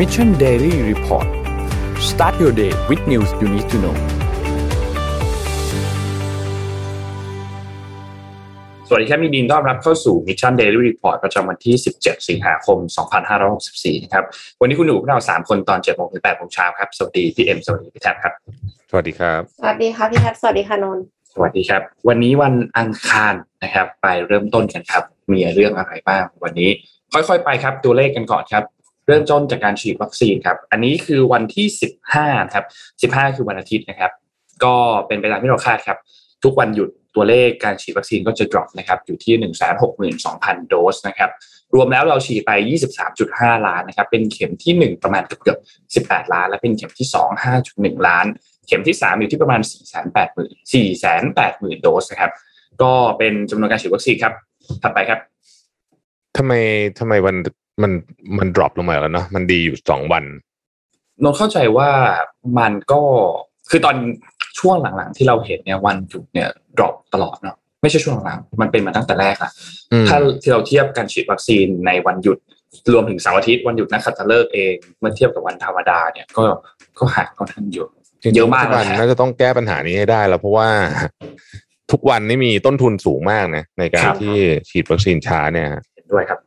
Mission Daily Report start your day with news you need to know สวัสดีครับมีดีนต้อนรับเข้าสู่ Mission Daily Report ประจำวันที่ 17 สิงหาคม 2564 นะครับ วันนี้คุณอยู่กับเรา 3 คนตอน7โมงถึง8โมงเช้าครับ สวัสดีพี่เอ็ม สวัสดีพี่แท็บครับ สวัสดีครับ สวัสดีค่ะพี่แท็บสวัสดีค่ะนนท์สวัสดีครับ วันนี้วันอังคารนะครับ ไปเริ่มต้นกันครับ มีเรื่องอะไรบ้างวันนี้ ค่อยๆ ไปครับ ตัวเลขกันก่อนครับ เริ่มต้นจากการฉีดวัคซีนครับ อันนี้คือวันที่ 15ครับ15 คือวันอาทิตย์นะครับ ก็เป็นไปตามที่เราคาดครับ ทุกวันหยุดตัวเลขการฉีดวัคซีนก็จะ drop นะครับอยู่ที่ 162,000 โดสนะครับรวมแล้วเราฉีดไป 23.5 ล้านนะครับ เป็นเข็มที่ 1 ประมาณเกือบๆ18 ล้าน และเป็นเข็มที่ 2 5.1 ล้าน เข็มที่ 3 อยู่ที่ประมาณ 480,000 480,000โดสนะครับ ก็เป็นจำนวนการฉีดวัคซีนครับ ถัดไปครับทำไมทำไมมัน มันมัน drop ลงมาแล้วเนาะมันดีอยู่สองวันนนท์เข้าใจว่ามันก็คือตอนช่วงหลังๆ ที่เราเห็นเนี่ยวันหยุดเนี่ย drop ตลอดเนาะไม่ใช่ช่วงหลังๆมันเป็นมาตั้งแต่แรกอะอืมถ้าที่เราเทียบการฉีดวัคซีนในวันหยุด รวมถึงเสาร์อาทิตย์วันหยุดนักขัตฤกษ์เองเมื่อเทียบกับวันธรรมดาเนี่ยก็ก็ห่างค่อนข้างเยอะจริงๆเยอะมากรัฐบาลนะฮะน่าจะต้องแก้ปัญหานี้ให้ได้แล้วเพราะว่าทุกวันนี่มีต้นทุนสูงมากนะในการครับที่ฉีดวัคซีนช้าเนี่ยฮะเห็นด้วยครับ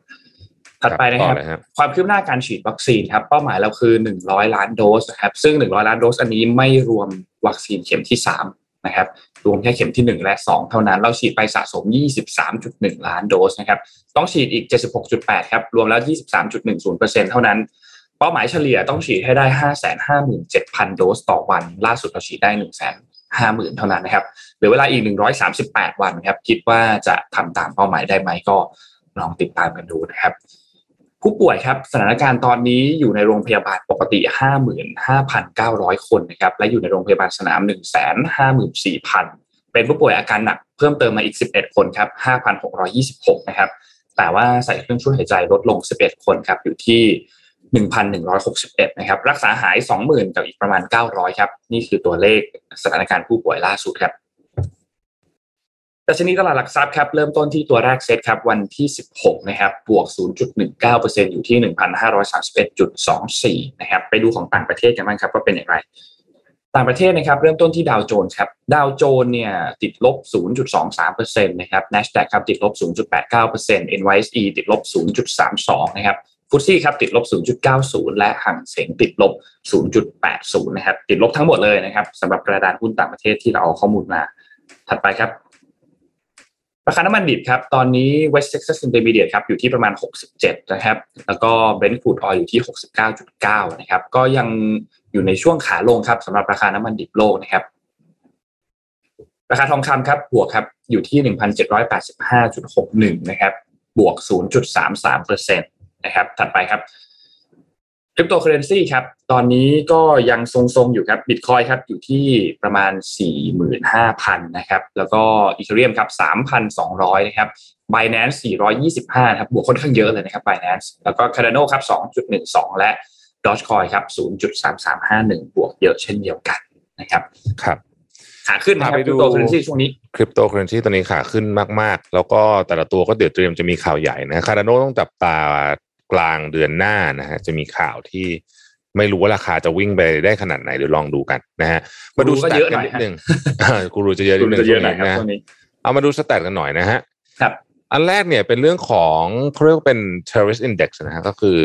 ถัดไปนะคต่รัอบเลยครับความคืบหน้าการฉีดวัคซีนครับเป้าหมายเราคือ100 ล้านโดสนะครับซึ่ง 100 ล้านโดสอันนี้ไม่รวมวัคซีนเข็มที่3นะครับรวมแค่เข็มที่ 1 และ 2 เท่านั้น เราฉีดไปสะสม 23.1 ล้านโดสนะครับต้องฉีดอีก 76.8ครับรวมแล้ว 23.10%เท่านั้น เป้าหมายเฉลี่ยต้องฉีดให้ได้ 557,000 โดสต่อวัน ล่าสุดเราฉีดได้150,000เท่านั้นนะครับเหลือเวลาอีก138วันครับ คิดว่าจะทำตามเป้าหมายได้ไหมก็ลองติดตามกันดูนะครับ ผู้ป่วยครับสถานการณ์ตอนนี้อยู่ในโรงพยาบาลปกติ 55,900 คนนะครับและอยู่ในโรงพยาบาลสนาม 154,000 เป็นผู้ป่วยอาการหนักเพิ่มเติมมาอีก 11 คนครับ 5,626 นะครับ แต่ว่าใส่เครื่องช่วยหายใจลดลง 11 คนครับอยู่ที่ 1,161 นะครับ รักษาหาย 20,000 กับอีกประมาณ 900 ครับ นี่คือตัวเลขสถานการณ์ผู้ป่วยล่าสุดครับ ดัชนีตลาดหลักทรัพย์ครับเริ่มต้นที่ตัวแรกเซตครับวันที่ 16 นะครับบวก 0.19%อยู่ที่ 1,531.24 นะครับไปดูของต่างประเทศกันบ้างครับว่าเป็นอย่างไร ต่างประเทศนะครับเริ่มต้นที่ดาวโจนส์ครับดาวโจนส์เนี่ยติดลบ 0.23%นะครับ NASDAQ ครับติดลบ 0.89% NYSE ติดลบ 0.32 นะครับฟุตซี่ครับติดลบ 0.90 และห่างเสงติดลบ 0.80 นะครับติดลบทั้งหมดเลยนะครับสำหรับกระดานหุ้นต่างประเทศที่เราเอาข้อมูลมา ถัดไปครับ ราคาน้ำมันดิบครับ ตอนนี้ West Texas Intermediate ครับอยู่ที่ประมาณ 67 นะครับ แล้วก็ Brent crude oil อยู่ที่ 69.9 นะครับ ก็ยังอยู่ในช่วงขาลงครับสำหรับราคาน้ำมันดิบโลกนะครับ ราคาทองคำครับบวกครับอยู่ที่ 1,785.61 นะครับ บวก 0.33%นะครับ ถัดไปครับ คริปโตเคอเรนซีครับตอนนี้ก็ยังทรงๆอยู่ครับบิตคอยน์ครับอยู่ที่ประมาณ 45,000นะครับแล้วก็ Ethereum ครับ3,200นะครับ Binance 425ครับบวกค่อนข้างเยอะเลยนะครับ Binance แล้วก็ Cardano ครับ2.12 และ Dogecoin ครับ0.3351 บวกเยอะเช่นเดียวกันนะครับครับขาขึ้นนะครับพาไปคดูริปโตเคอเรนซีช่วงนี้คริปโตเคอเรนซีตอนนี้ขาขึ้นมาก ๆ แล้วก็แต่ละตัวก็เดี๋ยวเตรียมจะมีข่าวใหญ่นะคาร์ดโนต้องจับตา กลางเดือนหน้านะฮะจะมีข่าวที่ไม่รู้ว่าราคาจะวิ่งไปได้ขนาดไหนเดี๋ยวลองดูกันนะฮะมาดูกูรูสก็แตเยทอะกัหน่นอยนิดนึงกูรูจะเยอะนิดนึงจะเยอะหน่อยครับนะช่วงนี้เอามาดูสแตทกันหน่อยนะฮะครับอันแรกเนี่ยเป็นเรื่องของเขาเรียกว่าเป็น terrorist index นะฮะก็คือ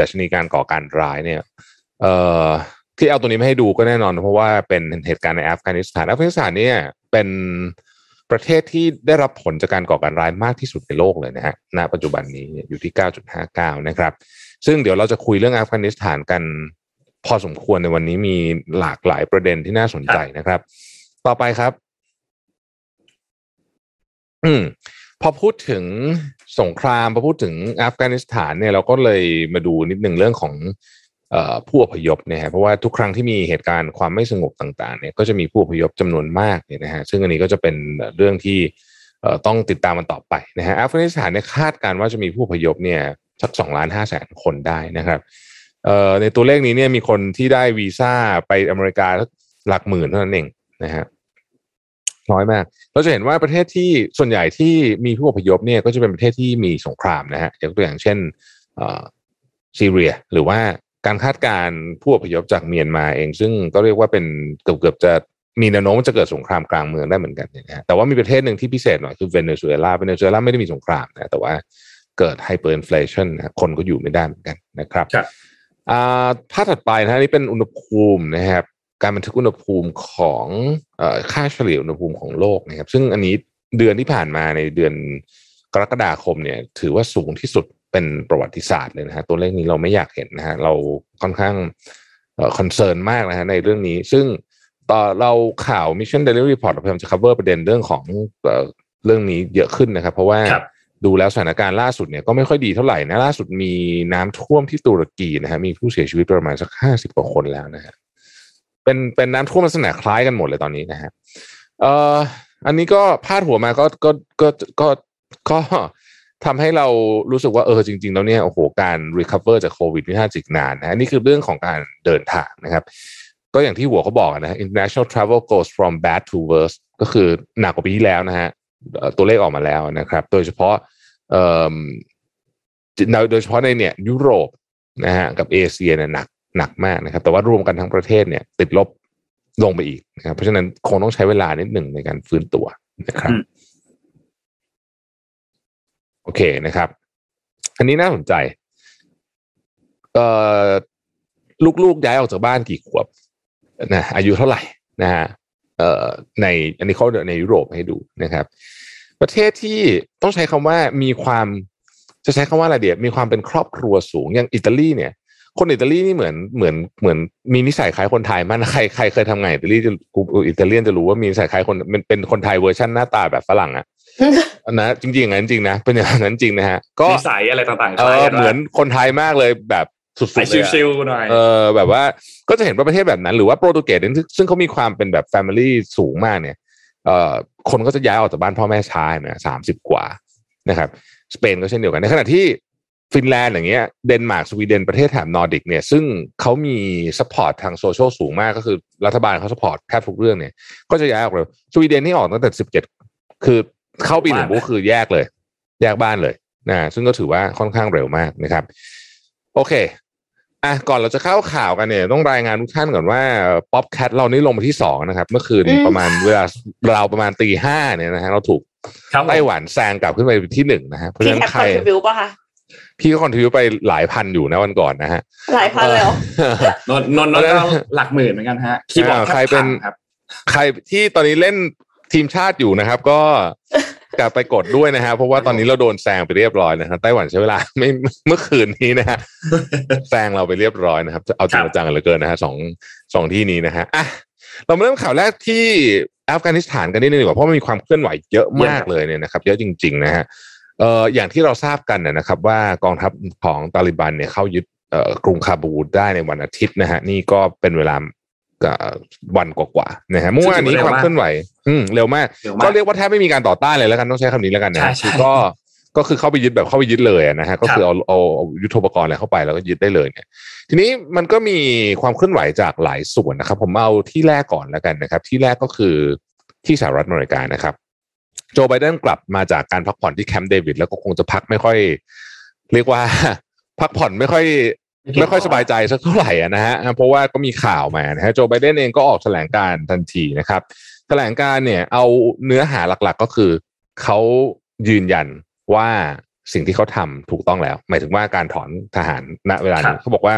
ดัชนีการก่อการร้ายเนี่ยเอ่อที่เอาตัวนี้มาให้ดูก็แน่นอน เพราะว่าเป็นเหตุการณ์ในอัฟกานิสถานอัฟกานิสถานเนี่ยเป็น ประเทศที่ได้รับผลจากการก่อการร้ายมากที่สุดในโลกเลยนะฮะณปัจจุบันนี้อยู่ที่ 9.59 นะครับ ซึ่งเดี๋ยวเราจะคุยเรื่องอัฟกานิสถานกัน พอสมควรในวันนี้มีหลากหลายประเด็นที่น่าสนใจนะครับ ต่อไปครับ อืมพอพูดถึงสงครามพอพูดถึงอัฟกานิสถานเนี่ยเราก็เลยมาดูนิดหนึ่งเรื่องของ ผู้อพยพเนี่ยฮะเพราะว่าทุกครั้งที่มีเหตุการณ์ความไม่สงบต่างๆเนี่ยก็จะมีผู้อพยพจำนวนมากเนี่ยนะฮะซึ่งอันนี้ก็จะเป็นเรื่องที่ต้องติดตามมันต่อไปนะฮะอัฟกานิสถานเนี่ยคาดการณ์ว่าจะมีผู้อพยพเนี่ยสักสองล้านห้าแสนคนได้นะครับในตัวเลขนี้เนี่ยมีคนที่ได้วีซ่าไปอเมริกาหลักหมื่นเท่านั้นเองนะฮะน้อยมาก เราจะเห็นว่าประเทศที่ส่วนใหญ่ที่มีผู้อพยพเนี่ยก็จะเป็นประเทศที่มีสงครามนะฮะยกตัวอย่างเช่นอ่อซีเรียหรือว่า การคาดการณ์ผู้อพยพจากเมียนมาเอง ซึ่งก็เรียกว่าเป็นเกือบเกือบจะมีแนวโน้มจะเกิดสงครามกลางเมืองได้เหมือนกันนะฮะแต่ว่ามีประเทศหนึ่งที่พิเศษหน่อยคือเวเนซุเอลาเวเนซุเอลาไม่ได้มีสงครามนะแต่ว่าเกิด hyperinflation นะคนก็อยู่ไม่ได้เหมือนกันนะครับครับอ่าภาพถัดไปนะฮะนี่เป็นอุณหภูมินะครับการบันทึกอุณหภูมิของเอ่อค่าเฉลี่ยอุณหภูมิของโลกนะครับ ซึ่งอันนี้เดือนที่ผ่านมาในเดือนกรกฎาคมเนี่ย ถือว่าสูงที่สุด เป็นประวัติศาสตร์เลยนะฮะตัวเลขนี้เราไม่อยากเห็นนะฮะเราค่อนข้างเอ่อคอนเซิร์นมากนะฮะในเรื่องนี้ ซึ่งต่อเราข่าว Mission Daily Report เราพยายามจะ cover ประเด็นเรื่องของเอ่อเรื่องนี้เยอะขึ้นนะครับ เพราะว่าครับดูแล้วสถานการณ์ล่าสุดเนี่ยก็ไม่ค่อยดีเท่าไหร่นะล่าสุดมีน้ำท่วมที่ตุรกีนะฮะมีผู้เสียชีวิตประมาณสักห้าสิบกว่าคนแล้วนะฮะเป็นเป็นน้ำท่วมลักษณะคล้ายกันหมดเลยตอนนี้นะฮะเอ่ออันนี้ก็พาดหัวมาก็ก็ก็ก็ก็ ทำให้เรารู้สึกว่าเออจริง ๆ แล้วเนี่ยโอ้โหการ recover จากโควิดนี่น่าจิกนานนะฮะนี่คือเรื่องของการเดินทางนะครับ ก็อย่างที่หัวเขาบอกนะ international travel goes from bad to worse ก็คือหนักกว่าปีที่แล้วนะฮะตัวเลขออกมาแล้วนะครับ โดยเฉพาะเอ่อโดยเฉพาะในเนี่ยยุโรปนะฮะกับเอเชียเนี่ยหนักหนักมากนะครับ แต่ว่ารวมกันทั้งประเทศเนี่ย ติดลบลงไปอีกนะครับเพราะฉะนั้นคงต้องใช้เวลานิดหนึ่งในการฟื้นตัวนะครับ เคนะครับ อันนี้น่าสนใจ เอ่อลูกๆย้ายออกจากบ้านกี่ขวบนะอายุเท่าไหร่นะฮะเอ่อในอันนี้เขาในยุโรปให้ดูนะครับ ประเทศที่ต้องใช้คำว่ามีความจะใช้คำว่าอะไรเดียมีความเป็นครอบครัวสูงอย่างอิตาลีเนี่ยคนอิตาลีนี่เหมือนเหมือนเหมือนมีนิสัยคล้ายคนไทยมากนะใครใครเคยทำงานอิตาลีจะกูอิตาเลียนจะรู้ว่ามีนิสัยคล้ายคนเป็นเป็นคนไทยเวอร์ชันหน้าตาแบบฝรั่งอะ นะจริงๆอย่างนั้นจริงนะเป็นอย่างนั้นจริงนะฮะก็นิสัยอะไรต่างๆเอคล้ายอกัเหมือนคนไทยมากเลยแบบสุดๆใส่เลยอะชิวๆหน่อยเออแบบว่าก็จะเห็นว่าประเทศแบบนั้น หรือว่าโปรตุเกสซึ่งซึ่งเขามีความเป็นแบบ family สูงมากเนี่ยเอ่อคนก็จะย้ายออกจากบ้านพ่อแม่ช้านะสามสิบกว่านะครับ สเปนก็เช่นเดียวกันในขณะที่ฟินแลนด์อย่างเงี้ยเดนมาร์กสวีเดนประเทศแถบนอร์ดิกเนี่ยซึ่งเขามี support ทางโซเชียลสูงมากก็คือรัฐบาลเขา support แทบทุกเรื่องเนี่ยก็จะย้ายออกเร็วสวีเดนนี่ออกตั้งแต่สิบเจ็ดคือ เข้าปีหนึ่งบ้านก็คือแยกเลย แยกบ้านเลยนะซึ่งก็ถือว่าค่อนข้างเร็วมากนะครับ โอเคอะก่อนเราจะเข้าข่าวกันเนี่ย ต้องรายงานทุกท่านก่อนว่าป๊อปแคทเรานี่ลงมาที่สองนะครับ เมื่อคืนอืมประมาณเวลาเราประมาณตีห้าเนี่ยนะฮะเราถูกครับผมไต้หวันแซงกลับขึ้นไปที่หนึ่งนะฮะเพราะพี่ฉะนั้แคนปใคครอนทริบิวป่ะคะพี่ก็คอนทิวไปหลายพันอยู่นะวันก่อนนะฮะ หลายพันเลยเหรอนนท์นนท์นนท์ก็หลักหมื่นเหมือนกันฮะคีย์บอร์ดอ่าใครเป็นแทบพังครับใครที่ตอนนี้เล่น ทีมชาติอยู่นะครับ ก็กลับไปกดด้วยนะฮะเพราะว่าตอนนี้เราโดนแซงไปเรียบร้อยนะครับไต้หวันใช้เวลาไม่เมื่อคืนนี้นะฮะแซงเราไปเรียบร้อยนะครับจะเอาจริงครับเอาจังเหลือเกินนะฮะสองสองที่นี้นะฮะอะเรามาเริ่มข่าวแรกที่อัฟกานิสถานกันนิดนึงดีกว่าเพราะมันมีความเคลื่อนไหวเยอะมากเลยเนี่ยนะครับเยอะจริง ๆ นะฮะเอ่ออย่างที่เราทราบกันนะนะครับ ว่ากองทัพของตาลิบันเนี่ยเข้ายึดเอ่อกรุงคาบูลได้ในวันอาทิตย์นะฮะนี่ก็เป็นเวลาเอ่อ วันกว่าๆนะฮะเมื่อวานนี้ความเคลื่อนไหว อืมเร็วมากเร็วมาก ก็เรียกว่าแทบไม่มีการต่อต้านเลยแล้วกันต้องใช้คำนี้แล้วกันนะใช่ใช่คือก็ก็คือเข้าไปยึดแบบเข้าไปยึดเลยอะนะฮะก็คือครัเอาบเอาเอายุทโธปกรณ์อะไรเข้าไปแล้วก็ยึดได้เลยเนี่ย ทีนี้มันก็มีความเคลื่อนไหวจากหลายส่วนนะครับ ผมเอาที่แรกก่อนแล้วกันนะครับ ที่แรกก็คือที่สหรัฐอเมริกานะครับ โจไบเดนกลับมาจากการพักผ่อนที่แคมป์เดวิดแล้วก็คงจะพักไม่ค่อย เรียกว่าพักผ่อนไม่ค่อย ไม่ค่อยสบายใจสักเท่าไหร่อะนะฮะเพราะว่าก็มีข่าวมานะฮะโจไบเดนเองก็ออกแถลงการทันทีนะครับแถลงการเนี่ยเอาเนื้อหาหลักๆก็คือเขายืนยันว่าสิ่งที่เขาทำถูกต้องแล้ว หมายถึงว่าการถอนทหารณเวลาครันี้บเขาบอกว่า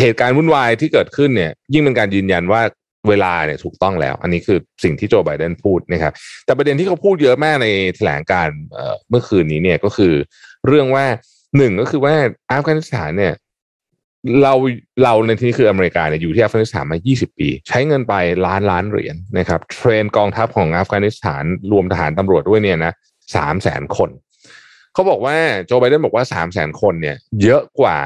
เหตุการณ์วุ่นวายที่เกิดขึ้นเนี่ย ยิ่งเป็นการยืนยันว่าเวลาเนี่ยถูกต้องแล้ว อันนี้คือสิ่งที่โจไบเดนพูดนะครับ แต่ประเด็นที่เขาพูดเยอะมากในแถลงการเอ่อเมื่อคืนนี้เนี่ยก็คือเรื่องว่าหนึ่งก็คือว่าอัฟกานิสถานเนี่ย เราเราในที่นี้คืออเมริกาเนี่ยอยู่ที่อัฟกานิสถานมา 20 ปี ใช้เงินไปล้านล้านเหรียญนะครับ train กองทัพของอัฟกานิสถานรวมทหารตำรวจด้วยเนี่ยนะสามแสนคนเขาบอกว่าโจไบเดนบอกว่าสามแสนคนเนี่ย เยอะกว่า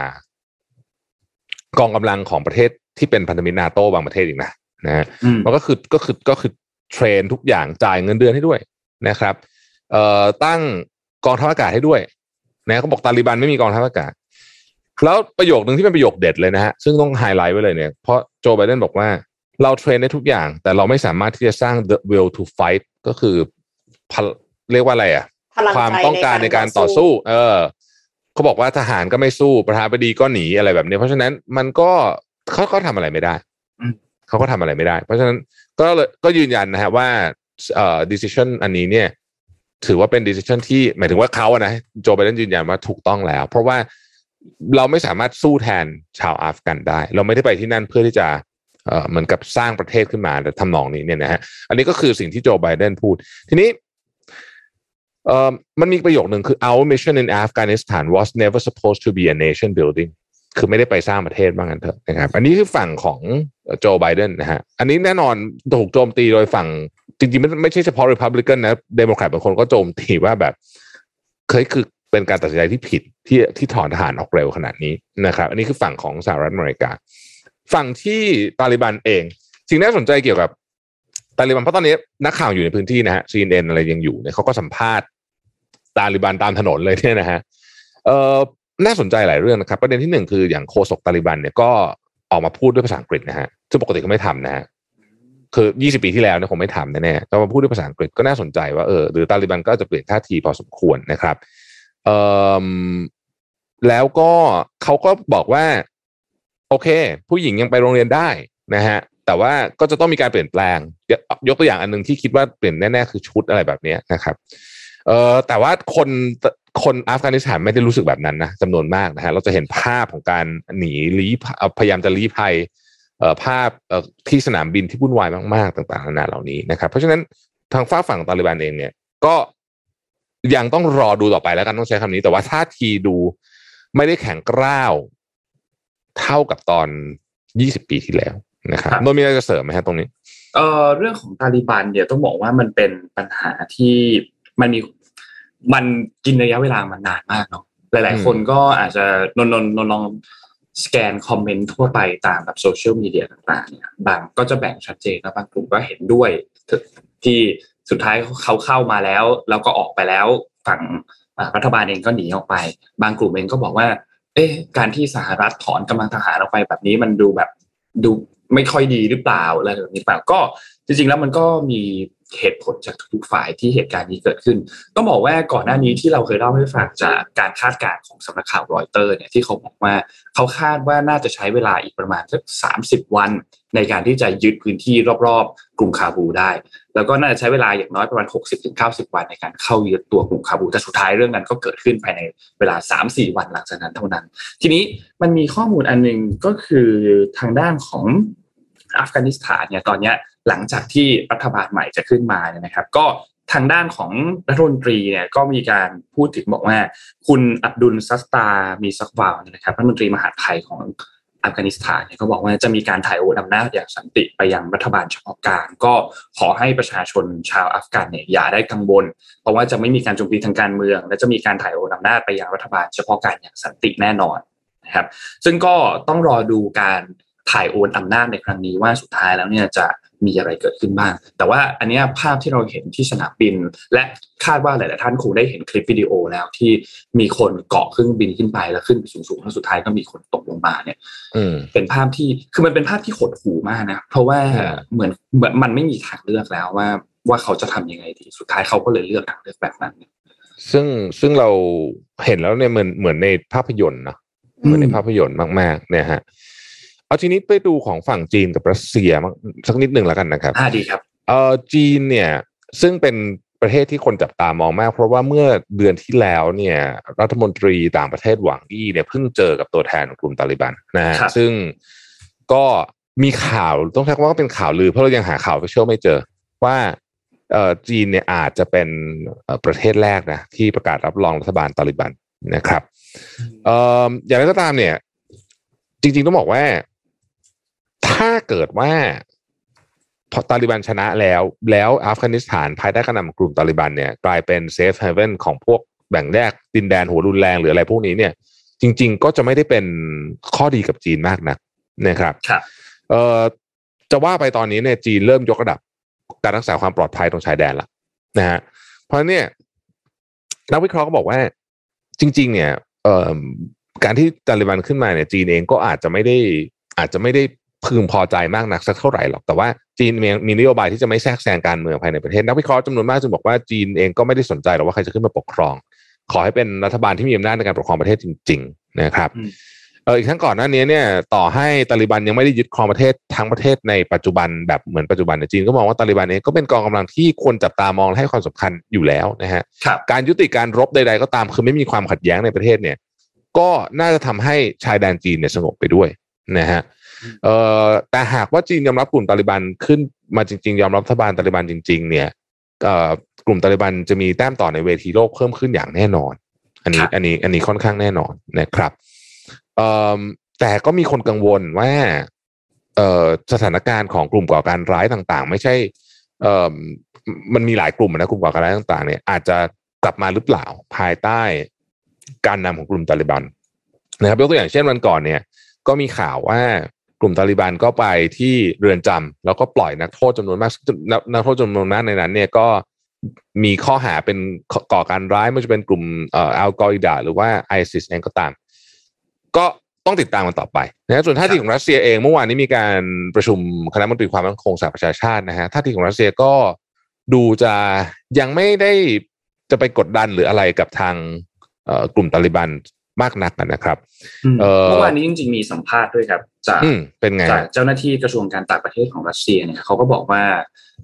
กองกำลังของประเทศที่เป็นพันธมิตรนาโตบางประเทศอีกนะนะฮะอืมมันก็คือก็คือก็คือ train ทุกอย่างจ่ายเงินเดือนให้ด้วยนะครับ เอ่อตั้งกองทัพอากาศให้ด้วยนะเขาบอกตาลิบันไม่มีกองทัพอากาศ แล้วประโยคหนึ่งที่เป็นประโยคเด็ดเลยนะฮะซึ่งต้องไฮไลท์ไว้เลยเนี่ยเพราะโจไบเดนบอกว่าเรา train ได้ทุกอย่าง แต่เราไม่สามารถที่จะสร้าง the will to fight ก็คือพลเรียกว่าอะไรอะพลังใจความต้องการในการต่อสู้ เออเขาบอกว่าทหารก็ไม่สู้ประธานาธิบดีก็หนีอะไรแบบนี้ เพราะฉะนั้นมันก็เขาก็ทำอะไรไม่ได้อืมเขาก็ทำอะไรไม่ได้ เพราะฉะนั้นก็เลยก็ยืนยันนะฮะว่าเอ่อ decision อันนี้เนี่ย ถือว่าเป็น decision ที่หมายถึงว่าเขาอะนะโจไบเดนยืนยันว่าถูกต้องแล้ว เพราะว่า เราไม่สามารถสู้แทนชาวอัฟกันได้ เราไม่ได้ไปที่นั่นเพื่อที่จะเออเหมือนกับสร้างประเทศขึ้นมาแต่ทำนองนี้เนี่ยนะฮะอันนี้ก็คือสิ่งที่โจไบเดนพูด ทีนี้เอ่อมันมีประโยคหนึ่งคือ our mission in Afghanistan was never supposed to be a nation building คือไม่ได้ไปสร้างประเทศว่างั้นเถอะนะครับ อันนี้คือฝั่งของโจไบเดนนะฮะ อันนี้แน่นอนถูกโจมตีโดยฝั่ง จริงๆไม่ไม่ใช่เฉพาะ Republican นะเดโมแครตบางคนก็โจมตีว่าแบบ เคยคือ เป็นการตัดสินใจที่ผิดที่ที่ถอนทหารออกเร็วขนาดนี้นะครับ อันนี้คือฝั่งของสหรัฐอเมริกา ฝั่งที่ตาลิบันเองสิ่งน่าสนใจเกี่ยวกับตาลิบันเพราะตอนนี้นักข่าวอยู่ในพื้นที่นะฮะ CNN อะไรยังอยู่เนี่ยเขาก็สัมภาษณ์ตาลิบันตามถนนเลยเนี่ยนะฮะเอ่อน่าสนใจหลายเรื่องนะครับ ประเด็นที่หนึ่งคืออย่างโฆษกตาลิบันเนี่ยก็ออกมาพูดด้วยภาษาอังกฤษนะฮะซึ่งปกติเขาไม่ทำนะฮะคือ 20 ปีที่แล้วเนี่ยคงไม่ทำแน่ๆแต่มาพูดด้วยภาษาอังกฤษก็น่าสนใจว่าเออหรือตาลิบันก็จะเปลี่ยนท่าทีพอสมควรนะครับ แล้วก็เขาก็บอกว่า โอเค ผู้หญิงยังไปโรงเรียนได้นะฮะแต่ว่าก็จะต้องมีการเปลี่ยนแปลง ยกตัวอย่างอันหนึ่งที่คิดว่าเปลี่ยนแน่ๆคือชุดอะไรแบบนี้นะครับเออแต่ว่าคนคนอัฟกานิสถานไม่ได้รู้สึกแบบนั้นนะจำนวนมากนะฮะเราจะเห็นภาพของการหนีลี้พยายามจะลี้ภัยเอ่อภาพเอ่อที่สนามบินที่วุ่นวายมาก ๆ ต่างๆนานาเหล่านี้นะครับ เพราะฉะนั้นทางฝ้าฝั่งตาลิบันเองเนี่ย ก็ ยังต้องรอดูต่อไปแล้วกันต้องใช้คำนี้ แต่ว่าท่าทีดูไม่ได้แข็งกร้าวเท่ากับตอน 20 ปีที่แล้วนะครับครับโนนมีอะไรจะเสริมไหมฮะตรงนี้ เอ่อเรื่องของตาลิบันเนี่ยต้องบอกว่ามันเป็นปัญหาที่มันมีมันกินระยะเวลามานานมากเนาะหลายอืมๆคนก็อาจจะนนนนนลองสแกนคอมเมนต์ทั่วไปตามแบบโซเชียลมีเดียต่างๆเนี่ยบางก็จะแบ่งชัดเจนนะบางกลุ่มก็เห็นด้วยที่ สุดท้ายเขาเข้ามาแล้วเราก็ออกไปแล้วฝั่งรัฐบาลเองก็หนีออกไป บางกลุ่มเองก็บอกว่า เอ๊ะการที่สหรัฐถอนกำลังทหารออกไปแบบนี้มันดูแบบดูไม่ค่อยดีหรือเปล่าอะไรแบบนี้เปล่าก็จริงๆแล้วมันก็มีเหตุผลจากทุกฝ่ายที่เหตุการณ์นี้เกิดขึ้น ต้องบอกว่าก่อนหน้านี้ที่เราเคยเล่าให้ฟังจากการคาดการณ์ของสำนักข่าวรอยเตอร์เนี่ยที่เขาบอกว่าเขาคาดว่าน่าจะใช้เวลาอีกประมาณสักสามสิบวัน ในการที่จะยึดพื้นที่รอบๆ กรุงคาบูได้ แล้วก็น่าจะใช้เวลาอย่างน้อยประมาณ 60-90 วันในการเข้ายึดตัวกรุงคาบูแต่สุดท้ายเรื่องนั้นก็เกิดขึ้นภายในเวลา 3-4 วันหลังจากนั้นเท่านั้น ทีนี้มันมีข้อมูลอันหนึงก็คือทางด้านของอัฟกานิสถานเนี่ยตอนเนี้ย หลังจากที่รัฐบาลใหม่จะขึ้นมาเนี่ยนะครับ ก็ทางด้านของรัฐมนตรีเนี่ยก็มีการพูดถึงบอกว่า คุณอับดุลซัสตา มีซักวาลเนี่ยนะครับรัฐมนตรีมหาดไทยของอัฟกานิสถานเนี่ยก็บอกว่าจะมีการถ่ายโอนอำนาจอย่างสันติไปยังรัฐบาลเฉพาะการ ก็ขอให้ประชาชนชาวอัฟกันเนี่ยอย่าได้กังวล เพราะว่าจะไม่มีการโจมตีทางการเมือง และจะมีการถ่ายโอนอำนาจไปยังรัฐบาลเฉพาะการอย่างสันติแน่นอนนะครับ ซึ่งก็ต้องรอดูการถ่ายโอนอำนาจในครั้งนี้ว่าสุดท้ายแล้วเนี่ยจะ มีอะไรเกิดขึ้นบ้าง แต่ว่าอันเนี้ยภาพที่เราเห็นที่สนามบิน และคาดว่าหลาย ๆ ท่านคงได้เห็นคลิปวิดีโอแล้วที่มีคนเกาะเครื่องบินขึ้นไปแล้วขึ้นไปสูง ๆ แล้วสุดท้ายก็มีคนตกลงมาเนี่ยอืมเป็นภาพที่คือมันเป็นภาพที่หดหู่มากนะ เพราะว่าอืมเหมือนเหมือนมันไม่มีทางเลือกแล้วว่าว่าเขาจะทำยังไงดีสุดท้ายเขาก็เลยเลือกทางเลือกแบบนั้น ซึ่งซึ่งเราเห็นแล้วเนี่ยเหมือนเหมือนในภาพยนตร์เนอะเหมือนในภาพยนตร์มากๆเนี่ยฮะ เอาทีนี้ไปดูของฝั่งจีนกับรัสเซียมั้งสักนิดหนึ่งแล้วกันนะครับอ่าดีครับเออจีนเนี่ยซึ่งเป็นประเทศที่คนจับตามองมาก เพราะว่าเมื่อเดือนที่แล้วเนี่ยรัฐมนตรีต่างประเทศหวังอี้เนี่ยเพิ่งเจอกับตัวแทนของกลุ่มตาลิบันนะฮะครับซึ่งก็มีข่าวต้องใช้คำว่าเป็นข่าวลือเพราะเรายังหาข่าวไปเชื่อไม่เจอว่าเอ่อจีนเนี่ยอาจจะเป็นเอ่อประเทศแรกนะที่ประกาศรับรองรัฐบาลตาลิบันนะครับเอ่ออย่างไรก็ตามเนี่ย จริงๆต้องบอกว่า ถ้าเกิดว่าพอตาลิบันชนะแล้ว แล้วอัฟกานิสถานภายใต้การนำของกลุ่มตาลิบันเนี่ยกลายเป็น safe haven ของพวกแบ่งแยกดินแดนหัวรุนแรงหรืออะไรพวกนี้เนี่ยจริง ๆ ก็จะไม่ได้เป็นข้อดีกับจีนมากนะนะครับครับเอ่อจะว่าไปตอนนี้เนี่ยจีนเริ่มยกระดับการรักษาความปลอดภัยตรงชายแดนละนะฮะเพราะเนี่ยนักวิเคราะห์ก็บอกว่า จริง ๆ เนี่ยเอ่อการที่ตาลิบันขึ้นมาเนี่ยจีนเองก็อาจจะไม่ได้อาจจะไม่ได้ พึงพอใจมากนักสักเท่าไหร่หรอกแต่ว่าจีนมีมีนโยบายที่จะไม่แทรกแซงการเมืองภายในประเทศนักวิเคราะห์จำนวนมากจึงบอกว่าจีนเองก็ไม่ได้สนใจหรอกว่าใครจะขึ้นมาปกครอง ขอให้เป็นรัฐบาลที่มีอำนาจในการปกครองประเทศจริง ๆ นะครับอืมเอออีกทั้งก่อนหน้านี้เนี่ยต่อให้ตาลิบันยังไม่ได้ยึดครองประเทศทั้งประเทศในปัจจุบันแบบเหมือนปัจจุบันในยจีนก็มองว่าตาลิบันเองก็เป็นกองกำลังที่ควรจับตามองและให้ความสำคัญอยู่แล้วนะฮะครับการยุติการรบใด ๆ ก็ตามคือไม่มีความขัดแย้งในประเทศเนี่ย ก็น่าจะทำให้ชายแดนจีนเนี่ยสงบไปด้วยนะฮะเอ่อ แต่หากว่าจีนยอมรับกลุ่มตาลิบันขึ้นมาจริง ๆ ยอมรับรัฐบาลตาลิบันจริง ๆ เนี่ยเอ่อกลุ่มตาลิบันจะมีแต้มต่อในเวทีโลกเพิ่มขึ้นอย่างแน่นอน อันนี้ครับอันนี้อันนี้ค่อนข้างแน่นอนนะครับเอ่อแต่ก็มีคนกังวลว่าเอ่อสถานการณ์ของกลุ่มก่อการร้ายต่างๆ ไม่ใช่เอ่อมันมีหลายกลุ่มนะกลุ่มก่อการร้ายต่าง ๆ เนี่ยอาจจะกลับมาหรือเปล่าภายใต้การนำของกลุ่มตาลิบันนะครับยกตัวอย่างเช่นวันก่อนเนี่ย ก็มีข่าวว่า กลุ่มตาลิบันก็ไปที่เรือนจำแล้วก็ปล่อยนักโทษจำนวนมากนักนักโทษจำนวนมากในนั้น เนี่ยก็มีข้อหาเป็นก่อการร้ายไม่ว่าจะเป็นกลุ่มอัลกออิดาหรือว่าไอซิสเองก็ตาม ก็ต้องติดตามมันต่อไปนะส่วนท่าทีของรัสเซียเองเมื่อวานนี้มีการประชุมคณะมนตรีความมั่นคงสหประชาชาตินะฮะท่าทีของรัสเซียก็ดูจะยังไม่ได้จะไปกดดันหรืออะไรกับทางกลุ่มตาลิบัน มากนักนะครับเอ่อเมื่อวานนี้จริงๆมีสัมภาษณ์ด้วยครับจากอืมเป็นไงจากเจ้าหน้าที่กระทรวงการต่างประเทศของรัสเซียเนี่ยเขาก็บอกว่า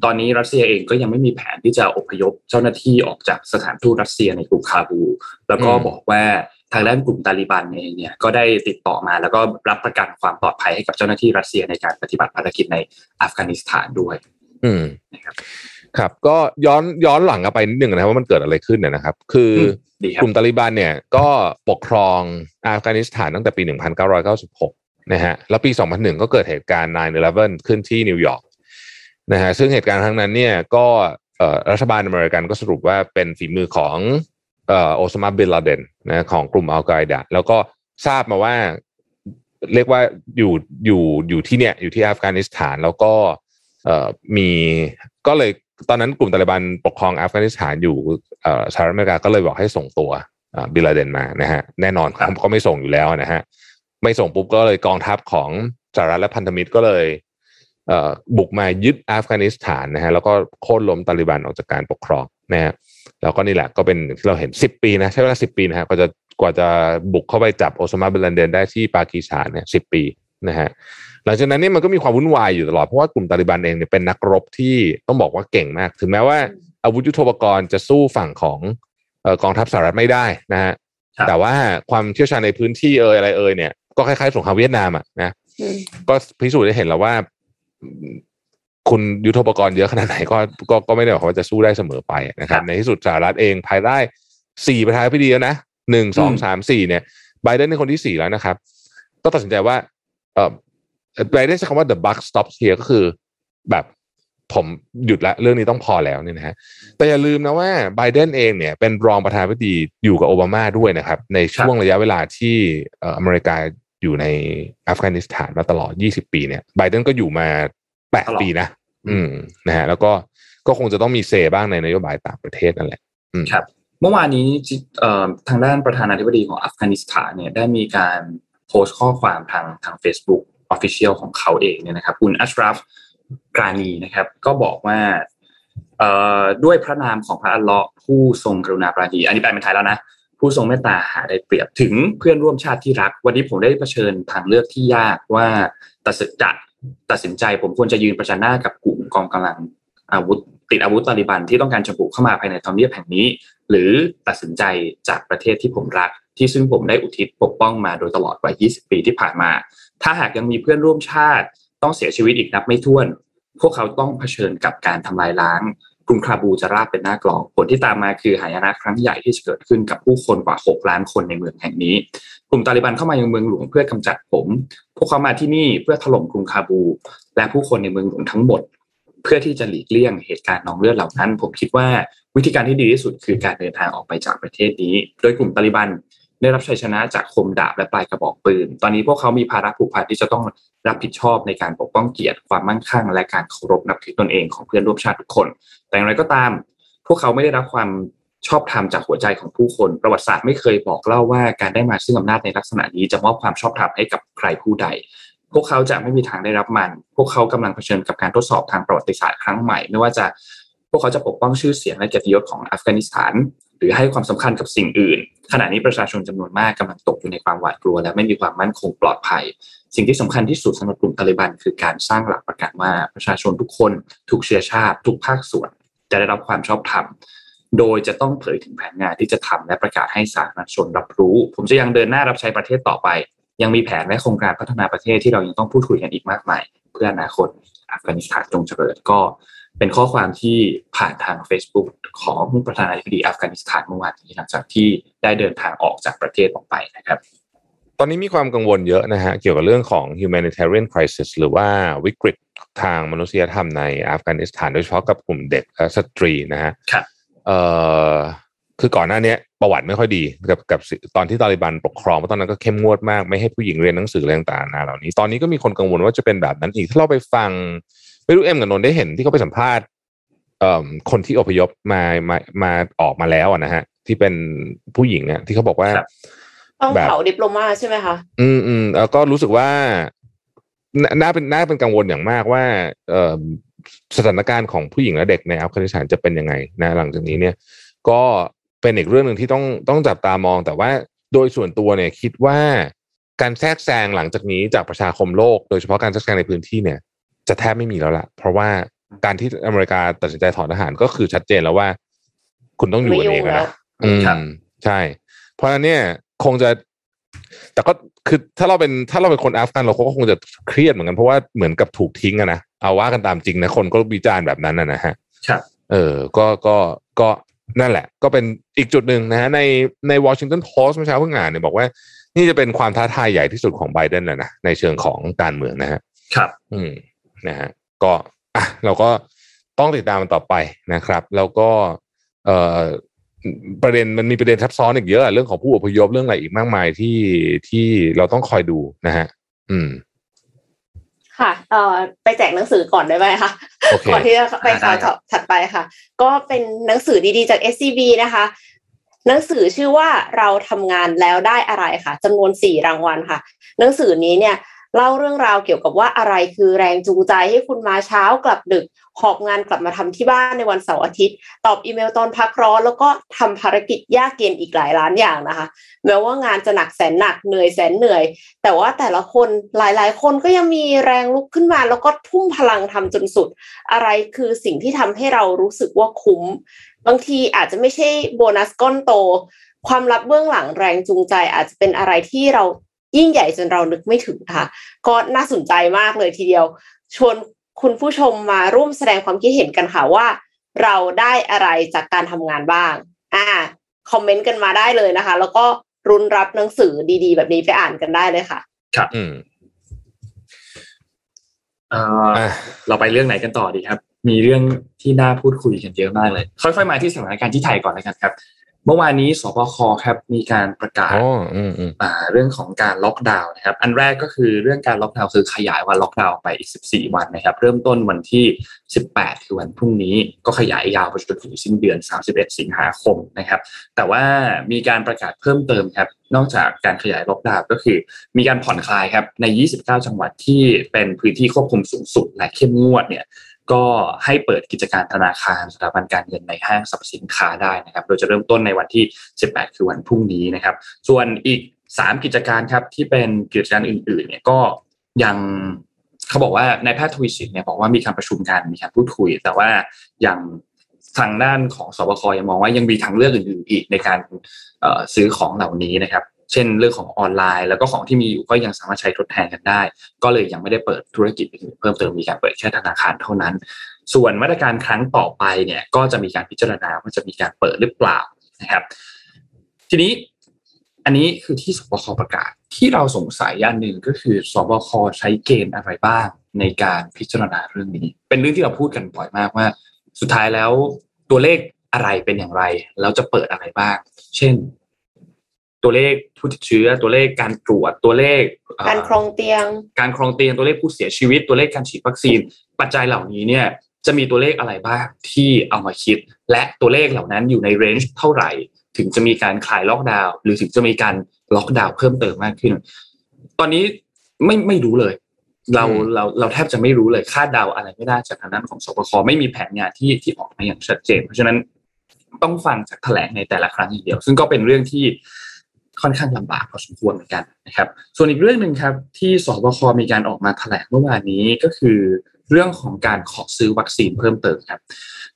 ตอนนี้รัสเซียเองก็ยังไม่มีแผนที่จะอพยพเจ้าหน้าที่ออกจากสถานทูตรัสเซียในกรุงคาบู แล้วก็อืมบอกว่าทางด้านกลุ่มตาลิบันเองเนี่ยก็ได้ติดต่อมาแล้วก็รับประกันความปลอดภัยให้กับเจ้าหน้าที่รัสเซียในการปฏิบัติภารกิจในอัฟกานิสถานด้วย อืมนะครับ ครับ ก็ย้อนย้อนหลังกลับไปนิดหนึ่งนะครับว่ามันเกิดอะไรขึ้นเนี่ยนะครับ คืออมดีครับกลุ่มตาลิบันเนี่ยก็ปกครองอัฟกานิสถานตั้งแต่ปี 1996 นะฮะแล้วปี 2001 ก็เกิดเหตุการณ์ 9/11 ขึ้นที่นิวยอร์กนะฮะซึ่งเหตุการณ์ครั้งนั้นเนี่ยก็เอ่อรัฐบาลอเมริกันก็สรุปว่าเป็นฝีมือของเอ่อโอซามาบินลาเดนนะของกลุ่มอัลกออิดะแล้วก็ทราบมาว่าเรียกว่าอยู่อยู่อยู่ที่เนี่ยอยู่ที่อัฟกานิสถานแล้วก็เอ่อมีก็เลย ตอนนั้นกลุ่มตาลิบันปกครองอัฟกานิสถานอยู่สหรัฐอเมริกาก็เลยบอกให้ส่งตัวบิลาเดนมานะฮะแน่นอนเขาไม่ส่งอยู่แล้วนะฮะไม่ส่งปุ๊บก็เลยกองทัพของสหรัฐและพันธมิตรก็เลยเบุกมายึดอัฟกานิสถานนะฮะแล้วก็โค่นล้มตาลิบันออกจากการปกครองนะฮะแล้วก็นี่แหละก็เป็นที่เราเห็นสิบปีนะใช้เวลาสิบปีนะฮะก็จะกว่าจะบุกเข้าไปจับโอซามาบินลาเดนได้ที่ปากีสถานเนี่ยสิบปีนะฮะ ลังจากนั้นเนี่ยมันก็มีความวุ่นวายอยู่ตลอด เพราะว่ากลุ่มตาลิบันเองเนี่ยเป็นนักรบที่ต้องบอกว่าเก่งมาก ถึงแม้ว่าอาวุธยุทโธปกรณ์จะสู้ฝั่งของเอ่อกองทัพสหรัฐไม่ได้นะฮะครับแต่ว่าความเชี่ยวชาญในพื้นที่เอ่ยอะไรเอ่ยเนี่ยก็คล้ายๆสงครามเวียดนามอะนะอืมก็พิสูจน์ได้เห็นแล้วว่า คุณยุทโธปกรณ์เยอะขนาดไหนก็ก็ก็ไม่ได้หมายความว่าจะสู้ได้เสมอไปนะครับ ในที่สุดสหรัฐเองภายใต้สี่ประธานาธิบดีแล้วนะหนึ่งสองสามสี่เนี่ยไบเดนเป็นคนที่สี่แล้วนะครับ ก็ตัดสินใจว่า เออ ไบเดนใช้คำว่า the buck stops here ก็คือ แบบผมหยุดละเรื่องนี้ต้องพอแล้วเนี่ยนะฮะแต่อย่าลืมนะว่าไบเดนเองเนี่ยเป็นรองประธานาธิบดีอยู่กับโอบามาด้วยนะครับ ในช่วงระยะเวลาที่เอ่ออเมริกาอยู่ในอัฟกานิสถานมาตลอด 20 ปีเนี่ยไบเดนก็อยู่มาตลอด8ปีนะ อืมนะฮะแล้วก็ก็คงจะต้องมีเซบ้างในนโยบายต่างประเทศนั่นแหละอืมครับ เมื่อวานนี้จิเอ่อทางด้านประธานาธิบดีของอัฟกานิสถานเนี่ยได้มีการโพสต์ข้อความทางทาง Facebook Official ของเขาเองเนี่ยนะครับคุณอัชราฟกรานีนะครับ ก็บอกว่าด้วยพระนามของพระอัลเลาะห์ผู้ทรงกรุณาปราณีอันนี้แปลเป็นไทยแล้วนะผู้ทรงเมตตาหาได้เปรียบถึงเพื่อนร่วมชาติที่รัก วันนี้ผมได้เผชิญทางเลือกที่ยากว่าตัดสินจะตัดสินใจ ผมควรจะยืนประจันหน้ากับกลุ่มกองกำลังอาวุธติดอาวุธตาลิบันที่ต้องการจะบุกเข้ามาภายในทำเนียบแห่งนี้ หรือตัดสินใจจากประเทศที่ผมรัก ที่ซึ่งผมได้อุทิศปกป้องมาโดยตลอดกว่า 20 ปีที่ผ่านมา ถ้าหากยังมีเพื่อนร่วมชาติ ต้องเสียชีวิตอีกนับไม่ถ้วน พวกเขาต้องเผชิญกับการทำลายล้างกรุงคาบูจะราบเป็นหน้ากลอง ผลที่ตามมาคือหายนะครั้งใหญ่ที่จะเกิดขึ้นกับผู้คนกว่า 6 ล้านคนในเมืองแห่งนี้ กลุ่มตาลิบันเข้ามายังเมืองหลวงเพื่อกำจัดผม พวกเขามาที่นี่เพื่อถล่มกรุงคาบู และผู้คนในเมืองหลวงทั้งหมด เพื่อที่จะหลีกเลี่ยงเหตุการณ์นองเลือดเหล่านั้น ผมคิดว่าวิธีการที่ดีที่สุดคือการเดินทางออกไปจากประเทศนี้ โดยกลุ่มตาลิบัน ได้รับชัยชนะจากคมดาบและปลายกระบอกปืน ตอนนี้พวกเขามีภาระผูกพันที่จะต้องรับผิดชอบในการปกป้องเกียรติความมั่งคั่ง และการเคารพนับถือตนเองของเพื่อนร่วมชาติทุกคน แต่อย่างไรก็ตาม พวกเขาไม่ได้รับความชอบธรรมจากหัวใจของผู้คน ประวัติศาสตร์ไม่เคยบอกเล่าว่าการได้มาซึ่งอำนาจในลักษณะนี้จะมอบความชอบธรรมให้กับใครผู้ใด พวกเขาจะไม่มีทางได้รับมัน พวกเขากำลังเผชิญกับการทดสอบทางประวัติศาสตร์ครั้งใหม่ ไม่ว่าจะพวกเขาจะปกป้องชื่อเสียงและเกียรติยศของอัฟกานิสถาน หรือให้ความสำคัญกับสิ่งอื่น ขณะนี้ประชาชนจำนวนมากกำลังตกอยู่ในความหวาดกลัว และไม่มีความมั่นคงปลอดภัย สิ่งที่สำคัญที่สุดสำหรับกลุ่มตาลิบัน คือการสร้างหลักประกันว่าประชาชนทุกคนทุกเชื้อชาติ ทุกภาคส่วน จะได้รับความชอบธรรมโดยจะต้องเผยถึงแผนงานที่จะทำและประกาศให้สาธารณชนรับรู้ ผมจะยังเดินหน้ารับใช้ประเทศต่อไป ยังมีแผนและโครงการพัฒนาประเทศที่เรายังต้องพูดคุยกันอีกมากมาย เพื่ออนาคตอัฟกานิสถานจงเจริญก็ เป็นข้อความที่ผ่านทาง Facebook ของประธานาธิบดีอัฟกานิสถานเมื่อวานนี้หลังจากที่ได้เดินทางออกจากประเทศออกไปนะครับ ตอนนี้มีความกังวลเยอะนะฮะเกี่ยวกับเรื่องของ humanitarian crisis หรือว่าวิกฤตทางมนุษยธรรมในอัฟกานิสถาน โดยเฉพาะกับกลุ่มเด็กและสตรีนะฮะครับเอ่อคือก่อนหน้านี้ประวัติไม่ค่อยดีกับกับตอนที่ตาลิบันปกครองเพราะตอนนั้นก็เข้มงวดมากไม่ให้ผู้หญิงเรียนหนังสืออะไรต่างๆนาเหล่านี้ ตอนนี้ก็มีคนกังวลว่าจะเป็นแบบนั้นอีกถ้าเราไปฟัง ไม่รู้เอ็มกับนนท์ได้เห็นที่เขาไปสัมภาษณ์เอ่อคนที่อพยพมามามาออกมาแล้วอะนะฮะ ที่เป็นผู้หญิงเนี่ยที่เขาบอกว่าครับต้องแบบเผาดิปโลมาใช่ไหมคะอืมอืมแล้วก็รู้สึกว่านาน่าเป็นน่าเป็นกังวลอย่างมากว่าเอ่อสถานการณ์ของผู้หญิงและเด็กในอัฟกานิสถานจะเป็นยังไงนะหลังจากนี้เนี่ย ก็เป็นอีกเรื่องหนึ่งที่ต้องต้องจับตามอง แต่ว่าโดยส่วนตัวเนี่ยคิดว่าการแทรกแซงหลังจากนี้จากประชาคมโลก โดยเฉพาะการแทรกแซงในพื้นที่เนี่ย จะแทบไม่มีแล้วล่ะเพราะว่าการที่อเมริกาตัดสินใจถอนทหารก็คือชัดเจนแล้วว่า คุณต้องอยู่กันเองอะไม่ยุ่งแล้นะวอืมครับใช่ เพราะฉะนั้นเนี่ยคงจะ แต่ก็คือถ้าเราเป็นถ้าเราเป็นคนอัฟกันเราก็คงจะเครียดเหมือนกันเพราะว่าเหมือนกับถูกทิ้งอะนะเอาว่ากันตามจริงนะคนก็วิจารณ์แบบนั้นนะนะฮะครับเออ ก็ก็ก็นั่นแหละ ก็เป็นอีกจุดหนึ่งนะฮะในในวอชิงตันโพสต์เมื่อเช้าเพิ่งอ่านเนี่ยบอกว่า นี่จะเป็นความท้าทายใหญ่ที่สุดของไบเดนเลยนะในเชิงของการเมืองนะฮะครับ อืม นะฮะก็อะเราก็ต้องติดตามมันต่อไปนะครับ แล้วก็เอ่อประเด็นมันมีประเด็นซับซ้อนอีกเยอะ เรื่องของผู้อพยพเรื่องอะไรอีกมากมายที่ที่เราต้องคอยดูนะฮะ อืม ค่ะ เอ่อไปแจกหนังสือก่อนได้ไหมคะโอเคก่อนที่จะไปได้ข่าวครับถัดไปค่ะ ก็เป็นหนังสือดีๆจาก SCB นะคะ หนังสือชื่อว่าเราทำงานแล้วได้อะไรค่ะจำนวนสี่รางวัลค่ะ หนังสือนี้เนี่ย เล่าเรื่องราวเกี่ยวกับว่าอะไรคือแรงจูงใจให้คุณมาเช้ากลับดึก หอบงานกลับมาทำที่บ้านในวันเสาร์อาทิตย์ ตอบอีเมลตอนพักร้อน แล้วก็ทำภารกิจยากเย็นอีกหลายล้านอย่างนะคะ แม้ว่างานจะหนักแสนหนักเหนื่อยแสนเหนื่อย แต่ว่าแต่ละคนหลายๆ คนก็ยังมีแรงลุกขึ้นมา แล้วก็ทุ่มพลังทำจนสุด อะไรคือสิ่งที่ทำให้เรารู้สึกว่าคุ้ม บางทีอาจจะไม่ใช่โบนัสก้อนโตความลับเบื้องหลังแรงจูงใจอาจจะเป็นอะไรที่เรา ยิ่งใหญ่จนเรานึกไม่ถึงค่ะ ก็น่าสนใจมากเลยทีเดียว ชวนคุณผู้ชมมาร่วมแสดงความคิดเห็นกันค่ะว่า เราได้อะไรจากการทำงานบ้าง อ่า คอมเมนต์กันมาได้เลยนะคะ แล้วก็รุนรับหนังสือดีๆ แบบนี้ไปอ่านกันได้เลยค่ะอืมเอ่ออะเราไปเรื่องไหนกันต่อดีครับ มีเรื่องที่น่าพูดคุยกันเยอะมากเลย ค่อยๆมาที่สถานการณ์ที่ไทยก่อนแล้วกันครับ เมื่อวานนี้สบคครับมีการประกาศอ๋ออืมอืมอ่าเรื่องของการล็อกดาวน์นะครับ อันแรกก็คือเรื่องการล็อกดาวน์คือขยายวันล็อกดาวน์ไปอีก 14 วันนะครับ เริ่มต้นวันที่ 18 คือวันพรุ่งนี้ ก็ขยายยาวไปจนถึงสิ้นเดือน 31 สิงหาคมนะครับ แต่ว่ามีการประกาศเพิ่มเติมครับ นอกจากการขยายล็อกดาวน์ก็คือ มีการผ่อนคลายครับใน 29 จังหวัดที่เป็นพื้นที่ควบคุมสูงสุดและเข้มงวดเนี่ย ก็ให้เปิดกิจการธนาคารสถาบันการเงินในห้างสรรพสินค้าได้นะครับ โดยจะเริ่มต้นในวันที่ 18 คือวันพรุ่งนี้นะครับ ส่วนอีก 3 กิจการครับที่เป็นกิจการอื่น ๆ เนี่ยก็ยังเขาบอกว่านายแพทย์ทวีสินเนี่ยบอกว่ามีการประชุมกันมีการพูดคุย แต่ว่ายังทางด้านของสบคยังมองว่ายังมีทางเลือกอื่นๆอีกในการซื้อของเหล่านี้นะครับ เช่นเรื่องของออนไลน์ แล้วก็ของที่มีอยู่ก็ยังสามารถใช้ทดแทนกันได้ ก็เลยยังไม่ได้เปิดธุรกิจอื่นเพิ่มเติมมีการเปิดแค่ธนาคารเท่านั้น ส่วนมาตรการครั้งต่อไปเนี่ยก็จะมีการพิจารณาว่าจะมีการเปิดหรือเปล่านะครับ ทีนี้อันนี้คือที่สบคประกาศที่เราสงสัยอย่างหนึ่งก็คือสบคใช้เกณฑ์อะไรบ้างในการพิจารณาเรื่องนี้ เป็นเรื่องที่เราพูดกันบ่อยมากว่า สุดท้ายแล้วตัวเลขอะไรเป็นอย่างไร แล้วจะเปิดอะไรบ้าง เช่น ตัวเลขผู้ติดเชื้อ ตัวเลขการตรวจตัวเลขเอ่อการครองเตียง การครองเตียงตัวเลขผู้เสียชีวิต ตัวเลขการฉีดวัคซีน ปัจจัยเหล่านี้เนี่ยจะมีตัวเลขอะไรบ้างที่เอามาคิด และตัวเลขเหล่านั้นอยู่ในเรนจ์เท่าไหร่ ถึงจะมีการคลายล็อกดาวน์หรือถึงจะมีการล็อกดาวน์เพิ่มเติมมากขึ้น ตอนนี้ไม่ไม่รู้เลย เราอืมเราเราแทบจะไม่รู้เลยคาดเดาอะไรไม่ได้จากทางด้านของสบคไม่มีแผนงานที่ที่ออกมาอย่างชัดเจน เพราะฉะนั้นต้องฟังจากแถลงในแต่ละครั้งอย่างเดียว ซึ่งก็เป็นเรื่องที่ ค่อนข้างลำบากพอสมควรเหมือนกันนะครับ ส่วนอีกเรื่องหนึ่งครับที่สบคมีการออกมาแถลงเมื่อวานนี้ก็คือเรื่องของการขอซื้อวัคซีนเพิ่มเติมครับ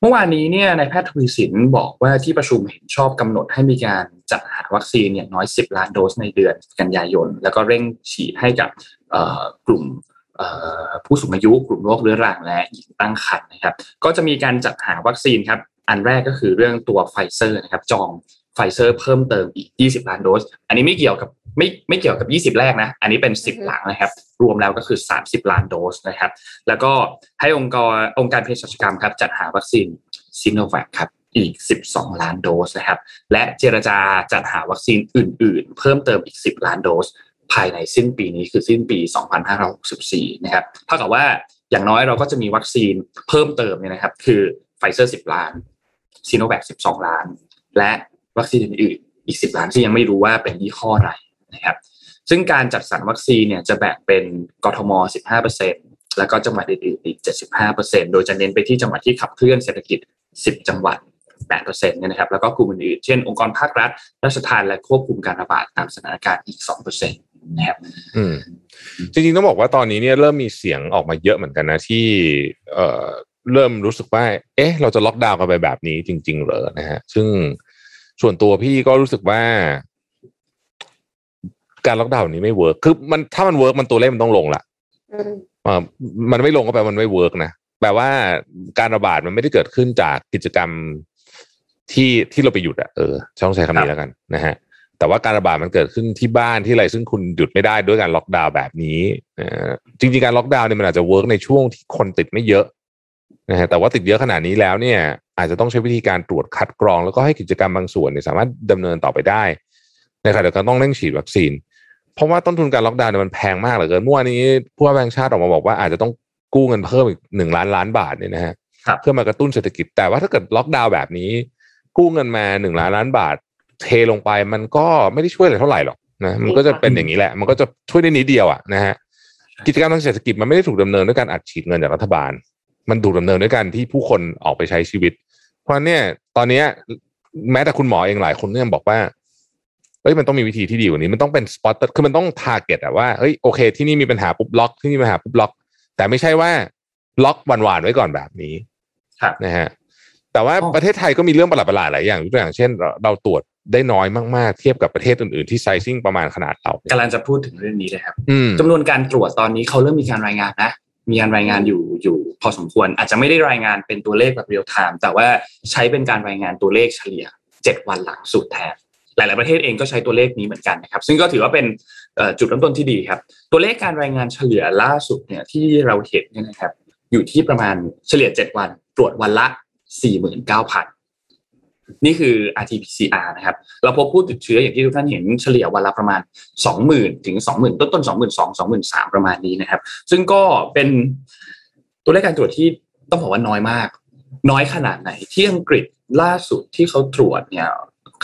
เมื่อวานนี้เนี่ยนายแพทย์ทวีสินบอกว่าที่ประชุมเห็นชอบกำหนดให้มีการจัดหาวัคซีนอย่างน้อย 10 ล้านโดสในเดือนกันยายน แล้วก็เร่งฉีดให้กับกลุ่มผู้สูงอายุกลุ่มโรคเรื้อรังและหญิงตั้งครรภ์นะครับ ก็จะมีการจัดหาวัคซีนครับอันแรกก็คือเรื่องตัวไฟเซอร์นะครับจอง ไฟเซอร์เพิ่มเติมอีก 20 ล้านโดส อันนี้ไม่เกี่ยวกับไม่ไม่เกี่ยวกับ 20 แรกนะ อันนี้เป็น 10 หลังนะครับ รวมแล้วก็คือ 30 ล้านโดสนะครับ แล้วก็ให้องค์กรองค์การเภสัชกรรมครับจัดหาวัคซีนซีโนแวคครับอีก 12 ล้านโดสนะครับ และเจรจาจัดหาวัคซีนอื่น ๆ เพิ่มเติมอีก 10 ล้านโดส ภายในสิ้นปีนี้คือสิ้นปี 2564 นะครับ เท่ากับว่าอย่างน้อยเราก็จะมีวัคซีนเพิ่มเติมเนี่ยนะครับ คือไฟเซอร์ 10 ล้านซีโนแวค12 ล้าน และ วัคซีนอื่นๆอีก 10 ล้านที่ยังไม่รู้ว่าเป็นยี่ห้ออะไรนะครับซึ่งการจัดสรรวัคซีนเนี่ยจะแบ่งเป็นกทม 15%แล้วก็จังหวัดอื่นๆอีก 75%โดยจะเน้นไปที่จังหวัดที่ขับเคลื่อนเศรษฐกิจ 10 จังหวัด8%เนี่ยนะครับแล้วก็กลุ่มอื่นๆเช่น องค์กรภาครัฐราชทานและควบคุมการระบาดตามสถานการณ์อีก 2%นะครับอืมจริงๆต้องบอกว่าตอนนี้เนี่ยเริ่มมีเสียงออกมาเยอะเหมือนกันนะที่เอ่อเริ่มรู้สึกว่า เอ๊ะ เราจะล็อกดาวน์กันไปแบบนี้จริง ๆ เหรอนะฮะซึ่ง ส่วนตัวพี่ก็รู้สึกว่า การล็อกดาวน์นี้ไม่ work คือมันถ้ามัน work มันตัวเลขมันต้องลงละเออมันไม่ลงก็แปลมันไม่ work นะแปลว่าการระบาดมันไม่ได้เกิดขึ้นจากกิจกรรมที่ที่เราไปหยุดอะเออต้องใช้คำนี้แล้วกันนะฮะแต่ว่าการระบาดมันเกิดขึ้นที่บ้านที่อะไรซึ่งคุณหยุดไม่ได้ด้วยการล็อกดาวน์แบบนี้จริงๆการล็อกดาวน์เนี่ยมันอาจจะ work ในช่วงที่คนติดไม่เยอะ นะฮะแต่ว่าติดเยอะขนาดนี้แล้วเนี่ย อาจจะต้องใช้วิธีการตรวจคัดกรอง แล้วก็ให้กิจกรรมบางส่วนเนี่ยสามารถดำเนินต่อไปได้นะครับเดี๋ยวก็ต้องเร่งฉีดวัคซีน เพราะว่าต้นทุนการล็อกดาวน์เนี่ยมันแพงมากเหลือเกินเมื่อวานนี้ผู้ว่าแบงค์ชาติออกมาบอกว่าอาจจะต้องกู้เงินเพิ่มอีกหนึ่งล้านล้านบาทเนี่ยนะฮะเพื่อมากระตุ้นเศรษฐกิจแต่ว่าถ้าเกิดล็อกดาวน์แบบนี้ กู้เงินมาหนึ่งล้านล้านบาท เทลงไปมันก็ไม่ได้ช่วยอะไรเท่าไหร่หรอกนะมันก็จะเป็นอย่างนี้แหละ มันก็จะช่วยได้นิดเดียวอะนะฮะกิจกรรมทางเศรษฐกิจมันไม่ได้ถูกดำเนินด้วยการอัดฉีดเงินจากรัฐบาล มันถูกดำเนินด้วยการที่ผู้คนออกไปใช้ชีวิต เพราะเนี่ยตอนนี้แม้แต่คุณหมอเองหลายคนเนี่ยบอกว่าเฮ้ยมันต้องมีวิธีที่ดีกว่านี้มันต้องเป็น spot คือมันต้อง target อะว่าเฮ้ยโอเค ที่นี่มีปัญหาปุ๊บล็อกที่นี่มีปัญหาปุ๊บล็อก แต่ไม่ใช่ว่าล็อกดาวน์ไว้ก่อนแบบนี้นะฮะแต่ว่าประเทศไทยก็มีเรื่องประหลาดๆหลายอย่างตัวอย่างเช่น เราตรวจได้น้อยมากๆ เทียบกับประเทศอื่นๆ ที่ไซซิ่งประมาณขนาดเรากำลังจะพูดถึงเรื่องนี้เลยครับจำนวนการตรวจตอนนี้เขาเริ่มมีการรายงานนะ มีการรายงานอยู่อยู่พอสมควร อาจจะไม่ได้รายงานเป็นตัวเลขแบบเรียลไทม์แต่ว่าใช้เป็นการรายงานตัวเลขเฉลี่ยเจ็ดวันหลังสุดแทนหลาย ๆ ประเทศเองก็ใช้ตัวเลขนี้เหมือนกันนะครับ ซึ่งก็ถือว่าเป็นจุดเริ่มต้นที่ดีครับ ตัวเลขการรายงานเฉลี่ยล่าสุดเนี่ยที่เราเห็นเนี่ยนะครับ อยู่ที่ประมาณเฉลี่ย 7 วัน ตรวจวันละ 49,000 นี่คือ RT-PCR นะครับ เราพบผู้ติดเชื้ออย่างที่ทุกท่านเห็นเฉลี่ยวันละประมาณ 20,000 ถึง 20,000 ต้นต้น22,000 23,000 ประมาณนี้นะครับ ซึ่งก็เป็นตัวเลขการตรวจที่ต้องบอกว่าน้อยมาก น้อยขนาดไหน ที่อังกฤษล่าสุดที่เขาตรวจเนี่ย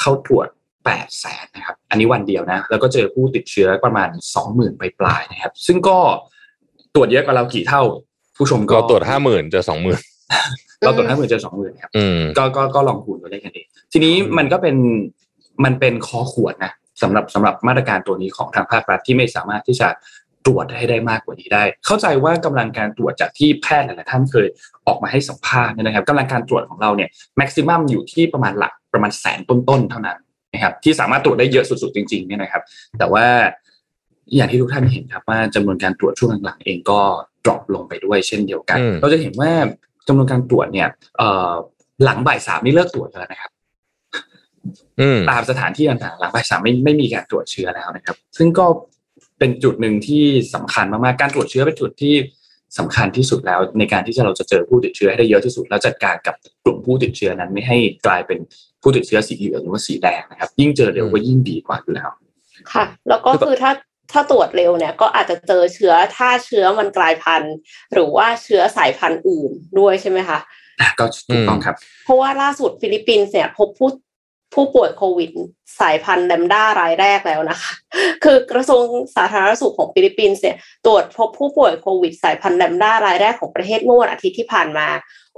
เข้าตรวจ8แสนนะครับ อันนี้วันเดียวนะ แล้วก็เจอผู้ติดเชื้อประมาณ 20,000 ไปปลายนะครับ ซึ่งก็ตรวจเยอะกว่าเรากี่เท่า ผู้ชมก็ตรวจห้าหมื่นเจอสองหมื่น เราตรวจห้าหมื่นเจอสองหมื่นครับก็ก็ก็ลองคูณตัวเลขกันเองทีนี้มันก็เป็นมันเป็นคอขวดนะสำหรับสำหรับมาตรการตัวนี้ของทางภาครัฐที่ไม่สามารถที่จะตรวจให้ได้มากกว่านี้ได้ เข้าใจว่ากำลังการตรวจจากที่แพทย์หลายๆท่านเคยออกมาให้สัมภาษณ์นะครับกำลังการตรวจของเราเนี่ยแม็กซิมัมอยู่ที่ประมาณหลักประมาณแสนต้นๆเท่านั้นนะครับที่สามารถตรวจได้เยอะสุดๆจริงๆเนี่ยนะครับ แต่ว่าอย่างที่ทุกท่านเห็นครับว่าจำนวนการตรวจช่วงหลังๆเองก็ดรอปลงไปด้วยเช่นเดียวกัน เราจะเห็นว่า จำนวนการตรวจเนี่ยหลังบ่ายสามนี่เลิกตรวจแล้วนะครับตามสถานที่ต่างๆหลังบ่ายสามไม่ไม่มีการตรวจเชื้อแล้วนะครับ ซึ่งก็เป็นจุดหนึ่งที่สำคัญมากๆการตรวจเชื้อเป็นจุดที่สำคัญที่สุดแล้ว ในการที่จะเราจะเจอผู้ติดเชื้อให้ได้เยอะที่สุด แล้วจัดการกับกลุ่มผู้ติดเชื้อนั้นไม่ให้กลายเป็นผู้ติดเชื้อสีเหลืองหรือว่าสีแดงนะครับ ยิ่งเจอเร็วก็ยิ่งดีกว่าอยู่แล้วค่ะ แล้วก็คือถ้า ถ้าตรวจเร็วเนี่ยก็อาจจะเจอเชื้อถ้าเชื้อมันกลายพันธุ์ หรือว่าเชื้อสายพันธุ์อื่นด้วยใช่ไหมคะก็ถูกต้องครับ เพราะว่าล่าสุดฟิลิปปินส์เนี่ยพบผู้ผู้ป่วยโควิด สายพันธุ์แลมด้ารายแรกแล้วนะคะ คือกระทรวงสาธารณสุขของฟิลิปปินส์เนี่ยตรวจพบผู้ป่วยโควิด สายพันธุ์แลมด้ารายแรกของประเทศเมื่อวันอาทิตย์ที่ผ่านมา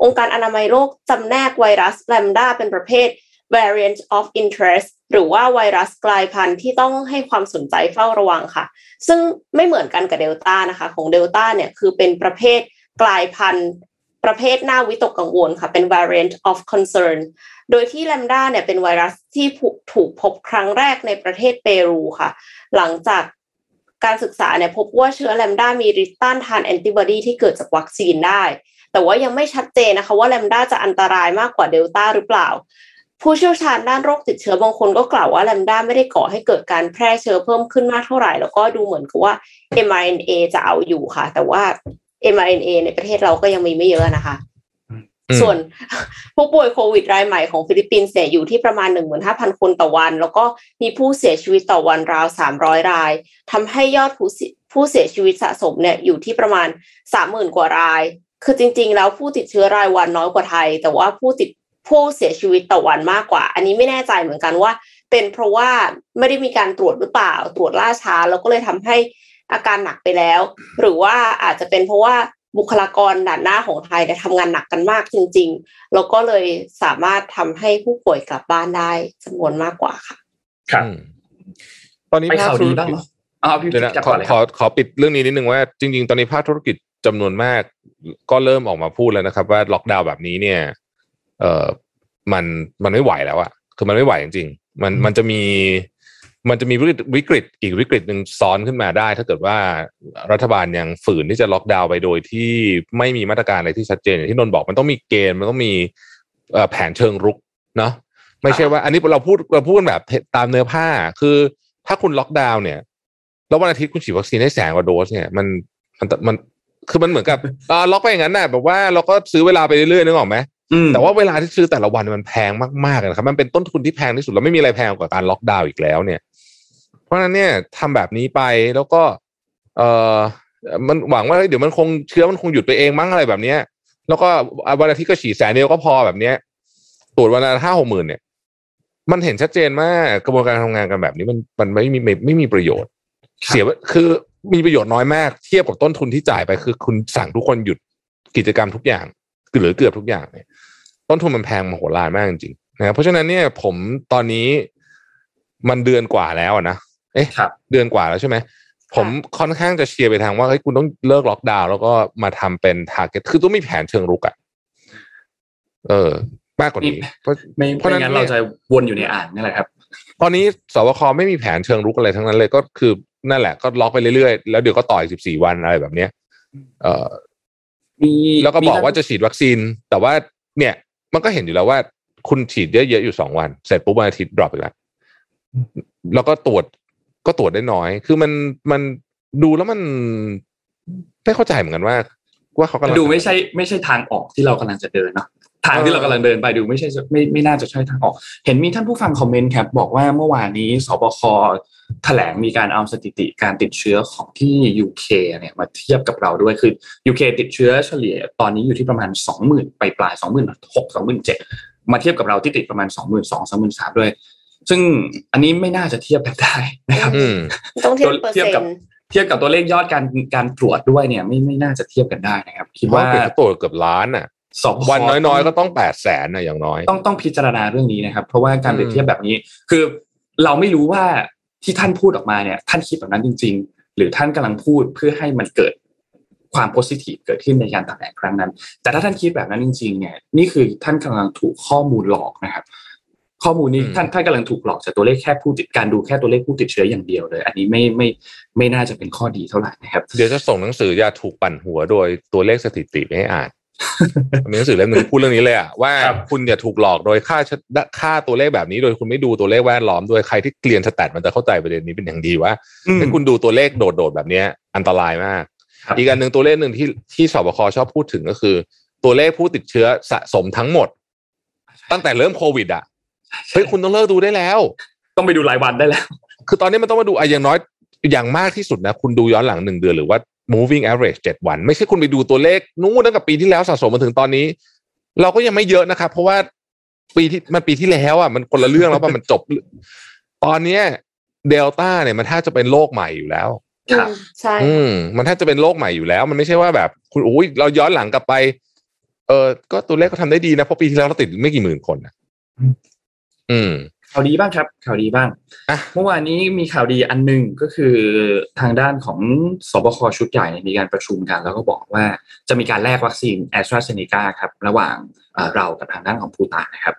องค์การอนามัยโลกจำแนกไวรัสแลมด้าเป็นประเภท variant of interest หรือว่าไวรัสกลายพันธุ์ที่ต้องให้ความสนใจเฝ้าระวังค่ะ ซึ่งไม่เหมือนกันกับเดลต้านะคะ ของเดลต้าเนี่ยคือเป็นประเภทกลายพันธุ์ประเภทหน่าวิตกกังวลค่ะ เป็น variant of concern โดยที่แลมด้าเนี่ยเป็นไวรัสที่ถูกพบครั้งแรกในประเทศเปรูค่ะ หลังจากการศึกษาเนี่ยพบว่าเชื้อแลมด้ามีฤทธิ์ต้านทานแอนติบอดีที่เกิดจากวัคซีนได้ แต่ว่ายังไม่ชัดเจนนะคะว่าแลมด้าจะอันตรายมากกว่าเดลต้าหรือเปล่า ผู้เชี่ยวชาญด้านโรคติดเชื้อบางคนก็กล่าวว่าแลมด้าไม่ได้ก่อให้เกิดการแพร่เชื้อเพิ่มขึ้นมากเท่าไหร่ แล้วก็ดูเหมือนกับว่า mRNA จะเอาอยู่ค่ะ แต่ว่า mRNA ในประเทศเราก็ยังมีไม่เยอะนะคะ ส่วนผู้ป่วยโควิดรายใหม่ของฟิลิปปินส์เนี่ยอยู่ที่ประมาณ 15,000 คนต่อวัน แล้วก็มีผู้เสียชีวิตต่อวันราว 300 รายทำให้ยอดผู้ผู้เสียชีวิตสะสมเนี่ยอยู่ที่ประมาณ 30,000 กว่าราย คือจริง ๆ แล้วผู้ติดเชื้อรายวันน้อยกว่าไทย แต่ว่าผู้ติด ผู้เสียชีวิตต่อวันมากกว่า อันนี้ไม่แน่ใจเหมือนกันว่า เป็นเพราะว่าไม่ได้มีการตรวจหรือเปล่า ตรวจล่าช้าแล้วก็เลยทำให้อาการหนักไปแล้ว หรือว่าอาจจะเป็นเพราะว่าบุคลากรด่านหน้าของไทยเนี่ยทำงานหนักกันมากจริง ๆ แล้วก็เลยสามารถทำให้ผู้ป่วยกลับบ้านได้จำนวนมากกว่าค่ะครับตอนนี้ไปภาคข่าวธุดีรบ้างกิจเนาะอ๋อพี่เดี๋ยวนะจะขก่ออนเลยขคอรับขอปิดเรื่องนี้นิดนึงว่าจริง ๆ ตอนนี้ภาคธุรกิจจำนวนมาก ก็เริ่มออกมาพูดแล้วนะครับ ว่าล็อกดาวน์แบบนี้เนี่ย เอ่อมันมันไม่ไหวแล้วอะคือมันไม่ไหวจริงๆมันมันจะมีมันจะมีวิกฤตวิกฤตอีกวิกฤตหนึ่งซ้อนขึ้นมาได้ ถ้าเกิดว่ารัฐบาลยังฝืนที่จะล็อกดาวน์ไปโดยที่ไม่มีมาตรการอะไรที่ชัดเจนอย่างที่นนท์บอกมันต้องมีเกณฑ์มันต้องมีเอ่อแผนเชิงรุกเนาะไม่ใช่ว่าอันนี้เราพูดเราพูดกันแบบตามเนื้อผ้าคือถ้าคุณล็อกดาวน์เนี่ยแล้ววันอาทิตย์คุณฉีดวัคซีนได้แสนกว่าโดสเนี่ยมันมันมันคือมันเหมือนกับอ่าล็อกไปอย่างนั้นน่ะแบบว่าเราก็ซื้อเวลาไปเรื่อยๆนึกออกไหมอืม แต่ว่าเวลาที่ซื้อแต่ละวันมันแพงมากๆนะครับ มันเป็นต้นทุนที่แพงที่สุดแล้วไม่มีอะไรแพงกว่าการล็อกดาวน์อีกแล้ว เนี่ย เพราะฉะนั้นเนี่ยทำแบบนี้ไปแล้วก็ เออมันหวังว่าเฮ้ยเดี๋ยวมันคงเชื้อมันคงหยุดไปเองมั้งอะไรแบบเนี้ย แล้วก็วันอาทิตย์ก็ฉีดแสนเดียวก็พอแบบเนี้ยตรวจวันละห้าหกหมื่นเนี่ย มันเห็นชัดเจนมากกระบวนการทำงานกันแบบนี้มันมันไม่มีไม่ไม่มีประโยชน์ครับเสียคือมีประโยชน์น้อยมาก เทียบกับต้นทุนที่จ่ายไปคือ คุณสั่งทุกคนหยุดกิจกรรมทุกอย่าง หรือเกือบทุกอย่างเนี่ยต้นทุนมันแพงมโหฬารมากจริงๆนะครับเพราะฉะนั้นเนี่ยผมตอนนี้มันเดือนกว่าแล้วอะนะเอ๊ะครับเดือนกว่าแล้วใช่ไหมผมค่อนข้างจะเชียร์ไปทางว่าเฮ้ยคุณต้องเลิกล็อกดาวน์แล้วก็มาทำเป็น target คือต้องมีแผนเชิงรุกอะเออ มากกว่านี้เพราะไม่เพราะฉะนั้นไม่งั้นเราจะวนอยู่ในอ่างนี่แหละครับ ตอนนี้ศบคไม่มีแผนเชิงรุกอะไรทั้งนั้นเลยก็คือนั่นแหละก็ล็อกไปเรื่อยๆ แล้วเดี๋ยวก็ต่ออีกสิบสี่วันอะไรแบบเนี้ยเออ มีแล้วก็บอกมีว่าจะฉีดวัคซีน แต่ว่าเนี่ย มันก็เห็นอยู่แล้วว่า คุณฉีดเยอะๆอยู่สองวัน เสร็จปุ๊บวันอาทิตย์ drop อีกแล้วแล้วก็ตรวจก็ตรวจได้น้อย คือมันมันดูแล้วมันไม่เข้าใจเหมือนกันว่า ว่าเขากำลังดูไม่ใช่ไม่ใช่ทางออกที่เรากำลังจะเดินเนาะ ทางที่เรากำลังเดินไปดูไม่ใช่ไม่ไม่น่าจะใช่ทางออก เห็นมีท่านผู้ฟังคอมเมนต์ครับบอกว่าเมื่อวานนี้สบคแถลงมีการเอาสถิติการติดเชื้อของที่ UK เนี่ยมาเทียบกับเราด้วยคือ UK ติดเชื้อเฉลี่ยตอนนี้อยู่ที่ประมาณ 20,000ไปปลายๆ26,000 27,000มาเทียบกับเราที่ติดประมาณ 22,000 23,000ด้วย ซึ่งอันนี้ไม่น่าจะเทียบกันได้นะครับอืมต้องเทียบเปอร์เทียบเซ็นกับต์เทียบกับตัวเลขยอดการการตรวจด้วยเนี่ยไม่ไม่น่าจะเทียบกันได้นะครับ คิดว่าว่าเป็นตรวจเกือบล้านอะ สบควันน้อยๆ ก็ต้องแปดแสนนะอย่างน้อย ต้องต้องพิจารณาเรื่องนี้นะครับ เพราะว่าการอืมเปรียบเทียบแบบนี้ คือเราไม่รู้ว่าที่ท่านพูดออกมาเนี่ย ท่านคิดแบบนั้นจริง ๆ หรือท่านกำลังพูดเพื่อให้มันเกิดความโพสิทีฟเกิดขึ้นในการแถลงครั้งนั้น แต่ถ้าท่านคิดแบบนั้นจริง ๆ เนี่ย นี่คือท่านกำลังถูกข้อมูลหลอกนะครับ ข้อมูลนี้อืมท่านท่านกำลังถูกหลอกจากตัวเลขแค่ผู้ติดการดูแค่ตัวเลขผู้ติดเชื้ออย่างเดียวเลย อันนี้ไม่ไม่ไม่น่าจะเป็นข้อดีเท่าไหร่นะครับ เดี๋ยวจะส่งหนังสืออย่าถูกปั่นหัวโดยตัวเลขสถิติไปให้อ่าน มีหนังสือเล่มหนึ่งพูดเรื่องนี้เลยอะว่าครับคุณอย่าถูกหลอกโดยค่าชะค่าตัวเลขแบบนี้ โดยคุณไม่ดูตัวเลขแวดล้อมด้วยใครที่เกลียนสแตทมันจะเข้าใจประเด็นนี้เป็นอย่างดีว่าอืมถ้าคุณดูตัวเลขโดดๆแบบเนี้ยอันตรายมากครับอีกอันหนึ่งตัวเลขหนึ่งที่ที่สบคชอบพูดถึงก็คือ ตัวเลขผู้ติดเชื้อสะสมทั้งหมด ตั้งแต่เริ่มโควิดอะเฮ้ยคุณต้องเลิกดูได้แล้ว ต้องไปดูรายวันได้แล้ว คือตอนนี้มันต้องมาดูอะอย่างน้อยอย่างมากที่สุดนะ คุณดูย้อนหลังหนึ่งเดือนหรือว่า moving average เจ็ดวัน ไม่ใช่คุณไปดูตัวเลขนู้นตั้งแต่ปีที่แล้วสะสมมาถึงตอนนี้ เราก็ยังไม่เยอะนะครับ เพราะว่าปีที่มันปีที่แล้วอะมันคนละเรื่องแล้วป่ะมันจบ ตอนเนี้ยเดลต้าเนี่ยมันถ้าจะเป็นโรคใหม่อยู่แล้วครับอืมใช่อืมมันถ้าจะเป็นโรคใหม่อยู่แล้ว มันไม่ใช่ว่าแบบ คุณอุ้ยเราย้อนหลังกลับไป เออก็ตัวเลขก็ทำได้ดีนะเพราะปีที่แล้วเราติดไม่กี่หมื่นคนนะอืม ข่าวดีบ้างครับ ข่าวดีบ้างอะเมื่อวานนี้มีข่าวดีอันหนึ่งก็คือทางด้านของศบคชุดใหญ่เนี่ยมีการประชุมกัน แล้วก็บอกว่าจะมีการแลกวัคซีนแอสตราเซเนกาครับระหว่างเอ่อเรากับทางด้านของภูฏานนะครับ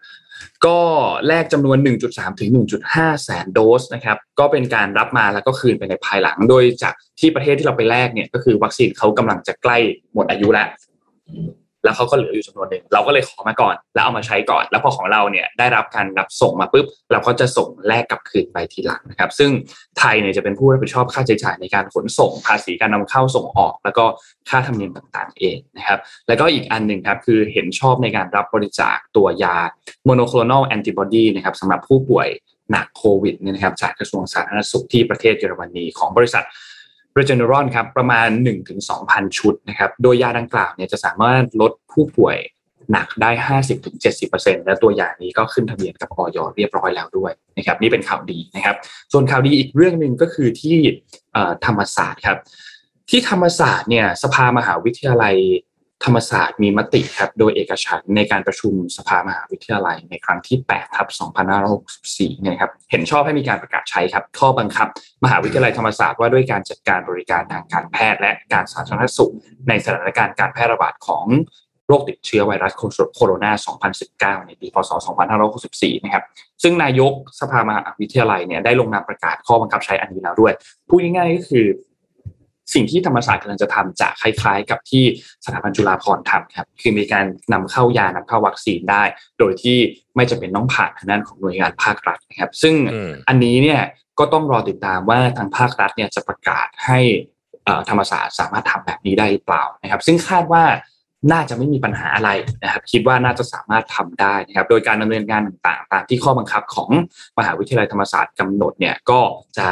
ก็แลกจำนวน 1.3 ถึง 1.5 แสนโดสนะครับ ก็เป็นการรับมาแล้วก็คืนไปในภายหลัง โดยจากที่ประเทศที่เราไปแลกเนี่ยก็คือวัคซีนเขากำลังจะใกล้หมดอายุแล้ว แล้วเขาก็เหลืออยู่จำนวนหนึ่งเราก็เลยขอมาก่อน แล้วเอามาใช้ก่อน แล้วพอของเราเนี่ยได้รับการรับส่งมาปุ๊บเราก็จะส่งแลกกลับคืนไปทีหลังนะครับ ซึ่งไทยเนี่ยจะเป็นผู้รับผิดชอบค่าใช้จ่ายในการขนส่งภาษีการนำเข้าส่งออก แล้วก็ค่าธรรมเนียมต่างๆ เองนะครับ แล้วก็อีกอันหนึ่งครับคือเห็นชอบในการรับบริจาคตัวยา monoclonal antibody นะครับสำหรับผู้ป่วยหนักโควิดเนี่ยนะครับจากกระทรวงสาธารณสุขที่ประเทศเยอรมนีของบริษัท r e g e n e r o n ครับประมาณ 1-2,000 ชุดนะครับโดยยาดังกล่าวเนี่ยจะสามารถลดผู้ป่วยหนักได้ 50-70%และตัวอย่างนี้ก็ขึ้นทะเบียนกับออยเรียบร้อยแล้วด้วยนะครับนี่เป็นข่าวดีนะครับ ส่วนข่าวดีอีกเรื่องหนึ่งก็คือที่ธรรมศาสตร์ครับที่ธรรมศาสตร์เนี่ยสภามหาวิทยาลัย ธรรมศาสตร์มีมติครับโดยเอกฉันท์ในการประชุมสภามหาวิทยาลัยในครั้งที่8ทับ2564เนี่ยครับเห็นชอบให้มีการประกาศใช้ครับข้อบังคับ มหาวิทยาลัยธรรมศาสตร์ว่าด้วยการจัดการบริการทางการแพทย์ และการสาธารณสุข ในสถานการณ์การแพร่ระบาดของโรคติดเชื้อไวรัสโคโรนา 2019 ในปี พศ 2564 นะครับ ซึ่งนายกสภามหาวิทยาลัยเนี่ยได้ลงนามประกาศข้อบังคับใช้อันนี้แล้วด้วย พูดง่ายๆก็คือ สิ่งที่ธรรมศาสตร์กำลังจะทำจะคล้ายๆ กับที่สถาบันจุฬาภรณ์ทำครับ คือมีการนำเข้ายานำเข้าวัคซีนได้ โดยที่ไม่จำเป็นต้องผ่านทางด้านของหน่วยงานภาครัฐนะครับ ซึ่งอืมอันนี้เนี่ยก็ต้องรอติดตามว่าทางภาครัฐเนี่ยจะประกาศให้เอ่อธรรมศาสตร์สามารถทำแบบนี้ได้หรือเปล่านะครับ ซึ่งคาดว่าน่าจะไม่มีปัญหาอะไรนะครับ คิดว่าน่าจะสามารถทำได้นะครับ โดยการดำเนินงานต่างๆ ตามที่ข้อบังคับของมหาวิทยาลัยธรรมศาสตร์กำหนดเนี่ยก็จะ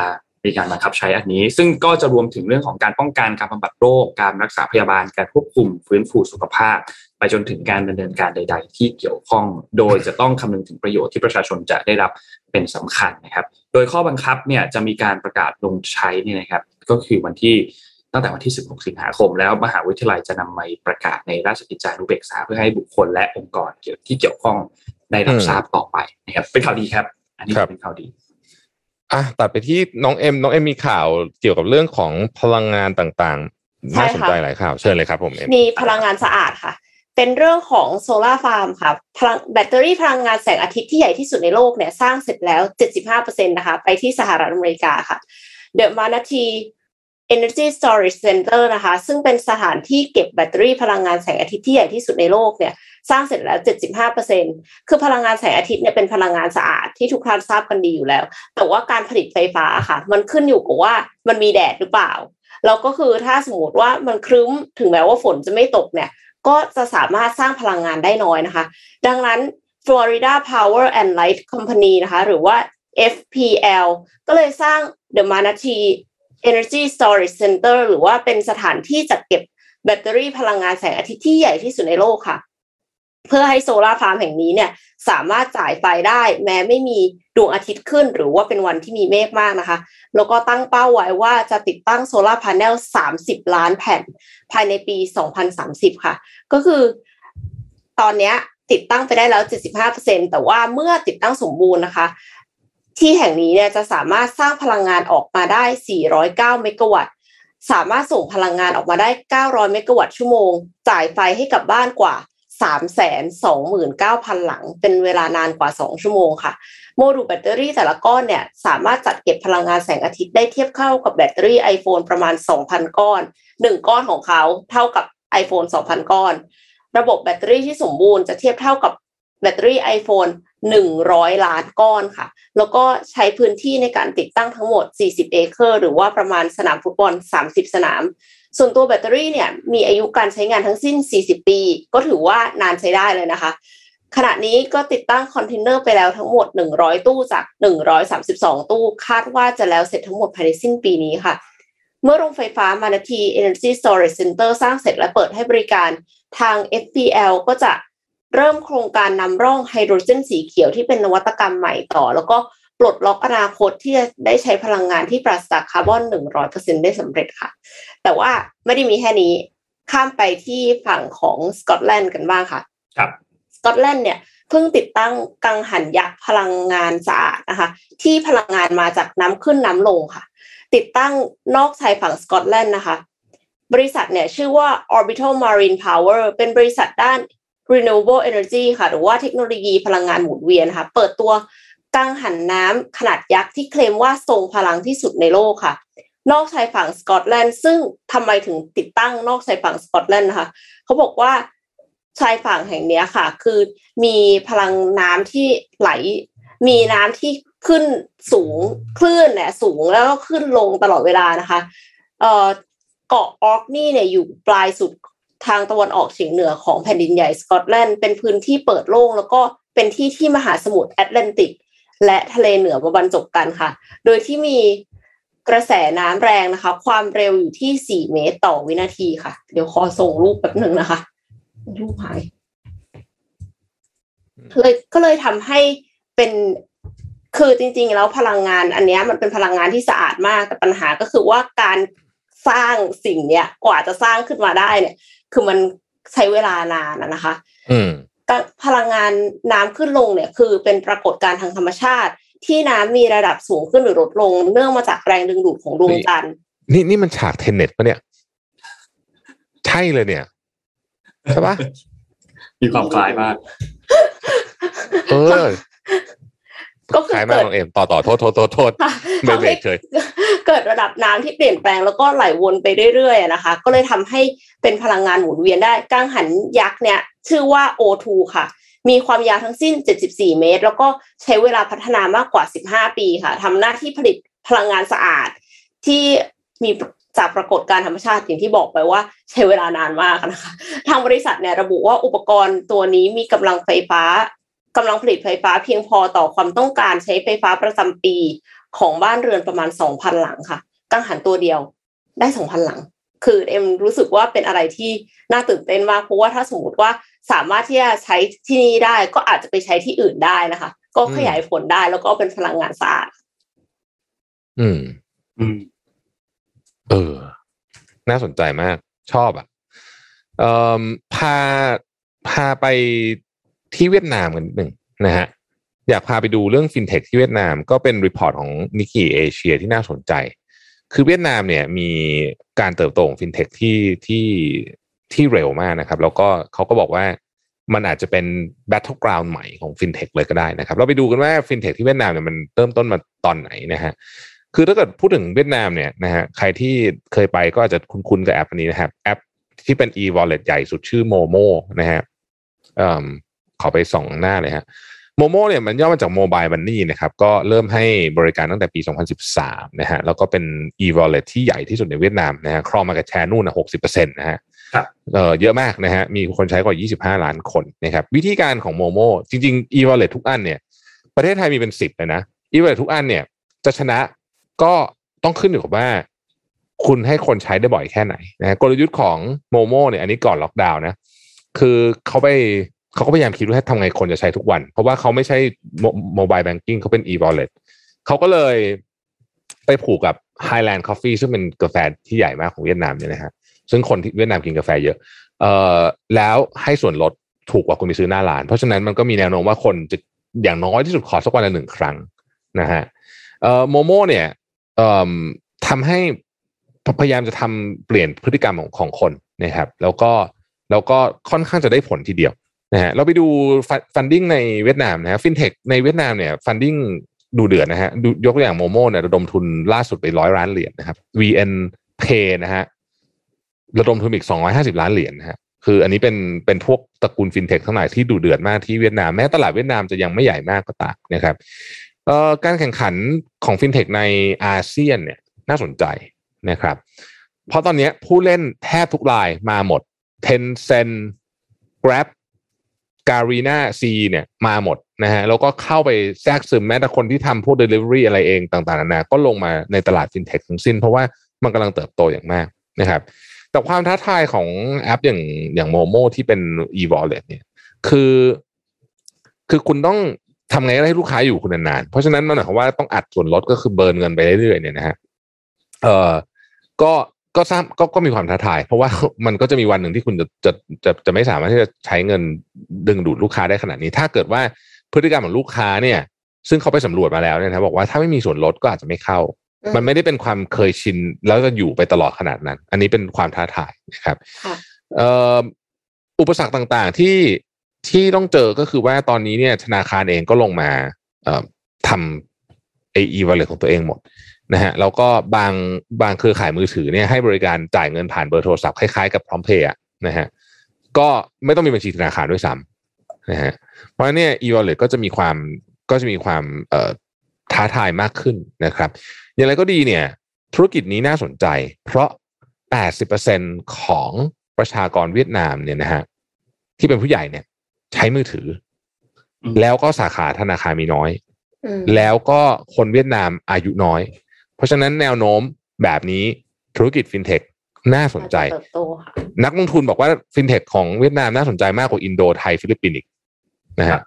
มีการบังคับใช้อันนี้ ซึ่งก็จะรวมถึงเรื่องของการป้องกันการบำบัดโรค การรักษาพยาบาลการควบคุมฟื้นฟูสุขภาพ ไปจนถึงการดำเนินการใด ๆ ที่เกี่ยวข้อง โดยจะต้องคำนึงถึงประโยชน์ที่ประชาชนจะได้รับเป็นสำคัญนะครับ โดยข้อบังคับเนี่ยจะมีการประกาศลงใช้เนี่ยนะครับ ก็คือวันที่ตั้งแต่วันที่ 16 สิงหาคม แล้วมหาวิทยาลัยจะนำมาประกาศในราชกิจจานุเบกษาเพื่อให้บุคคลและองค์กรเกี่ยวที่เกี่ยวข้องได้รับอืมทราบต่อไปนะครับเป็นข่าวดีครับ อันนี้ครับเป็นข่าวดี อะตัดไปที่น้องเอ็มน้องเอ็มมีข่าวเกี่ยวกับเรื่องของพลังงานต่างๆใช่น่าสนใจหลายข่าวเชิญเลยครับผมเอ็มมีพลังงานสะอาดค่ะ เป็นเรื่องของโซลาร์ฟาร์มค่ะพลังแบตเตอรี่พลังงานแสงอาทิตย์ที่ใหญ่ที่สุดในโลกเนี่ยสร้างเสร็จแล้ว 75%นะคะ ไปที่สหรัฐอเมริกาค่ะ The Manatee Energy Storage Center นะคะ ซึ่งเป็นสถานที่เก็บแบตเตอรี่พลังงานแสงอาทิตย์ที่ใหญ่ที่สุดในโลกเนี่ยสร้างเสร็จแล้ว 75%คือพลังงานแสงอาทิตย์เนี่ยเป็นพลังงานสะอาดที่ทุกท่านทราบกันดีอยู่แล้ว แต่ว่าการผลิตไฟฟ้าค่ะ มันขึ้นอยู่กับว่ามันมีแดดหรือเปล่า แล้วก็คือถ้าสมมติว่ามันครึ้มถึงแม้ว่าฝนจะไม่ตกเนี่ย ก็จะสามารถสร้างพลังงานได้น้อยนะคะ ดังนั้น Florida Power and Light Company นะคะ หรือว่า FPL ก็เลยสร้าง The Manatee Energy Storage Center หรือว่าเป็นสถานที่จัดเก็บแบตเตอรี่พลังงานแสงอาทิตย์ที่ใหญ่ที่สุดในโลกค่ะ เพื่อให้โซลาร์ฟาร์มแห่งนี้เนี่ยสามารถจ่ายไฟได้ แม้ไม่มีดวงอาทิตย์ขึ้น หรือว่าเป็นวันที่มีเมฆมากนะคะ แล้วก็ตั้งเป้าไว้ว่าจะติดตั้ง solar panel 30 ล้านแผ่น ภายในปี 2030 ค่ะ ก็คือตอนนี้ติดตั้งไปได้แล้ว 75%แต่ว่าเมื่อติดตั้งสมบูรณ์นะคะ ที่แห่งนี้เนี่ยจะสามารถสร้างพลังงานออกมาได้ 409 เมกะวัตต์ สามารถส่งพลังงานออกมาได้ 900 เมกะวัตต์ชั่วโมง จ่ายไฟให้กับบ้านกว่า 329,000 หลัง เป็นเวลานานกว่า 2 ชั่วโมงค่ะ โมดูลแบตเตอรี่แต่ละก้อนเนี่ยสามารถจัดเก็บพลังงานแสงอาทิตย์ได้เทียบเข้ากับแบตเตอรี่ iPhone ประมาณ 2,000 ก้อน 1 ก้อนของเขาเท่ากับ iPhone 2,000 ก้อน ระบบแบตเตอรี่ที่สมบูรณ์จะเทียบเท่ากับ แบตเตอรี่ iPhone 100 ล้านก้อนค่ะ แล้วก็ใช้พื้นที่ในการติดตั้งทั้งหมด 40 เอเคอร์หรือว่าประมาณสนามฟุตบอล 30 สนาม ส่วนตัวแบตเตอรี่เนี่ยมีอายุการใช้งานทั้งสิ้น 40 ปี ก็ถือว่านานใช้ได้เลยนะคะ ขณะนี้ก็ติดตั้งคอนเทนเนอร์ไปแล้วทั้งหมด 100 ตู้จาก 132 ตู้ คาดว่าจะแล้วเสร็จทั้งหมดภายในสิ้นปีนี้ค่ะเมื่อโรงไฟฟ้ามานาที Energy Storage Center สร้างเสร็จและเปิดให้บริการทาง FPL ก็จะ เริ่มโครงการนำร่องไฮโดรเจนสีเขียวที่เป็นนวัตกรรมใหม่ต่อ แล้วก็ปลดล็อกอนาคตที่จะได้ใช้พลังงานที่ปราศจากคาร์บอนหนึ่งร้อยเปอร์เซ็นได้สำเร็จค่ะ แต่ว่าไม่ได้มีแค่นี้ข้ามไปที่ฝั่งของสกอตแลนด์กันบ้างค่ะ ครับสกอตแลนด์เนี่ยเพิ่งติดตั้งกังหันยักษ์พลังงานสะอาดนะคะ ที่พลังงานมาจากน้ำขึ้นน้ำลงค่ะ ติดตั้งนอกชายฝั่งสกอตแลนด์นะคะ บริษัทเนี่ยชื่อว่า Orbital Marine Power เป็นบริษัทด้าน renewable energy ค่ะ หรือว่าเทคโนโลยีพลังงานหมุนเวียนค่ะ เปิดตัวกังหันน้ำขนาดยักษ์ที่เคลมว่าทรงพลังที่สุดในโลกค่ะ นอกชายฝั่งสกอตแลนด์ซึ่งทำไมถึงติดตั้งนอกชายฝั่งสกอตแลนด์นะคะเขาบอกว่าชายฝั่งแห่งนี้ค่ะ คือมีพลังน้ำที่ไหล มีน้ำที่ขึ้นสูงคลื่นเนี่ยสูงแล้วก็ขึ้นลงตลอดเวลานะคะเอ่อเกาะออกนี่เนี่ยอยู่ปลายสุด ทางตะวันออกเฉียงเหนือของแผ่นดินใหญ่สกอตแลนด์เป็นพื้นที่เปิดโล่งแล้วก็เป็นที่ที่มหาสมุทรแอตแลนติก และทะเลเหนือมาบรรจบกันค่ะ โดยที่มีกระแสน้ำแรงนะคะ ความเร็วอยู่ที่ 4 เมตรต่อวินาทีค่ะ เดี๋ยวขอส่งรูปแป๊บหนึ่งนะคะรูปหายเลยก็เลยทำให้เป็นคือจริง ๆ แล้วพลังงาน อันนี้มันเป็นพลังงานที่สะอาดมากแต่ปัญหาก็คือว่าการสร้างสิ่งเนี้ยกว่าจะสร้างขึ้นมาได้เนี่ย คือมันใช้เวลานานอะนะคะ อืมการพลังงานน้ำขึ้นลงเนี่ยคือเป็นปรากฏการณ์ทางธรรมชาติ ที่น้ำมีระดับสูงขึ้นหรือลดลง เนื่องมาจากแรงดึงดูดของดวงจันทร์นี่นี่มันฉากเทนเน็ตปะเนี่ย ใช่เลยเนี่ยใช่ปะมีความคล้ายมากเออ ก็คือขายมากเกิดน้องเอ็มต่อต่อโทษโทษโทษโทษค่ะไม่ทำเบรให้กเลยเกิดระดับน้ำที่เปลี่ยนแปลงแล้วก็ไหลวนไปเรื่อยๆอะนะคะ ก็เลยทำให้เป็นพลังงานหมุนเวียนได้กังหันยักษ์เนี่ยชื่อว่า O2 ค่ะ มีความยาวทั้งสิ้น 74 เมตร แล้วก็ใช้เวลาพัฒนามากกว่า 15 ปีค่ะทำหน้าที่ผลิตพลังงานสะอาดที่มีจากปรากฏการณ์ธรรมชาติอย่างที่บอกไปว่าใช้เวลานานมากนะคะ ทางบริษัทเนี่ยระบุว่าอุปกรณ์ตัวนี้มีกำลังไฟฟ้า กำลังผลิตไฟฟ้าเพียงพอต่อความต้องการใช้ไฟฟ้าประจำปีของบ้านเรือนประมาณ 2,000 หลังค่ะ กังหันตัวเดียวได้ 2,000 หลัง คือเอ็มรู้สึกว่าเป็นอะไรที่น่าตื่นเต้นมากเพราะว่าถ้าสมมติว่าสามารถที่จะใช้ที่นี่ได้ก็อาจจะไปใช้ที่อื่นได้นะคะ ก็ขยายผลได้แล้วก็เป็นพลังงานสะอาดอืม อืม เออ น่าสนใจมาก ชอบอะ เอ่อพาพาไป ที่เวียดนามกันนิดหนึ่งนะฮะอยากพาไปดูเรื่องฟินเทคที่เวียดนามก็เป็น report ของนิก k ีเอเชียที่น่าสนใจ คือเวียดนามเนี่ยมีการเติบโตของฟินเทคที่ที่ที่เร็วมากนะครับ แล้วก็เขาก็บอกว่ามันอาจจะเป็น battle ground ใหม่ของฟินเทคเลยก็ได้นะครับ เราไปดูกันว่าฟินเทคที่เวียดนามเนี่ยมันเริ่มต้นมาตอนไหนนะฮะคือถ้าเกิดพูดถึงเวียดนามเนี่ยนะฮะใครที่เคยไปก็อาจจะคุ้นๆกับแอปนี้นะครับแอปที่เป็น e-wallet ใหญ่สุดชื่อ Momo นะฮะอ่อ ขอไปส่องหน้าเลยฮะโมโมเนี่ยมันย่อมาจาก Mobile Money นะครับก็เริ่มให้บริการตั้งแต่ปี 2013 นะฮะแล้วก็เป็น e-wallet ที่ใหญ่ที่สุดในเวียดนามนะฮะครอง market share นู่นนะ60%นะฮะครับเออเยอะมากนะฮะมีคนใช้กว่า 25 ล้านคนนะครับวิธีการของโมโมจริง ๆ e-wallet ทุกอันเนี่ยประเทศไทยมีเป็นสิบเลยนะ e-wallet ทุกอันเนี่ยจะชนะก็ต้องขึ้นอยู่กับว่า คุณให้คนใช้ได้บ่อยแค่ไหนนะกลยุทธ์ของโมโมเนี่ยอันนี้ก่อนล็อกดาวน์นะคือเขาไป เขาก็พยายามคิดว่าทำไงคนจะใช้ทุกวัน เพราะว่าเขาไม่ใช่ mobile banking เขาเป็น e-wallet เขาก็เลยไปผูกกับ Highland Coffee ซึ่งเป็นกาแฟที่ใหญ่มากของเวียดนามเนี่ยนะฮะซึ่งคนที่เวียดนามกินกาแฟเยอะ เอ่อแล้วให้ส่วนลดถูกกว่าคุณไปซื้อหน้าร้าน เพราะฉะนั้นมันก็มีแนวโน้มว่าคนจะอย่างน้อยที่สุดขอสักวันละหนึ่งครั้งนะฮะเอ่อโมโมเนี่ยเอ่อทำให้พยายามจะทำเปลี่ยนพฤติกรรมของของคนนะครับ แล้วก็แล้วก็ค่อนข้างจะได้ผลทีเดียว นะฮะเราไปดู funding ในเวียดนามนะฮะฟินเทคในเวียดนามเนี่ย fundingดูเดือดนะฮะดูยกตัวอย่างโมโม่เนี่ยระดมทุนล่าสุดไปร้อยล้านเหรียญนะครับ VN Pay นะฮะระดมทุนอีกสองร้อยห้าสิบล้านเหรียญนะฮะคืออันนี้เป็นเป็นพวกตระกูลฟินเทคทั้งหลายที่ดูเดือดมากที่เวียดนาม แม้ตลาดเวียดนามจะยังไม่ใหญ่มากก็ตามนะครับเอ่อการแข่งขันของฟินเทคในอาเซียนเนี่ยน่าสนใจนะครับ เพราะตอนนี้ผู้เล่นแทบทุกรายมาหมด Tencent Grab Garena C เนี่ยมาหมดนะฮะแล้วก็เข้าไปแทรกซึมแม้แต่คนที่ทำพวก Delivery อะไรเองต่างๆนานาก็ลงมาในตลาดฟินเทคทั้งสิ้น เพราะว่ามันกำลังเติบโตอย่างมากนะครับแต่ความท้าทายของแอปอย่างอย่างโมโมที่เป็น e-wallet เนี่ยคือ คือคุณต้องทำไงให้ลูกค้าอยู่คุณนานๆ เพราะฉะนั้นมันหมายความว่าต้องอัดส่วนลดก็คือเบิร์นเงินไปเรื่อยๆเนี่ยนะฮะเอ่อก็ ก็ทราบก็ก็มีความท้าทาย เพราะว่ามันก็จะมีวันหนึ่งที่คุณจะจะจะจะไม่สามารถที่จะใช้เงินดึงดูดลูกค้าได้ขนาดนี้ ถ้าเกิดว่าพฤติกรรมของลูกค้าเนี่ย ซึ่งเขาไปสำรวจมาแล้วเนี่ยนะบอกว่าถ้าไม่มีส่วนลดก็อาจจะไม่เข้าอืมมันไม่ได้เป็นความเคยชิน แล้วจะอยู่ไปตลอดขนาดนั้น อันนี้เป็นความท้าทายนะครับค่ะเอ่ออุปสรรคต่างๆที่ที่ต้องเจอก็คือว่าตอนนี้เนี่ยธนาคารเองก็ลงมาเอ่อทำ AE wallet ของตัวเองหมด นะฮะแล้วก็บางบางเครือข่ายมือถือเนี่ยให้บริการจ่ายเงินผ่านเบอร์โทรศัพท์คล้ายๆกับพร้อมเพย์อะนะฮะก็ไม่ต้องมีบัญชีธนาคารด้วยซ้ำนะฮะเพราะฉะนั้นเนี่ย e-wallet ก็จะมีความก็จะมีความเอ่อท้าทายมากขึ้นนะครับ อย่างไรก็ดีเนี่ย ธุรกิจนี้น่าสนใจ เพราะ 80%ของประชากรเวียดนามเนี่ยนะฮะที่เป็นผู้ใหญ่เนี่ย ใช้มือถืออมแล้วก็สาขาธนาคารมีน้อยอืมแล้วก็คนเวียดนามอายุน้อย เพราะฉะนั้นแนวโน้มแบบนี้ธุรกิจฟินเทคน่าสนใจเติบโตค่ะนักลงทุนบอกว่าฟินเทคของเวียดนามน่าสนใจมากกว่าอินโดไทยฟิลิปปินส์อีกนะครัฮะบ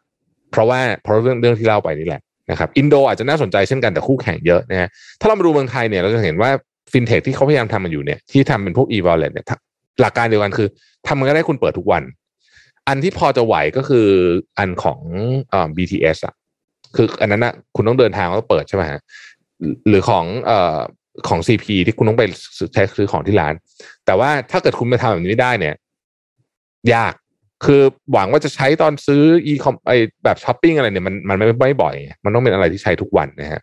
เพราะว่าเพราะเรื่องเรื่องที่เล่าไปนี่แหละนะครับอินโดอาจจะน่าสนใจเช่นกันแต่คู่แข่งเยอะนะฮะถ้าเรามาดูเมืองไทยเนี่ยเราจะเห็นว่าฟินเทคที่เขาพยายามทำมันอยู่เนี่ยที่ทำเป็นพวก e-wallet เนี่ยหลักการเดียวกันคือทำไงก็ได้คุณเปิดทุกวัน อันที่พอจะไหวก็คืออันของเอ่อ BTS อะคืออันนั้นนะคุณต้องเดินทางแล้วเปิดใช่ไหมฮะ หรือของเอ่อของ CP ที่คุณต้องไปใช้ซื้อของที่ร้าน แต่ว่าถ้าเกิดคุณมาทำแบบนี้ไม่ได้เนี่ย ยากคือหวังว่าจะใช้ตอนซื้ออีคอมไอแบบช้อปปิ้งอะไรเนี่ยมันมันไม่ไม่บ่อย มันต้องเป็นอะไรที่ใช้ทุกวันนะฮะ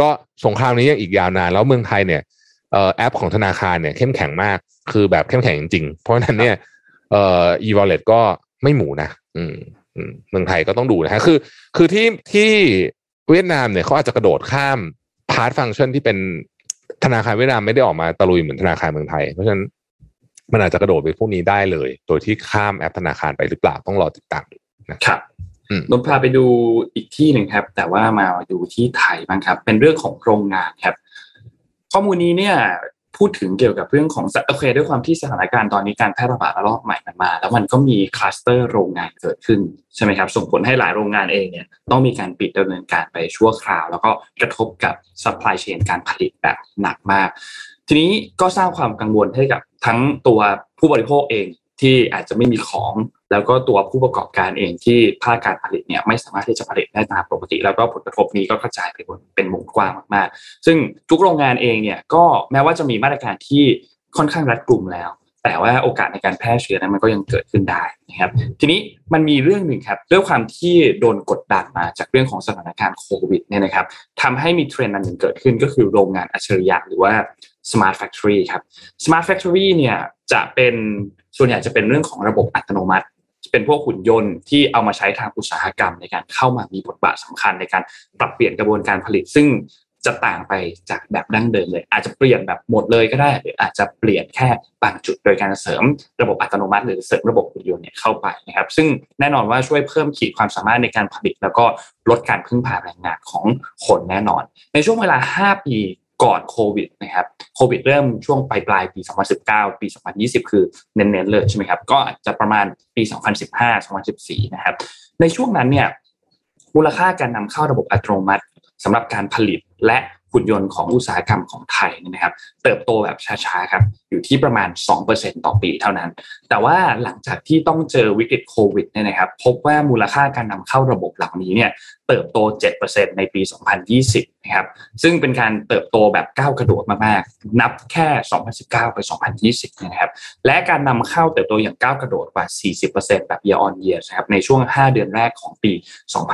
ก็สงครามนี้ยังอีกยาวนาน แล้วเมืองไทยเนี่ยเอ่อแอปของธนาคารเนี่ยเข้มแข็งมากคือแบบเข้มแข็งจริง เพราะฉะนั้นเนี่ยเอ่อ e-wallet ก็ไม่หมูนะ อืมอืมเมืองไทยก็ต้องดูนะฮะคือ คือที่ที่เวียดนามเนี่ยเขาอาจจะกระโดดข้าม part function ที่เป็นธนาคารเวียดนามไม่ได้ออกมาตะลุยเหมือนธนาคารเมืองไทย เพราะฉะนั้นมันอาจจะกระโดดไปพวกนี้ได้เลย โดยที่ข้ามแอปธนาคารไปหรือเปล่าต้องรอติดตามดูนะครับอืมนนท์พาไปดูอีกที่หนึ่งครับ แต่ว่ามาดูที่ไทยบ้างครับ เป็นเรื่องของโรงงานครับ ข้อมูลนี้เนี่ย พูดถึงเกี่ยวกับเรื่องของโอเคด้วยความที่สถานการณ์ตอนนี้การแพร่ระบาดระลอกใหม่มันมา แล้วมันก็มีคลัสเตอร์โรงงานเกิดขึ้นใช่ไหมครับ ส่งผลให้หลายโรงงานเองเนี่ยต้องมีการปิดดำเนินการไปชั่วคราว แล้วก็กระทบกับ supply chain การผลิตแบบหนักมาก ทีนี้ก็สร้างความกังวลให้กับทั้งตัวผู้บริโภคเองที่อาจจะไม่มีของ แล้วก็ตัวผู้ประกอบการเองที่ภาคการผลิตเนี่ยไม่สามารถที่จะผลิตได้ตามปกติ แล้วก็ผลกระทบนี้ก็กระจายไปบนเป็นวงกว้างมากๆ ซึ่งทุกโรงงานเองเนี่ยก็แม้ว่าจะมีมาตรการที่ค่อนข้างรัดกุมแล้ว แต่ว่าโอกาสในการแพร่เชื้อนั้นมันก็ยังเกิดขึ้นได้นะครับ ทีนี้มันมีเรื่องหนึ่งครับด้วยความที่โดนกดดันมาจากเรื่องของสถานการณ์โควิดเนี่ยนะครับทำให้มีเทรนด์อันหนึ่งเกิดขึ้นก็คือโรงงานอัจฉริยะหรือว่า Smart Factory ครับ Smart Factory เนี่ยจะเป็นส่วนใหญ่จะเป็นเรื่องของระบบอัตโนมัติ เป็นพวกหุ่นยนต์ที่เอามาใช้ทางอุตสาหกรรมในการเข้ามามีบทบาทสำคัญในการปรับเปลี่ยนกระบวนการผลิต ซึ่งจะต่างไปจากแบบดั้งเดิมเลย อาจจะเปลี่ยนแบบหมดเลยก็ได้หรืออาจจะเปลี่ยนแค่บางจุดโดยการเสริมระบบอัตโนมัติ หรือเสริมระบบหุ่นยนต์เนี่ยเข้าไปนะครับ ซึ่งแน่นอนว่าช่วยเพิ่มขีดความสามารถในการผลิต แล้วก็ลดการพึ่งพาแรงงานของคนแน่นอน ในช่วงเวลา 5 ปี ก่อนโควิดนะครับโควิดเริ่มช่วงปลายปลายปี 2019 ปี 2020 คือเน้นๆเลยใช่ไหมครับก็จะประมาณปี 2015 2014 นะครับในช่วงนั้นเนี่ยมูลค่าการนำเข้าระบบอัตโนมัติสำหรับการผลิตและหุ่นยนต์ของอุตสาหกรรมของไทยนะครับ เติบโตแบบช้าๆครับ อยู่ที่ประมาณ 2%ต่อปีเท่านั้น แต่ว่าหลังจากที่ต้องเจอวิกฤตโควิดเนี่ยนะครับพบว่ามูลค่าการนำเข้าระบบเหล่านี้เนี่ยเติบโต 7%ในปี 2020 นะครับซึ่งเป็นการเติบโตแบบก้าวกระโดดมากๆ นับแค่ 2019 ไป 2020 นะครับและการนำเข้าเติบโตอย่างก้าวกระโดดกว่า 40%แบบ year on year นะครับในช่วง 5 เดือนแรกของปี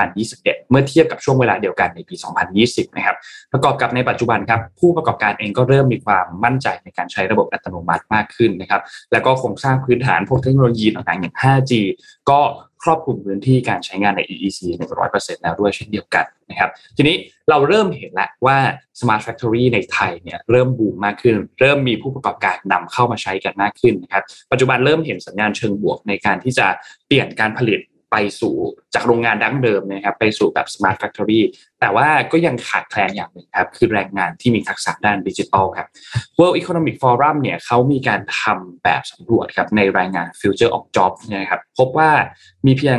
2021 เมื่อเทียบกับช่วงเวลาเดียวกันในปี 2020 นะครับประกอบกับในปัจจุบันครับผู้ประกอบการเองก็เริ่มมีความมั่นใจในการใช้ระบบอัตตโนมัติมากขึ้นนะครับ แล้วก็โครงสร้างพื้นฐานพวกเทคโนโลยีต่างๆอย่าง 5G ก็ครอบคลุมพื้นที่การใช้งานใน EEC 100%แล้วด้วยเช่นเดียวกันนะครับ ทีนี้เราเริ่มเห็นแล้วว่า Smart Factory ในไทยเนี่ยเริ่มบูมมากขึ้น เริ่มมีผู้ประกอบการนำเข้ามาใช้กันมากขึ้นนะครับ ปัจจุบันเริ่มเห็นสัญญาณเชิงบวกในการที่จะเปลี่ยนการผลิตไปสู่จากโรงงานดั้งเดิมนะครับไปสู่แบบ smart factory แต่ว่าก็ยังขาดแคลนอย่างหนึ่งครับคือแรงงานที่มีทักษะด้านดิจิทัลครับ World Economic Forum เนี่ยเขามีการทำแบบสำรวจครับในรายงาน Future of Jobs นะครับพบว่ามีเพียง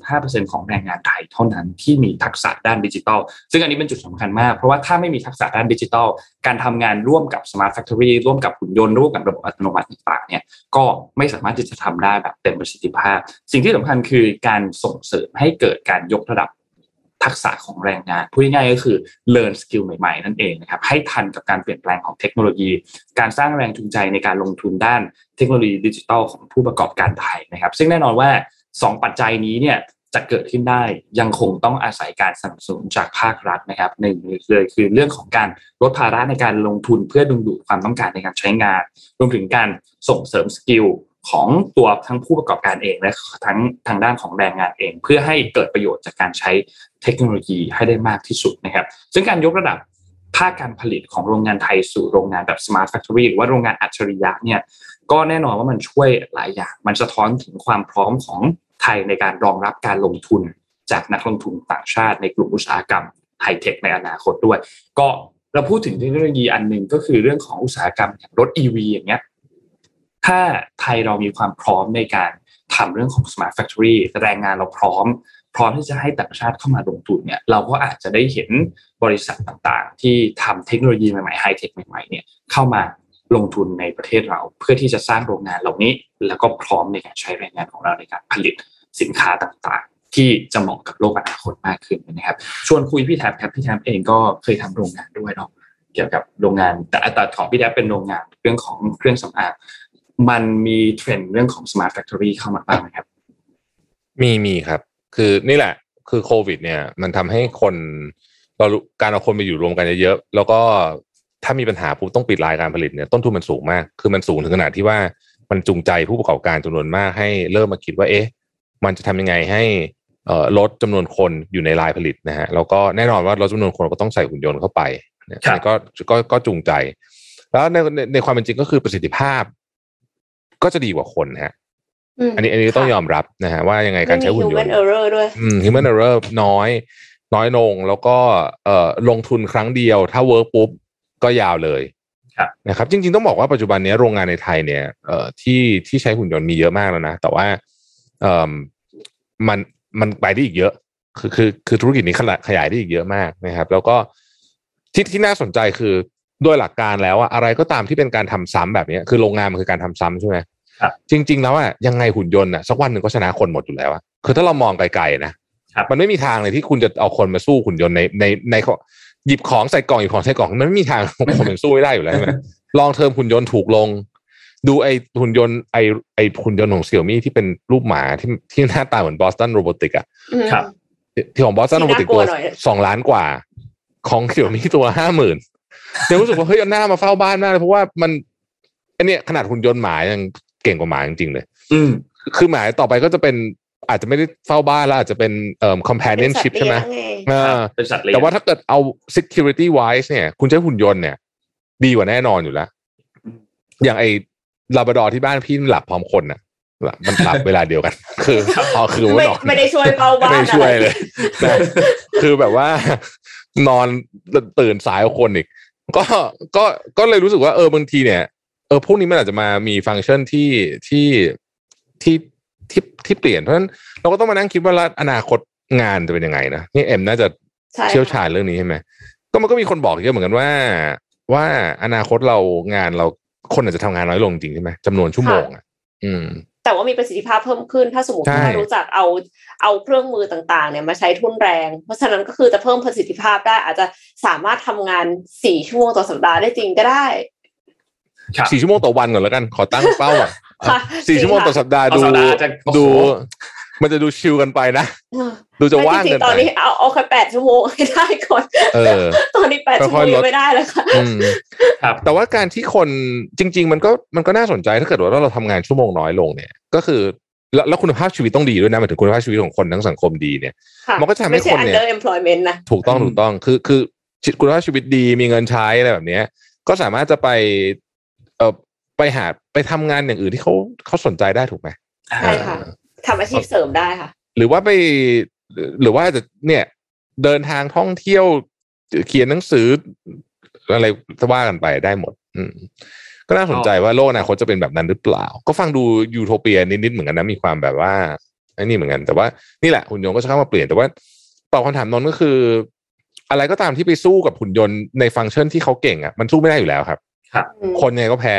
55%ของแรงงานไทยเท่านั้นที่มีทักษะด้านดิจิทัล ซึ่งอันนี้เป็นจุดสำคัญมาก เพราะว่าถ้าไม่มีทักษะด้านดิจิทัล การทำงานร่วมกับ Smart Factory ร่วมกับหุ่นยนต์ร่วมกับระบบอัตโนมัติต่างๆเนี่ยก็ไม่สามารถที่จะทำได้แบบเต็มประสิทธิภาพ สิ่งที่สำคัญคือการส่งเสริมให้เกิดการยกระดับ ทักษะของแรงงานพูดง่ายๆก็คือ learn skill ใหม่ๆ นั่นเองนะครับให้ทันกับการเปลี่ยนแปลงของเทคโนโลยี การสร้างแรงจูงใจในการลงทุนด้านเทคโนโลยีดิจิทัลของผู้ประกอบการไทยนะครับ ซึ่งแน่นอนว่า 2 ปัจจัยนี้เนี่ยจะเกิดขึ้นได้ยังคงต้องอาศัยการสนับสนุนจากภาครัฐนะครับหนึ่งเลยคือเรื่องของการลดภาระในการลงทุนเพื่อดึงดูดความต้องการในการใช้งาน รวมถึงการส่งเสริม skill ของตัวทั้งผู้ประกอบการเองและทั้งทางด้านของแรงงานเอง เพื่อให้เกิดประโยชน์จากการใช้ เทคโนโลยีให้ได้มากที่สุดนะครับ ซึ่งการยกระดับภาคการผลิตของโรงงานไทยสู่โรงงานแบบ smart factory หรือว่าโรงงานอัจฉริยะเนี่ยก็แน่นอนว่ามันช่วยหลายอย่าง มันสะท้อนถึงความพร้อมของไทยในการรองรับการลงทุนจากนักลงทุนต่างชาติในกลุ่มอุตสาหกรรมไฮเทคในอนาคตด้วย ก็เราพูดถึงเทคโนโลยีอันหนึ่งก็คือเรื่องของอุตสาหกรรมอย่างรถ EV อย่างเงี้ยถ้าไทยเรามีความพร้อมในการทำเรื่องของ smart factory แรงงานเราพร้อม พร้อมที่จะให้ต่างชาติเข้ามาลงทุนเนี่ยเราก็อาจจะได้เห็นบริษัทต่างๆ ที่ทำเทคโนโลยีใหม่ๆไฮเทคใหม่ๆเนี่ยเข้ามาลงทุนในประเทศเราเพื่อที่จะสร้างโรงงานเหล่านี้ แล้วก็พร้อมในการใช้แรงงานของเราในการผลิตสินค้าต่างๆ ที่จะเหมาะกับโลกอนาคตมากขึ้นนะครับ ชวนคุยพี่แท็บครับพี่แท็บเองก็เคยทำโรงงานด้วยเนาะเกี่ยวกับโรงงานแต่แต่ของพี่แท็บเป็นโรงงานเรื่องของเครื่องสำอางมันมีเทรนด์เรื่องของ smart factory เข้ามาบ้างไหมครับ มีมีครับ คือนี่แหละ คือโควิด เนี่ย มันทำให้คนเราการเอาคนไปอยู่รวมกันเยอะๆแล้วก็ถ้ามีปัญหาปุ๊บต้องปิดรายการผลิตเนี่ยต้นทุนมันสูงมาก คือมันสูงถึงขนาดที่ว่ามันจูงใจผู้ประกอบการจำนวนมากให้เริ่มมาคิดว่า เอ๊ะ มันจะทำยังไงให้ลดจำนวนคนอยู่ในรายผลิตนะฮะแล้วก็แน่นอนว่าลดจำนวนคนก็ต้องใส่หุ่นยนต์เข้าไปเนี่ยก็ก็ก็จูงใจ แล้วในในความเป็นจริงก็คือประสิทธิภาพ ก็จะดีกว่าคนฮะ อันนี้อันนี้ต้องยอมรับนะฮะว่ายังไงการใช้หุ่นยนต์ human error ด้วย อืม human error น้อย น้อยลงแล้วก็เอ่อลงทุนครั้งเดียว ถ้าเวิร์กปุ๊บก็ยาวเลยนะครับ จริง ๆ ต้องบอกว่าปัจจุบันนี้โรงงานในไทยเนี่ยเอ่อที่ที่ใช้หุ่นยนต์มีเยอะมากแล้วนะ แต่ว่าเอ่อมันมันไปได้อีกเยอะ คือคือคือธุรกิจนี้ขยายขยายได้อีกเยอะมากนะครับ แล้วก็ที่ที่น่าสนใจคือโดยหลักการแล้วอะอะไรก็ตามที่เป็นการทำซ้ำแบบนี้คือโรงงานมันคือการทำซ้ำใช่ไหม จริง ๆ แล้วอะยังไงหุ่นยนต์อะสักวันหนึ่งก็ชนะคนหมดอยู่แล้วอะคือถ้าเรามองไกลๆนะมันไม่มีทางเลยที่คุณจะเอาคนมาสู้หุ่นยนต์ในในในหยิบของใส่กล่องหยิบของใส่กล่องมันไม่มีทางคนมันสู้ไม่ได้อยู่แล้วใช่ไหม long term หุ่นยนต์ถูกลง ดูไอหุ่นยนต์ไอไอหุ่นยนต์ของเสี่ยวมี่ที่เป็นรูปหมาที่ที่หน้าตาเหมือน Boston Robotic อะที่ของ Boston Robotic ตัวสองล้านกว่า ของเสี่ยวมี่ตัวห้าหมื่นยังรู้สึกว่าเฮ้ยน่าเอามาเฝ้าบ้านมากเลยเพราะว่ามันอันนี้ขนาดหุ่นยนต์หมายัง เก่งกว่าหมาจริงๆเลย อืมคือหมาต่อไปก็จะเป็นอาจจะไม่ได้เฝ้าบ้านแล้วอาจจะเป็นเอ่อ companionship ใช่ไหมเป็นสัตว์เลี้ยงแต่ว่าถ้าเกิดเอา security wise เนี่ย คุณใช้หุ่นยนต์เนี่ย ดีกว่าแน่นอนอยู่แล้ว อย่างไอ้ลาบราดอที่บ้านพี่หลับพร้อมคนน่ะมันหลับเวลาเดียวกัน คือพอคือไม่ไม่ได้ช่วยเฝ้าบ้านไม่ช่วยเลยคือแบบว่านอนตื่นสายกว่าคนอีกก็ก็ก็เลยรู้สึกว่าเออบางทีเนี่ยเออพวกนี้มันอาจจะมามีฟังก์ชันที่ที่ที่ที่ที่เปลี่ยนเพราะฉะนั้นเราก็ต้องมานั่งคิดว่าอนาคตงานจะเป็นยังไงนะนี่เอ็มน่าจะเชี่ยวชาญเรื่องนี้ใช่ไหมก็มันก็มีคนบอกเยอะเหมือนกันว่า ว่าอนาคตเรางานเราคนอาจจะทำงานน้อยลงจริงใช่ไหมจำนวนชั่วโมงอะ อืม แต่ว่ามีประสิทธิภาพเพิ่มขึ้น ถ้าสมมติว่ารู้จักเอาเอาเครื่องมือต่างๆ เนี่ยมาใช้ทุนแรง เพราะฉะนั้นก็คือจะเพิ่มประสิทธิภาพได้อาจจะสามารถทำงานสี่ชั่วโมงต่อสัปดาห์ได้จริงก็ได้ สี่ชั่วโมงต่อวันก่อนแล้วกัน ขอตั้งเป้าอะสี่ชั่วโมงต่อสัปดาห์ดูดูมันจะดูชิลกันไปนะ ดูจะว่างกันไปตอนนี้เอาเอาแค่แปดชั่วโมงให้ได้ก่อนเออตอนนี้แปดชั่วโมงไม่ได้แล้วค่ะครับแต่ว่าการที่คนจริง ๆ มันก็มันก็น่าสนใจถ้าเกิดว่าเราทำงานชั่วโมงน้อยลงเนี่ย ก็คือแล้วคุณภาพชีวิตต้องดีด้วยนะหมายถึงคุณภาพชีวิตของคนทั้งสังคมดีเนี่ย มันก็จะทำให้คนเนี่ย employment นะถูกต้องถูกต้องคือคือคุณภาพชีวิตดีมีเงินใช้อะไรแบบเนี้ย ก็สามารถจะไป เอ่อไปหาไปทำงานอย่างอื่นที่เขาเขาสนใจได้ถูกไหมใช่ค่ะทำอาชีพเสริมได้ค่ะ หรือว่าไปหรือว่าจะเนี่ยเดินทางท่องเที่ยวเขียนหนังสืออะไรจะว่ากันไปได้หมด อืมก็น่าสนใจว่าโลกอนาคตจะเป็นแบบนั้นหรือเปล่า ก็ฟังดูยูโทเปียนิดๆเหมือนกันนะมีความแบบว่าไอ้นี่เหมือนกัน แต่ว่านี่แหละหุ่นยนต์ก็จะเข้ามาเปลี่ยนแต่ว่าตอบคำถามนนท์ก็คือ อะไรก็ตามที่ไปสู้กับหุ่นยนต์ในฟังก์ชันที่เขาเก่งอะมันสู้ไม่ได้อยู่แล้วครับ อืมคนยังไงก็แพ้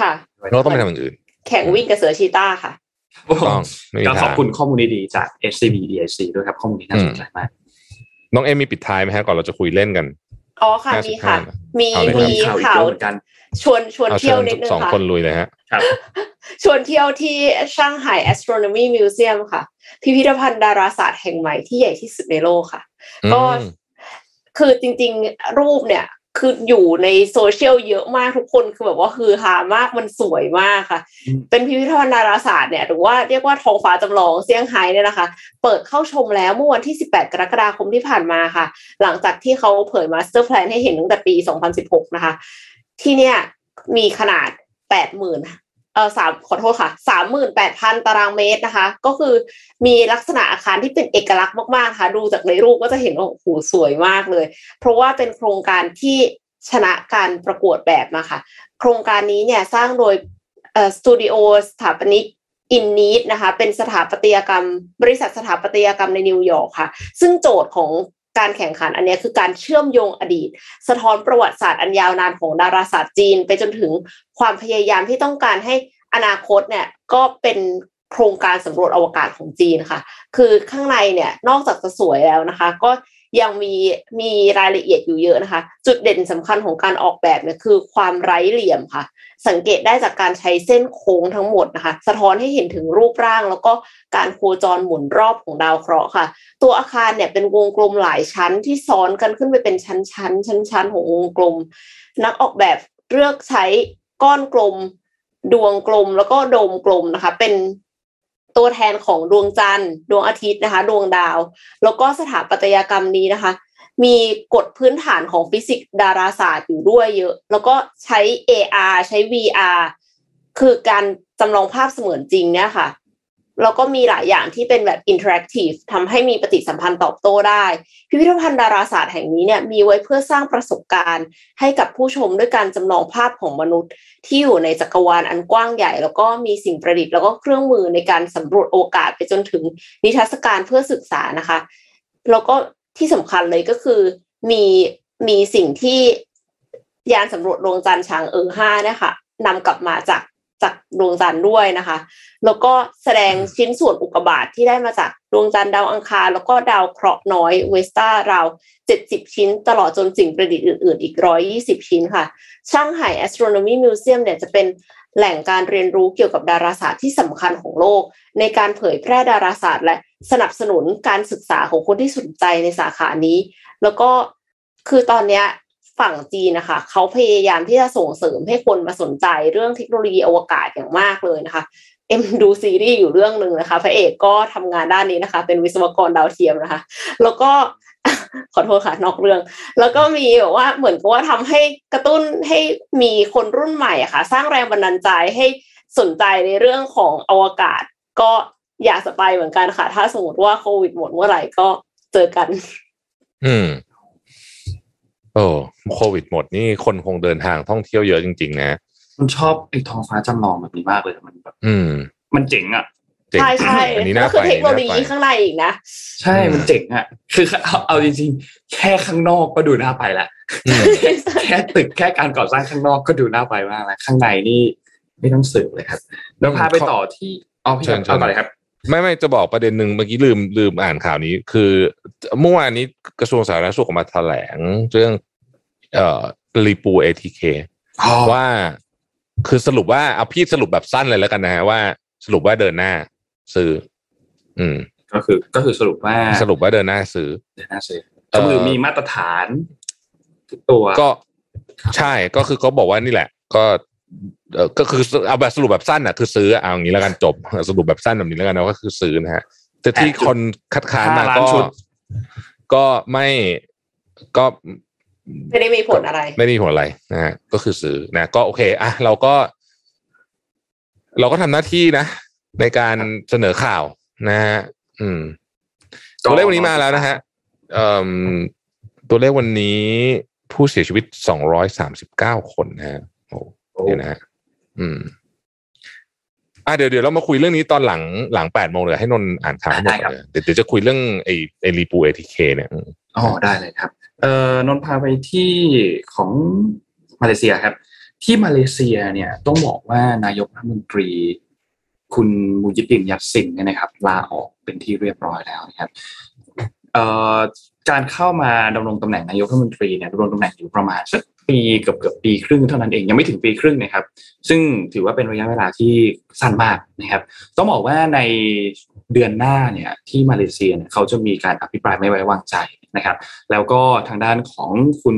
ค่ะเราต้องไปทำอย่างอื่น แข่งวิ่งกับเสือชีต้าค่ะต้องไม่มีก็ขอบทางคุณข้อมูลดีๆจาก SCB DIC ด้วยครับ ข้อมูลนี้น่าสนใจมาก น้องเอมมีปิดท้ายไหมฮะก่อนเราจะคุยเล่นกันอ๋อค่ะห้าสิมีบค่ะห้ามีเอาเลยมีข่าวอีกข่าเยวอะเหมือนกันชวนชวนเอาเที่เชิยวญนิดนึงสองค่ะคนลุยเลยฮะครับชวนเที่ยวที่ช่างไห่ Astronomy Museum ค่ะ พิพิธภัณฑ์ดาราศาสตร์แห่งใหม่ที่ใหญ่ที่สุดในโลกค่ะ ก็อืมคือจริงๆ รูปเนี่ย คืออยู่ในโซเชียลเยอะมากทุกคนคือแบบว่าคือหามากมันสวยมากค่ะอืมเป็นพิพิธภัณฑ์ดาราศาสตร์เนี่ยหรือว่าเรียกว่าท้องฟ้าจำลองเซี่ยงไฮ้เนี่ยนะคะ เปิดเข้าชมแล้วเมื่อวันที่ 18 กรกฎาคมที่ผ่านมาค่ะ หลังจากที่เขาเผย master plan ให้เห็นตั้งแต่ปี 2016 นะคะ ที่เนี่ยมีขนาด 80,000 เออสามขอโทษค่ะ38,000ตารางเมตรนะคะ ก็คือมีลักษณะอาคารที่เป็นเอกลักษณ์มากๆค่ะดูจากในรูปก็จะเห็นว่าโอ้โหสวยมากเลย เพราะว่าเป็นโครงการที่ชนะการประกวดแบบมาค่ะ โครงการนี้เนี่ยสร้างโดยเออสตูดิโอสถาปนิก Ennead นะคะเป็นสถาปัตยกรรม บริษัทสถาปัตยกรรมในนิวยอร์กค่ะ ซึ่งโจทย์ของ การแข่งขันอันนี้คือการเชื่อมโยงอดีต สะท้อนประวัติศาสตร์อันยาวนานของดาราศาสตร์จีน ไปจนถึงความพยายามที่ต้องการให้อนาคตเนี่ยก็เป็นโครงการสำรวจอวกาศของจีนค่ะ คือข้างในเนี่ยนอกจากจะสวยแล้วนะคะ ก็ ยังมีมีรายละเอียดอยู่เยอะนะคะ จุดเด่นสำคัญของการออกแบบเนี่ยคือความไร้เหลี่ยมค่ะ สังเกตได้จากการใช้เส้นโค้งทั้งหมดนะคะ สะท้อนให้เห็นถึงรูปร่าง แล้วก็การโคจรหมุนรอบของดาวเคราะห์ค่ะ ตัวอาคารเนี่ยเป็นวงกลมหลายชั้นที่ซ้อนกันขึ้นไปเป็นชั้นชั้นชั้นชั้นของวงกลม นักออกแบบเลือกใช้ก้อนกลม ดวงกลมแล้วก็โดมกลมนะคะ เป็น ตัวแทนของดวงจันทร์ ดวงอาทิตย์นะคะ ดวงดาว แล้วก็สถาปัตยกรรมนี้นะคะ มีกฎพื้นฐานของฟิสิกส์ดาราศาสตร์อยู่ด้วยเยอะ แล้วก็ใช้ AR ใช้ VR คือการจำลองภาพเสมือนจริงเนี่ยค่ะ แล้วก็มีหลายอย่างที่เป็นแบบ interactive ทำให้มีปฏิสัมพันธ์ตอบโต้ได้ พิพิธภัณฑ์ดาราศาสตร์แห่งนี้เนี่ยมีไว้เพื่อสร้างประสบการณ์ ให้กับผู้ชมด้วยการจำลองภาพของมนุษย์ ที่อยู่ในจักรวาลอันกว้างใหญ่ แล้วก็มีสิ่งประดิษฐ์แล้วก็เครื่องมือในการสำรวจอวกาศไปจนถึงนิทรรศการเพื่อศึกษานะคะ แล้วก็ที่สำคัญเลยก็คือมีมีสิ่งที่ยานสำรวจดวงจันทร์ช้างเอิงห้าเนี่ยค่ะนำกลับมาจาก จากดวงจันทร์ด้วยนะคะ แล้วก็แสดงชิ้นส่วนอุกกาบาตที่ได้มาจากดวงจันทร์ดาวอังคาร แล้วก็ดาวเคราะห์น้อยเวสตาราว 70 ชิ้น ตลอดจนสิ่งประดิษฐ์อื่น ๆ อีก 120 ชิ้นค่ะ ช่างไห่ Astronomy Museum เนี่ยจะเป็นแหล่งการเรียนรู้เกี่ยวกับดาราศาสตร์ที่สำคัญของโลก ในการเผยแพร่ดาราศาสตร์ และสนับสนุนการศึกษาของคนที่สนใจในสาขานี้ แล้วก็คือตอนเนี้ย ฝั่งจีนนะคะเขาพยายามที่จะส่งเสริมให้คนมาสนใจเรื่องเทคโนโลยีอวกาศอย่างมากเลยนะคะ เอ็มดูซีรีส์อยู่เรื่องหนึ่งนะคะพระเอกก็ทำงานด้านนี้นะคะ เป็นวิศวกรดาวเทียมนะคะ แล้วก็ขอโทษค่ะนอกเรื่อง แล้วก็มีแบบว่าเหมือนกับว่าทำให้กระตุ้นให้มีคนรุ่นใหม่อะค่ะ สร้างแรงบันดาลใจให้สนใจในเรื่องของอวกาศ ก็อยากจะไปเหมือนกันค่ะ ถ้าสมมติว่าโควิดหมดเมื่อไหร่ก็เจอกัน อืม โอ้โควิดหมดนี่คนคงเดินทางท่องเที่ยวเยอะจริง ๆ นะมันชอบไอ้ท้องฟ้าจำลองแบบนี้มากเลยมันแบบอืม มันเจ๋งอะเจ๋งใช่ใช่อันนี้ก็น่าคือไปเทคโนโลน่ายีไปข้างในอีกนะ ใช่มันเจ๋งอะ คือเอาเอาจริงๆ แค่ข้างนอกก็ดูน่าไปละอืมแค่ตึกแค่การก่อสร้างข้างนอกก็ดูน่าไปมากแล้วข้างในนี่ไม่ต้องสืบเลยครับเราพาไปต่อที่อ๋อพี่เชิญเอาก่อนเลยครับไม่ไม่จะบอกประเด็นหนึ่งเมื่อกี้ลืมลืมอ่านข่าวนี้ คือเมื่อวานนี้กระทรวงสาธารณสุขออกมาแถลงเรื่อง เอ่อรีปูเอทีเคว่าคือสรุปว่าเอาพี่สรุปแบบสั้นเลยแล้วกันนะฮะว่าสรุปว่าเดินหน้าซื้อ อืม ก็คือก็คือสรุปว่าสรุปว่าเดินหน้าซื้อเดี๋ยวน่าซื้อเอ่ก็อคือมีมาตรฐานทุกตัวก็ใช่ก็คือเขาบอกว่านี่แหละ ก็เออก็คือเอาแบบสรุปแบบสั้นอะคือซื้อเอาอย่างนี้แล้วกันจบ สรุปแบบสั้นแบบนี้แล้วกันนะก็คือซื้อนะฮะ แต่ที่คนคัดค้านมาห้าล้านก็ชุดก็ไม่ก็ ไม่ได้มีผลอะไร ไม่ได้มีผลอะไรนะฮะก็คือซื้อนะก็โอเคอะเราก็ เราก็ทำหน้าที่นะ ในการเสนอข่าวนะฮะอืม ตัวเลขวันนี้มาแล้วนะฮะเอ่อตัวเลขวันนี้ผู้เสียชีวิตสองร้อยสามสิบเก้าคนนะฮะโอ้โอ้เนี่ยนะฮะอืมอะเดี๋ยวเดี๋ยวเรามาคุยเรื่องนี้ตอนหลังหลังแปดโมงเลยให้นนท์อ่านข่าวให้หมดก่อนเลยเดี๋ยวเดี๋ยวจะคุยเรื่องไอ้ไอ้รีปูเอทีเคเนี่ย อ๋อได้เลยครับ เอ่อนนท์พาไปที่ของมาเลเซียครับ ที่มาเลเซียเนี่ยต้องบอกว่านายกรัฐมนตรี คุณมูยิดดินยัตซินเนี่ยนะครับลาออกเป็นที่เรียบร้อยแล้วนะครับเอ่อการเข้ามาดำรงตำแหน่งนายกรัฐมนตรีเนี่ยดำรงตำแหน่งอยู่ประมาณสักปีเกือบเกือบปีครึ่งเท่านั้นเองยังไม่ถึงปีครึ่งนะครับ ซึ่งถือว่าเป็นระยะเวลาที่สั้นมากนะครับ ต้องบอกว่าในเดือนหน้าเนี่ยที่มาเลเซียเนี่ยเขาจะมีการอภิปรายไม่ไว้วางใจ นะครับแล้วก็ทางด้านของคุณ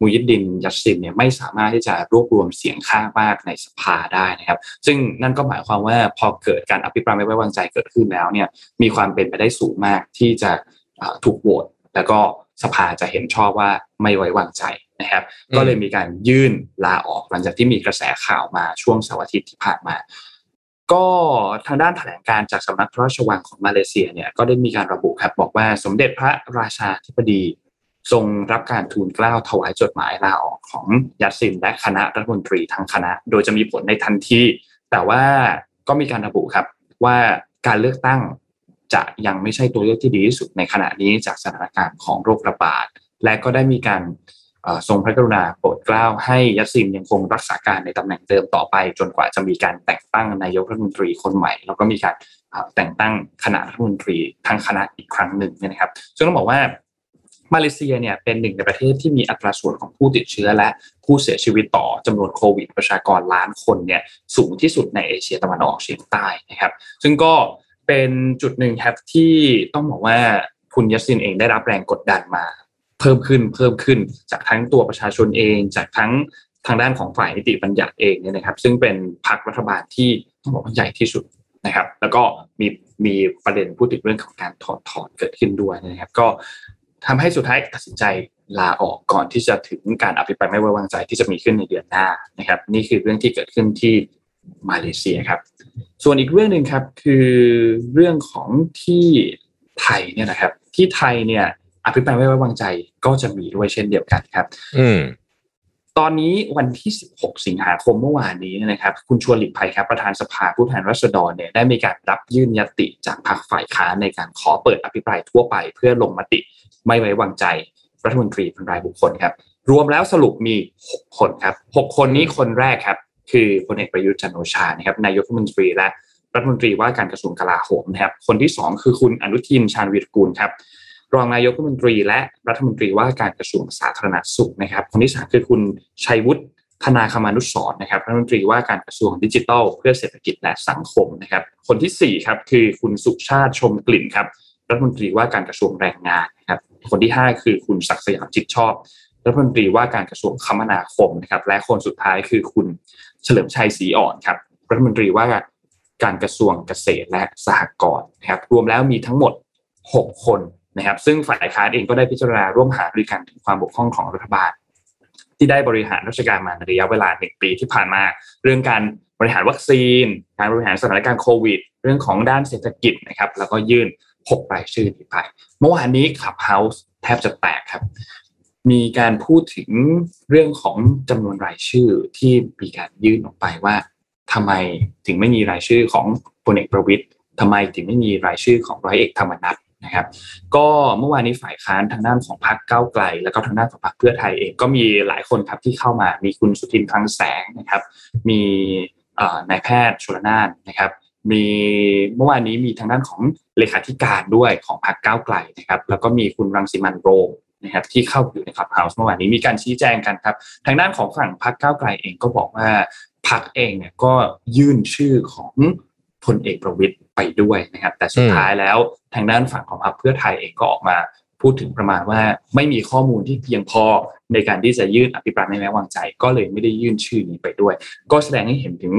มูยิดดินยัสซินเนี่ยไม่สามารถที่จะรวบรวมเสียงข้างมากในสภาได้นะครับ ซึ่งนั่นก็หมายความว่าพอเกิดการอภิปรายไม่ไว้วางใจเกิดขึ้นแล้วเนี่ยมีความเป็นไปได้สูงมากที่จะถูกโหวตแล้วก็สภาจะเห็นชอบว่าไม่ไว้วางใจนะครับ ก็เลยมีการยื่นลาออกหลังจากที่มีกระแสข่าวมาช่วงเสาร์อาทิตย์ที่ผ่านมา ก็ทางด้านแถลงการจากสำนักพระราชวังของมาเลเซียเนี่ยก็ได้มีการระบุครับบอกว่าสมเด็จพระราชาธิบดีทรงรับการทูลเกล้าถวายจดหมายลาออกของยัตซินและคณะรัฐมนตรีทั้งคณะ โดยจะมีผลในทันที แต่ว่าก็มีการระบุครับว่าการเลือกตั้งจะยังไม่ใช่ตัวเลือกที่ดีที่สุดในขณะนี้จากสถานการณ์ของโรคระบาดและก็ได้มีการ ทรงพระกรุณาโปรดเกล้าให้ยัตซินยังคงรักษาการในตำแหน่งเดิมต่อไป จนกว่าจะมีการแต่งตั้งนายกรัฐมนตรีคนใหม่ แล้วก็มีการแต่งตั้งคณะรัฐมนตรีทั้งคณะอีกครั้งหนึ่งนะครับ ซึ่งต้องบอกว่ามาเลเซียเนี่ยเป็นหนึ่งในประเทศที่มีอัตราส่วนของผู้ติดเชื้อและผู้เสียชีวิตต่อจำนวนโควิด ประชากรล้านคนเนี่ยสูงที่สุดในเอเชียตะวันออกเฉียงใต้นะครับ ซึ่งก็เป็นจุดหนึ่งครับที่ต้องบอกว่าคุณยัสซินเองได้รับแรงกดดันมา เพิ่มขึ้นเพิ่มขึ้นจากทั้งตัวประชาชนเอง จากทั้งทางด้านของฝ่ายนิติบัญญัติเองเนี่ยนะครับ ซึ่งเป็นพรรครัฐบาลที่ต้องบอกว่าใหญ่ที่สุดนะครับ แล้วก็มีมีประเด็นพูดถึงเรื่องของการถอดถอนเกิดขึ้นด้วยนะครับ ก็ทำให้สุดท้ายตัดสินใจลาออกก่อนที่จะถึงการอภิปรายไม่ไว้วางใจที่จะมีขึ้นในเดือนหน้านะครับ นี่คือเรื่องที่เกิดขึ้นที่มาเลเซียครับ ส่วนอีกเรื่องหนึ่งครับคือเรื่องของที่ไทยเนี่ยนะครับ ที่ไทยเนี่ย อภิปรายไม่ไว้วางใจก็จะมีด้วยเช่นเดียวกันครับ อืมตอนนี้วันที่ 16 สิงหาคมเมื่อวานนี้เนยนะครับ คุณชวนหลีกภัยครับประธานสภาผู้แทนราษฎรเนี่ยได้มีการรับยื่นยติจากพรรคฝ่ายค้านในการขอเปิดอภิปรายทั่วไป เพื่อลงมติไม่ไว้วางใจรัฐมนตรีเป็นรายบุคคลครับ รวมแล้วสรุปมี 6 คนครับ 6 คนนี้คนแรกครับ คือพลเอกประยุทธ์จันทร์โอชานะครับนายกรัฐมนตรีและรัฐมนตรีว่าการกระทรวงกลาโหมนะครับคนที่ 2 คือคุณอนุทินชาญวีรกูลครับ รองนายกรัฐมนตรี และรัฐมนตรีว่าการกระทรวงสาธารณสุขนะครับ คนที่สามคือคุณชัยวุฒิธนาคมานุสรณ์นะครับรัฐมนตรีว่าการกระทรวงดิจิทัล เพื่อเศรษฐกิจและสังคมนะครับ คนที่สี่ครับคือคุณสุชาติชมกลิ่นครับรัฐมนตรีว่าการกระทรวงแรงงานนะครับ คนที่ห้าคือคุณศักดิ์สยามจิตชอบ รัฐมนตรีว่าการกระทรวงคมนาคมนะครับ และคนสุดท้ายคือคุณเฉลิมชัยศรีอ่อนครับ รัฐมนตรีว่าการกระทรวงเกษตรและสหกรณ์นะครับ รวมแล้วมีทั้งหมด 6 คน นะครับ ซึ่งฝ่ายค้านเองก็ได้พิจารณาร่วมหารือกันถึงความบกพร่องของรัฐบาล ที่ได้บริหารราชการมาในระยะเวลาหนึ่งปีที่ผ่านมา เรื่องการบริหารวัคซีน การบริหารสถานการณ์โควิด เรื่องของด้านเศรษฐกิจนะครับ แล้วก็ยื่น6รายชื่อนี้ไป เมื่อวานนี้ขับเฮาส์แทบจะแตกครับ มีการพูดถึงเรื่องของจำนวนรายชื่อที่มีการยื่นออกไปว่าทำไมถึงไม่มีรายชื่อของพลเอกประวิตยทำไมถึงไม่มีรายชื่อของร้อยเอกธรรมนัฐ นะครับก็เมื่อวานนี้ฝ่ายค้านทางด้านของพรรคก้าวไกล แล้วก็ทางด้านของพรรคเพื่อไทยเองก็มีหลายคนครับที่เข้ามามีคุณสุทินคลังแสงนะครับ มีนายแพทย์ชลนานนะครับ มีเมื่อวานนี้มีทางด้านของเลขาธิการด้วยของพรรคก้าวไกลนะครับ แล้วก็มีคุณรังสิมันโรมนะครับที่เข้าอยู่ในคลับเฮาส์เมื่อวานนี้มีการชี้แจงกันครับ ทางด้านของฝั่งพรรคก้าวไกลเองก็บอกว่าพรรคเองเนี่ยก็ยื่นชื่อของ พลเอกประวิตยไปด้วยนะครับแต่สุดท้ายแล้วทางด้านฝั่งของพรรคเพื่อไทยเองก็ออกมาพูดถึงประมาณว่าไม่มีข้อมูลที่เพียงพอในการที่จะยื่นอภิปรายไม่ไว้วางใจ ก็เลยไม่ได้ยื่นชื่อนี้ไปด้วย ก็แสดงให้เห็นถึง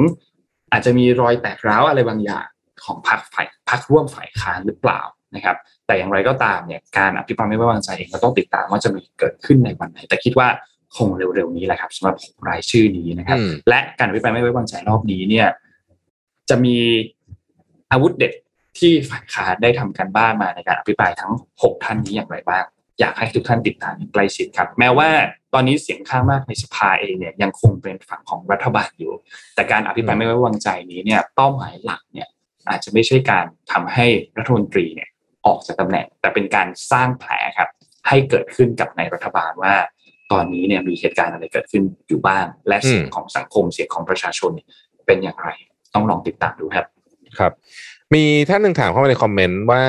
อาจจะมีรอยแตกร้าวอะไรบางอย่างของพรรคฝ่ายพรรคร่วมฝ่ายค้านหรือเปล่านะครับ แต่อย่างไรก็ตามเนี่ยการอภิปรายไม่ไว้วางใจเองก็ต้องติดตามว่าจะมีเกิดขึ้นในวันไหนแต่คิดว่าคงเร็วๆนี้แหละครับสำหรับหกรายชื่อนี้นะครับอืมและการอภิปรายไม่ไว้วางใจรอบนี้เนี่ย จะมีอาวุธเด็ดที่ฝ่ายค้านได้ทำการบ้านมาในการอภิปรายทั้ง 6 ท่านนี้อย่างไรบ้าง อยากให้ทุกท่านติดตามอย่างใกล้ชิดครับ แม้ว่าตอนนี้เสียงข้างมากในสภาเองเนี่ยยังคงเป็นฝั่งของรัฐบาลอยู่ แต่การอภิปรายไม่ไว้วางใจนี้เนี่ยเป้าหมายหลักเนี่ยอาจจะไม่ใช่การทำให้รัฐมนตรีเนี่ยออกจากตำแหน่ง แต่เป็นการสร้างแผลครับ ให้เกิดขึ้นกับในรัฐบาลว่า ตอนนี้เนี่ยมีเหตุการณ์อะไรเกิดขึ้นอยู่บ้าง และเสียงของสังคมเสียงของประชาชนเนี่ยเป็นอย่างไร ต้องลองติดตามดูครับ ครับ มีท่านหนึ่งถามเข้ามาในคอมเมนต์ว่า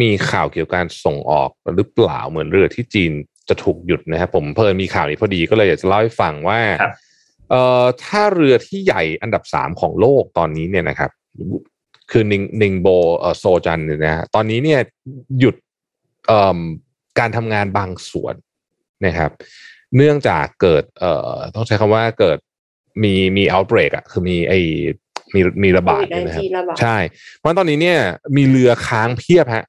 มีข่าวเกี่ยวกับการส่งออกหรือเปล่าเหมือนเรือที่จีนจะถูกหยุดนะครับผมเพลินมีข่าวนี้พอดีก็เลยอยากจะเล่าให้ฟังว่าครับเอ่อถ้าเรือที่ใหญ่อันดับสามของโลกตอนนี้เนี่ยนะครับ คือนิงนิงโบเอ่อโซจันเนี่ยนะฮะตอนนี้เนี่ยหยุดเอ่อการทำงานบางส่วนนะครับ เนื่องจากเกิดเอ่อต้องใช้คำว่าเกิดมีมี outbreak อะคือมีไอ มีมีระบาดเนี่ยนะครับโควิด19ระบาดใช่ เพราะตอนนี้เนี่ยมีเรือค้างเพียบฮะ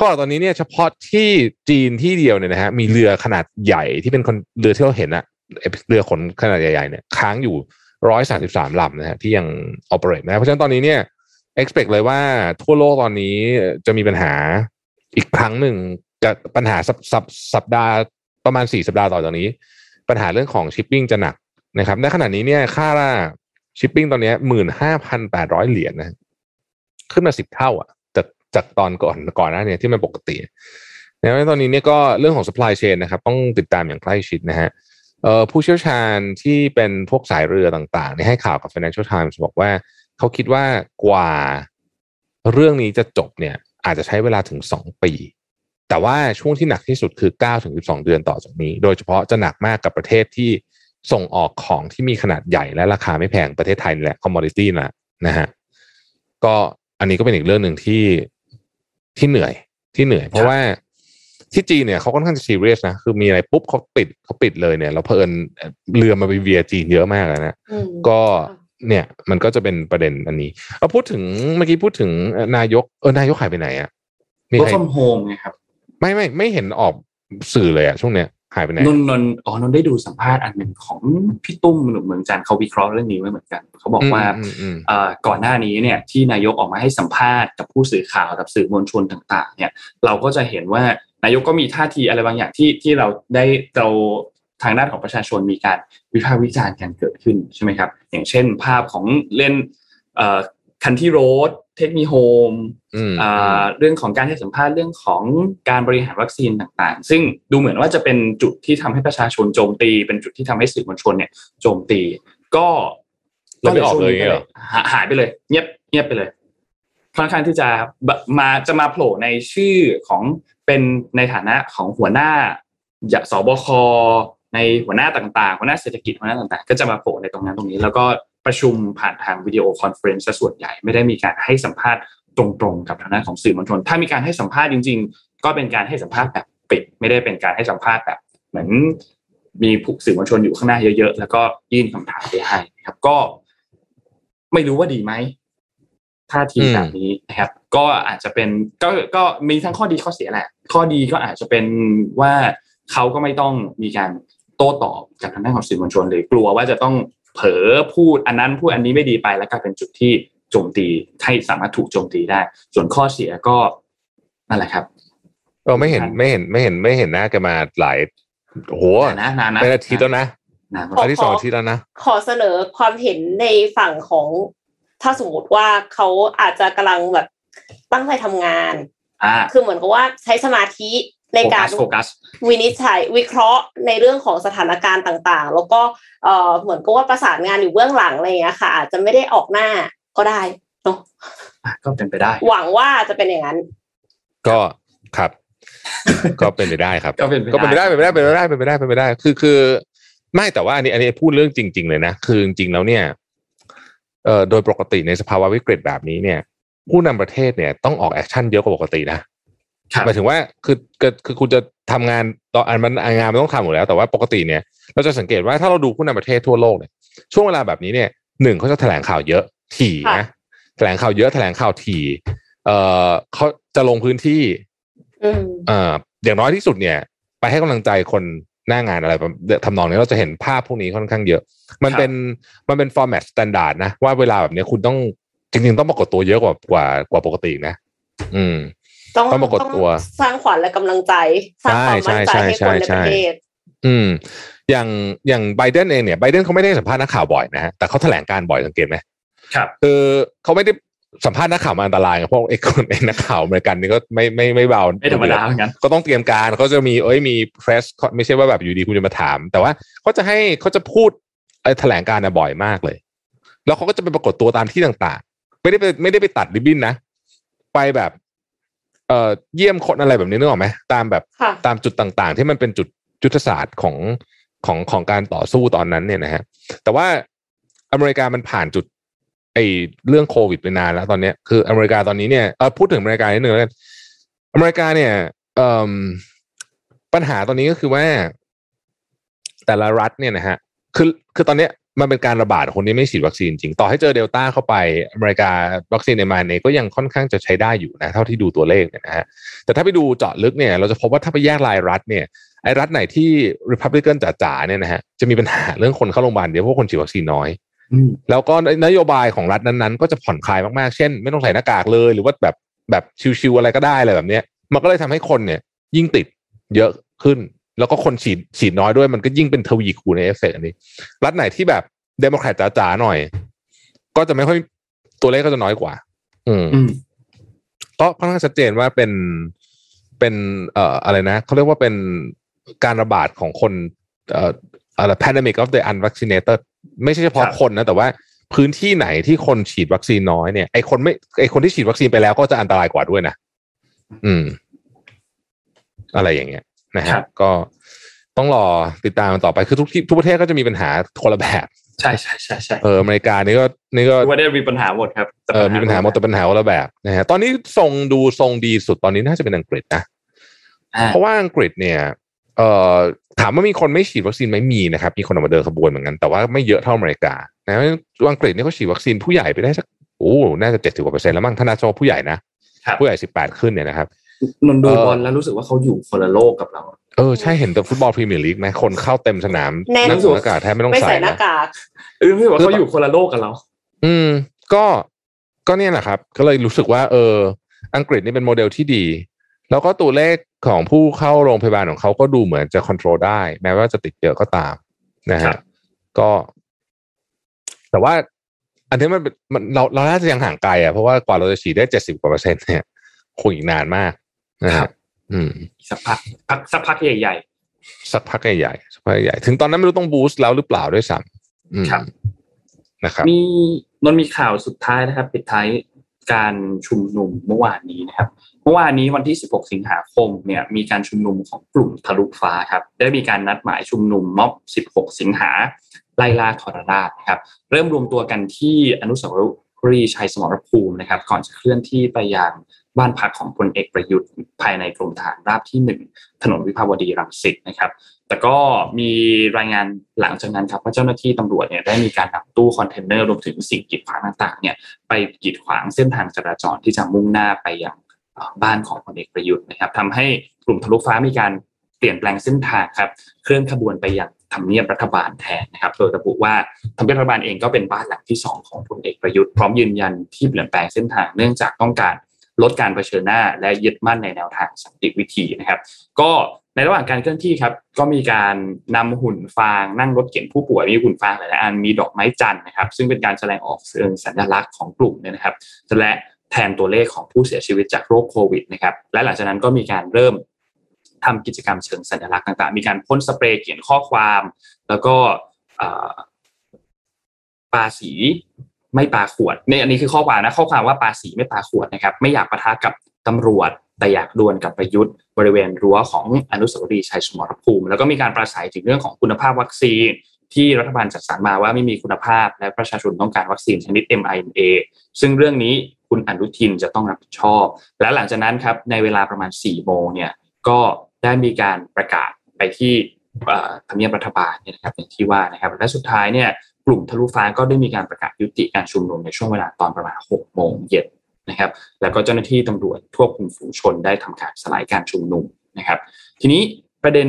ก็ตอนนี้เนี่ยเฉพาะที่จีนที่เดียวเนี่ยนะฮะมีเรือขนาดใหญ่ที่เป็นคนเรือที่เราเห็นอะไอ้เรือขนขนาดใหญ่ๆเนี่ยค้างอยู่ร้อยสาสิบสามลำนะฮะที่ยัง operate นะเพราะฉะนั้นตอนนี้เนี่ย expect เลยว่าทั่วโลกตอนนี้จะมีปัญหาอีกครั้งหนึ่งจะปัญหาสัปสัปสัปดาห์ประมาณสี่สัปดาห์ต่อจากนี้ ปัญหาเรื่องของ shipping จะหนักนะครับในขณะนี้เนี่ยค่า ชิปปิ้งตอนนี้หมื่นห้าพันแปดร้อยเหรียญนะขึ้นมาสิบเท่า อะ จากจากตอนก่อนก่อนหน้าเนี่ยที่มันปกตินะตอนนี้เนี่ยก็เรื่องของ supply chain นะครับ ต้องติดตามอย่างใกล้ชิดนะฮะผู้เชี่ยวชาญที่เป็นพวกสายเรือต่างๆนี่ให้ข่าวกับ Financial Times บอกว่าเขาคิดว่ากว่าเรื่องนี้จะจบเนี่ย อาจจะใช้เวลาถึงสองปี แต่ว่าช่วงที่หนักที่สุดคือ9ถึง12 เดือนต่อจากนี้ โดยเฉพาะจะหนักมากกับประเทศที่ ส่งออกของที่มีขนาดใหญ่และราคาไม่แพงประเทศไทยนี่แหละคอมมอดิตี้นะนะฮะก็อันนี้ก็เป็นอีกเรื่องหนึ่งที่ที่เหนื่อยที่เหนื่อย เพราะว่าที่จีนเนี่ยเขาค่อนข้างจะซีเรียสนะ คือมีอะไรปุ๊บเขาปิดเขาปิดเลยเนี่ยแล้วเพอิญเรือมาไปเวียจีนเยอะมากเลยนะอืมก็เนี่ย มันก็จะเป็นประเด็นอันนี้เอาพูดถึงเมื่อกี้พูดถึงนายกเออนายกหายไปไหนอะมี work ใคร from home ไงครับ ไม่ไม่ไม่เห็นออกสื่อเลยอะช่วงเนี้ย หายไปไหนนนท์นนท์อ๋อนนท์ได้ดูสัมภาษณ์อันหนึ่งของพี่ตุ้มหนุ่มเมืองจันทร์เขาวิเคราะห์เรื่องนี้ไว้เหมือนกันเขาบอกว่าอืมอืมเอ่อก่อนหน้านี้เนี่ยที่นายกออกมาให้สัมภาษณ์กับผู้สื่อข่าวกับสื่อมวลชนต่าง ๆ เนี่ยเราก็จะเห็นว่านายกก็มีท่าทีอะไรบางอย่างที่ที่เราได้เราทางด้านของประชาชนมีการวิพากษ์วิจารณ์กันเกิดขึ้นใช่ไหมครับ อย่างเช่นภาพของเล่นเอ่อ คันที่โรดเทคมีโฮมอืมอ่าเรื่องของการให้สัมภาษณ์เรื่องของการบริหารวัคซีนต่างๆ ซึ่งดูเหมือนว่าจะเป็นจุดที่ทำให้ประชาชนโจมตี เป็นจุดที่ทำให้สื่อมวลชนเนี่ยโจมตี ก็เราไม่ออกเลยไงเหรอหาหายไปเลย เงียบเงียบไปเลยค่อนข้างที่จะบมาจะมาโผล่ในชื่อของเป็นในฐานะของหัวหน้าอย่าง ศบค. ในหัวหน้าต่างๆ หัวหน้าเศรษฐกิจหัวหน้าต่างๆ ก็จะมาโผล่ในตรงนั้นตรงนี้ แล้วก็ ประชุมผ่านทาง video conference ซะส่วนใหญ่ ไม่ได้มีการให้สัมภาษณ์ตรงๆ กับทางด้านของสื่อมวลชน ถ้ามีการให้สัมภาษณ์จริง ๆ ก็เป็นการให้สัมภาษณ์แบบปิด ไม่ได้เป็นการให้สัมภาษณ์แบบ เหมือนมีผู้สื่อมวลชนอยู่ข้างหน้าเยอะๆ แล้วก็ยื่นคำถามไปให้ครับ ก็ไม่รู้ว่าดีไหมท่าทีแบบนี้นะครับ ก็อาจจะเป็นก็ก็มีทั้งข้อดีข้อเสียแหละ ข้อดีก็อาจจะเป็นว่าเขาก็ไม่ต้องมีการโต้ตอบกับทางด้านของสื่อมวลชนหรือกลัวว่าจะต้อง เผลอพูดอันนั้นพูดอันนี้ไม่ดีไปแล้วกลายเป็นจุดที่โจมตีให้สามารถถูกโจมตีได้ ส่วนข้อเสียก็นั่นแหละครับเออไม่เห็นไม่เห็นไม่เห็นไม่เห็นหน้าแกมาหลายโอ้โหนานนะนานนะเป็นอาทิตย์แล้วนะนานขออาทิตย์สองอาทิตย์แล้วนะขอเสนอความเห็นในฝั่งของ ถ้าสมมติว่าเขาอาจจะกำลังแบบตั้งใจทำงาน อ่า คือเหมือนกับว่าใช้สมาธิ ในโฟกากัรสโฟกัสวินิจฉัยวิเคราะห์ในเรื่องของสถานการณ์ต่างๆ แล้วก็เอ่อเหมือนกับว่าประสานงานอยู่เบื้องหลังอะไรอย่างเงี้ยค่ะ อาจจะไม่ได้ออกหน้าก็ได้เนาะก็เป็นไปได้ หวังว่าจะเป็นอย่างนั้น ก็ครับ ก็เป็นไปได้ครับก็เป็นไปได้ก็เป็นไปได้เป็นไปได้เป็นไปได้เป็นไปได้เป็นไปได้ คือคือ ไม่แต่ว่าอันนี้อันนี้พูดเรื่องจริง ๆ เลยนะคือจริงๆแล้วเนี่ยเอ่อโดยปกติในสภาวะวิกฤตแบบนี้เนี่ย ผู้นำประเทศเนี่ยต้องออกแอคชั่นเยอะกว่าปกตินะครับ หมายถึงว่าคือคือคือคุณจะทำงานต่ออันมันงานมันต้องทำอยู่แล้ว แต่ว่าปกติเนี่ย เราจะสังเกตว่าถ้าเราดูผู้นำประเทศทั่วโลกเนี่ยช่วงเวลาแบบนี้เนี่ยหนึ่งเขาจะแถลงข่าวเยอะถี่ค่ะนะแถลงข่าวเยอะแถลงข่าวถี่ เอ่อเขาจะลงพื้นที่อืมเอ่ออย่างน้อยที่สุดเนี่ย ไปให้กำลังใจคนหน้างานอะไรแบบทำนองนี้เราจะเห็นภาพพวกนี้ค่อนข้างเยอะ มันครับเป็นมันเป็น format standard นะว่าเวลาแบบนี้คุณต้องจริงๆต้องปรากฏตัวเยอะกว่ากว่ากว่าปกตินะ อืม ต้องต้องปรากฏตัว สร้างขวัญและกำลังใจ สร้างความมั่นใจให้คนในประเทศอืม อย่างอย่างไบเดนเองเนี่ยไบเดนเขาไม่ได้สัมภาษณ์นักข่าวบ่อยนะฮะแต่เขาแถลงการณ์บ่อยสังเกตไหมครับคือเขาไม่ได้สัมภาษณ์นักข่าวมาอันตรายไงเพราะไอ้คนไอ้นักข่าวอเมริกันนี่ก็ไม่ไม่ไม่เบาไม่ธรรมดาเหมือนกันก็ต้องเตรียมการเขาจะมีเอ้ยมีเพรสไม่ใช่ว่าแบบอยู่ดีคุณจะมาถาม แต่ว่าเขาจะให้เขาจะพูดไอ้แถลงการนะบ่อยมากเลย แล้วเขาก็จะไปปรากฏตัวตามที่ต่างๆ ไม่ได้ไปไม่ได้ไปตัดริบบิ้นนะ ไปแบบ เอ่อเยี่ยมคนอะไรแบบนี้นึกออกไหมตามแบบค่ะตามจุดต่างๆ ที่มันเป็นจุดยุทธศาสตร์ของของของการต่อสู้ตอนนั้นเนี่ยนะฮะแต่ว่าอเมริกามันผ่านจุดไอ้เรื่องโควิดไปนานแล้วตอนเนี้ยคืออเมริกาตอนนี้เนี่ยเออพูดถึงอเมริกานิดนึงแล้วกันอเมริกาเนี่ยเอ่อปัญหาตอนนี้ก็คือว่า แต่ละรัฐเนี่ยนะฮะคือคือตอนเนี้ย มันเป็นการระบาดของคนที่ไม่ฉีดวัคซีนจริง ต่อให้เจอเดลต้าเข้าไปอเมริกาวัคซีนในมาเนี่ยก็ยังค่อนข้างจะใช้ได้อยู่นะเท่าที่ดูตัวเลขเนี่ยนะฮะแต่ถ้าไปดูเจาะลึกเนี่ยเราจะพบว่าถ้าไปแยกรายรัฐเนี่ยไอ้รัฐไหนที่ Republican จ๋าๆเนี่ยนะฮะจะมีปัญหาเรื่องคนเข้าโรงพยาบาลเยอะเพราะคนฉีดวัคซีนน้อยอืมแล้วก็นโยบายของรัฐนั้นๆ ก็จะผ่อนคลายมากๆ เช่น ไม่ต้องใส่หน้ากากเลยหรือว่าแบบแบบชิวๆอะไรก็ได้อะไรแบบเนี้ยมันก็เลยทำให้คนเนี่ยยิ่งติดเยอะขึ้น แล้วก็คนฉีดฉีดน้อยด้วยมันก็ยิ่งเป็นทวีคูณในเอฟเฟกต์อันนี้ รัฐไหนที่แบบเดโมแครตจ๋าๆหน่อย ก็จะไม่ค่อยตัวเลขก็จะน้อยกว่า อืมอืมก็ค่อนข้างชัดเจนว่าเป็นเป็นเอ่ออะไรนะเขาเรียกว่าเป็นการระบาดของคนเอ่ออะไร pandemic of the unvaccinated ไม่ใช่เฉพาะครับคนนะ แต่ว่าพื้นที่ไหนที่คนฉีดวัคซีนน้อยเนี่ยไอคนไม่ไอคนที่ฉีดวัคซีนไปแล้วก็จะอันตรายกว่าด้วยนะ อืม อะไรอย่างเงี้ย นะครัฮะบก็ต้องรอติดตามกันต่อไปคือทุกที่ทุกประเทศก็จะมีปัญหาคนละแบบใช่ใช่ใช่ใช่เอออเมริกานี่ก็นี่ก็ทุกประเทศมีปัญหาหมดครับแต่เออมีปัญหาหมดแต่ปัญหาคนละแบบนะฮะตอนนี้ทรงดูทรงดีสุดตอนนี้น่าจะเป็นอังกฤษนะอ่าเพราะว่าอังกฤษเนี่ยเอ่อถามว่ามีคนไม่ฉีดวัคซีนไหมมีนะครับมีคนออกมาเดินขบวนเหมือนกันแต่ว่าไม่เยอะเท่าอเมริกานะอังกฤษเนี่ยเขาฉีดวัคซีนผู้ใหญ่ไปได้สักโอ้น่าจะเจ็ดสิบกว่าเปอร์เซ็นต์แล้วมั้งถ้านาโชผู้ใหญ่นะครับผู้ใหญ่สิบแปดขึ้นเนี่ยนะครับ นนดูเออบอลแล้วรู้สึกว่าเขาอยู่คนละโลกกับเรา เออใช่เห็นแต่ฟุตบอลพรีเมียร์ลีกไหมคนเข้าเต็มสนามแน่นนักสวมหน้ากากแทบไม่ต้องไม่ใส่ใส่หน้านะกากเออรู้สึกว่าเขาอยู่คนละโลกกับเรา อืม ก็ก็เนี่ยแหละครับ ก็เลยรู้สึกว่า เออ อังกฤษนี่เป็นโมเดลที่ดี แล้วก็ตัวเลขของผู้เข้าโรงพยาบาลของเขาก็ดูเหมือนจะควบคุมได้ แม้ว่าจะติดเยอะก็ตามนะครัฮะบก็ แต่ว่า อันนี้มันเป็นมันเราเราน่าจะยังห่างไกลอะเพราะว่ากว่าเราจะฉีดได้เจ็ดสิบกว่าเปอร์เซ็นต์เนี่ยคงอีกนานมาก นะคครัรับบอืมสักพักพักสักพักใหญ่สักพักใหญ่ๆสักพักใหญ่ๆถึงตอนนั้นไม่รู้ต้องบูสต์แล้วหรือเปล่าด้วยซ้ำอืมครับนะครับๆมีนนมีข่าวสุดท้ายนะครับ ปิดท้ายการชุมนุมเมื่อวานนี้นะครับ เมื่อวานนี้วันที่ 16 สิงหาคมเนี่ยมีการชุมนุมของกลุ่มทะลุฟ้าครับ ได้มีการนัดหมายชุมนุมม็อบ 16 สิงหาไล่ล่าทรราชนะครับ เริ่มรวมตัวกันที่อนุสาวรีย์ชัยสมรภูมินะครับ ก่อนจะเคลื่อนที่ไปยัง บ้านพักของพลเอกประยุทธ์ภายในกรมทหารราบที่หนึ่งถนนวิภาวดีรังสิตนะครับ แต่ก็มีรายงานหลังจากนั้นครับว่าเจ้าหน้าที่ตำรวจเนี่ยได้มีการนำตู้คอนเทนเนอร์รวมถึงสิ่งกีดขวางต่างๆเนี่ยไปกีดขวางเส้นทางจราจรที่จะมุ่งหน้าไปยังบ้านของพลเอกประยุทธ์นะครับทำให้กลุ่มทะลุฟ้ามีการเปลี่ยนแปลงเส้นทางครับเคลื่อนขบวนไปยังทำเนียบรัฐบาลแทนนะครับ โดยระบุว่าทำเนียบรัฐบาลเองก็เป็นบ้านหลังที่สองของพลเอกประยุทธ์พร้อมยืนยันที่เปลี่ยนแปลงเส้นทางเนื่องจากต้องการ ลดการเผชิญหน้า และยึดมั่นในแนวทางสันติวิธีนะครับ ก็ในระหว่างการเคลื่อนที่ครับ ก็มีการนำหุ่นฟางนั่งรถเข็นผู้ป่วยมีหุ่นฟางหลายอันมีดอกไม้จันทร์นะครับ ซึ่งเป็นการแสดงออกเชิงสัญลักษณ์ของกลุ่มเนี่ยนะครับและแทนตัวเลขของผู้เสียชีวิตจากโรคโควิดนะครับ และหลังจากนั้นก็มีการเริ่มทำกิจกรรมเชิงสัญลักษณ์ต่างๆ มีการพ่นสเปรย์เขียนข้อความ แล้วก็ปาสี ไม่ปาขวดเนี่ยอันนี้คือข้อความนะข้อความว่าปาสีไม่ปาขวดนะครับ ไม่อยากปะทะกับตำรวจ แต่อยากดวลกับประยุทธ์บริเวณรั้วของอนุสาวรีย์ชัยสมรภูมิ แล้วก็มีการประสัยถึงเรื่องของคุณภาพวัคซีน ที่รัฐบาลจัดสรรมาว่าไม่มีคุณภาพ และประชาชนต้องการวัคซีนชนิด mRNA ซึ่งเรื่องนี้คุณอนุทินจะต้องรับผิดชอบ และหลังจากนั้นครับในเวลาประมาณ4โมงเนี่ยก็ได้มีการประกาศไปที่ทำเนียบรัฐบาลเนี่ยนะครับอย่างที่ว่านะครับและสุดท้ายเนี่ย ลุ่มทะลุฟ้าก็ได้มีการประกาศยุติการชุมนุมในช่วงเวลาตอนประมาณ 6 โมงเย็นนะครับ แล้วก็เจ้าหน้าที่ตำรวจควบคุมฝูงชนได้ทำการสลายการชุมนุมนะครับ ทีนี้ประเด็น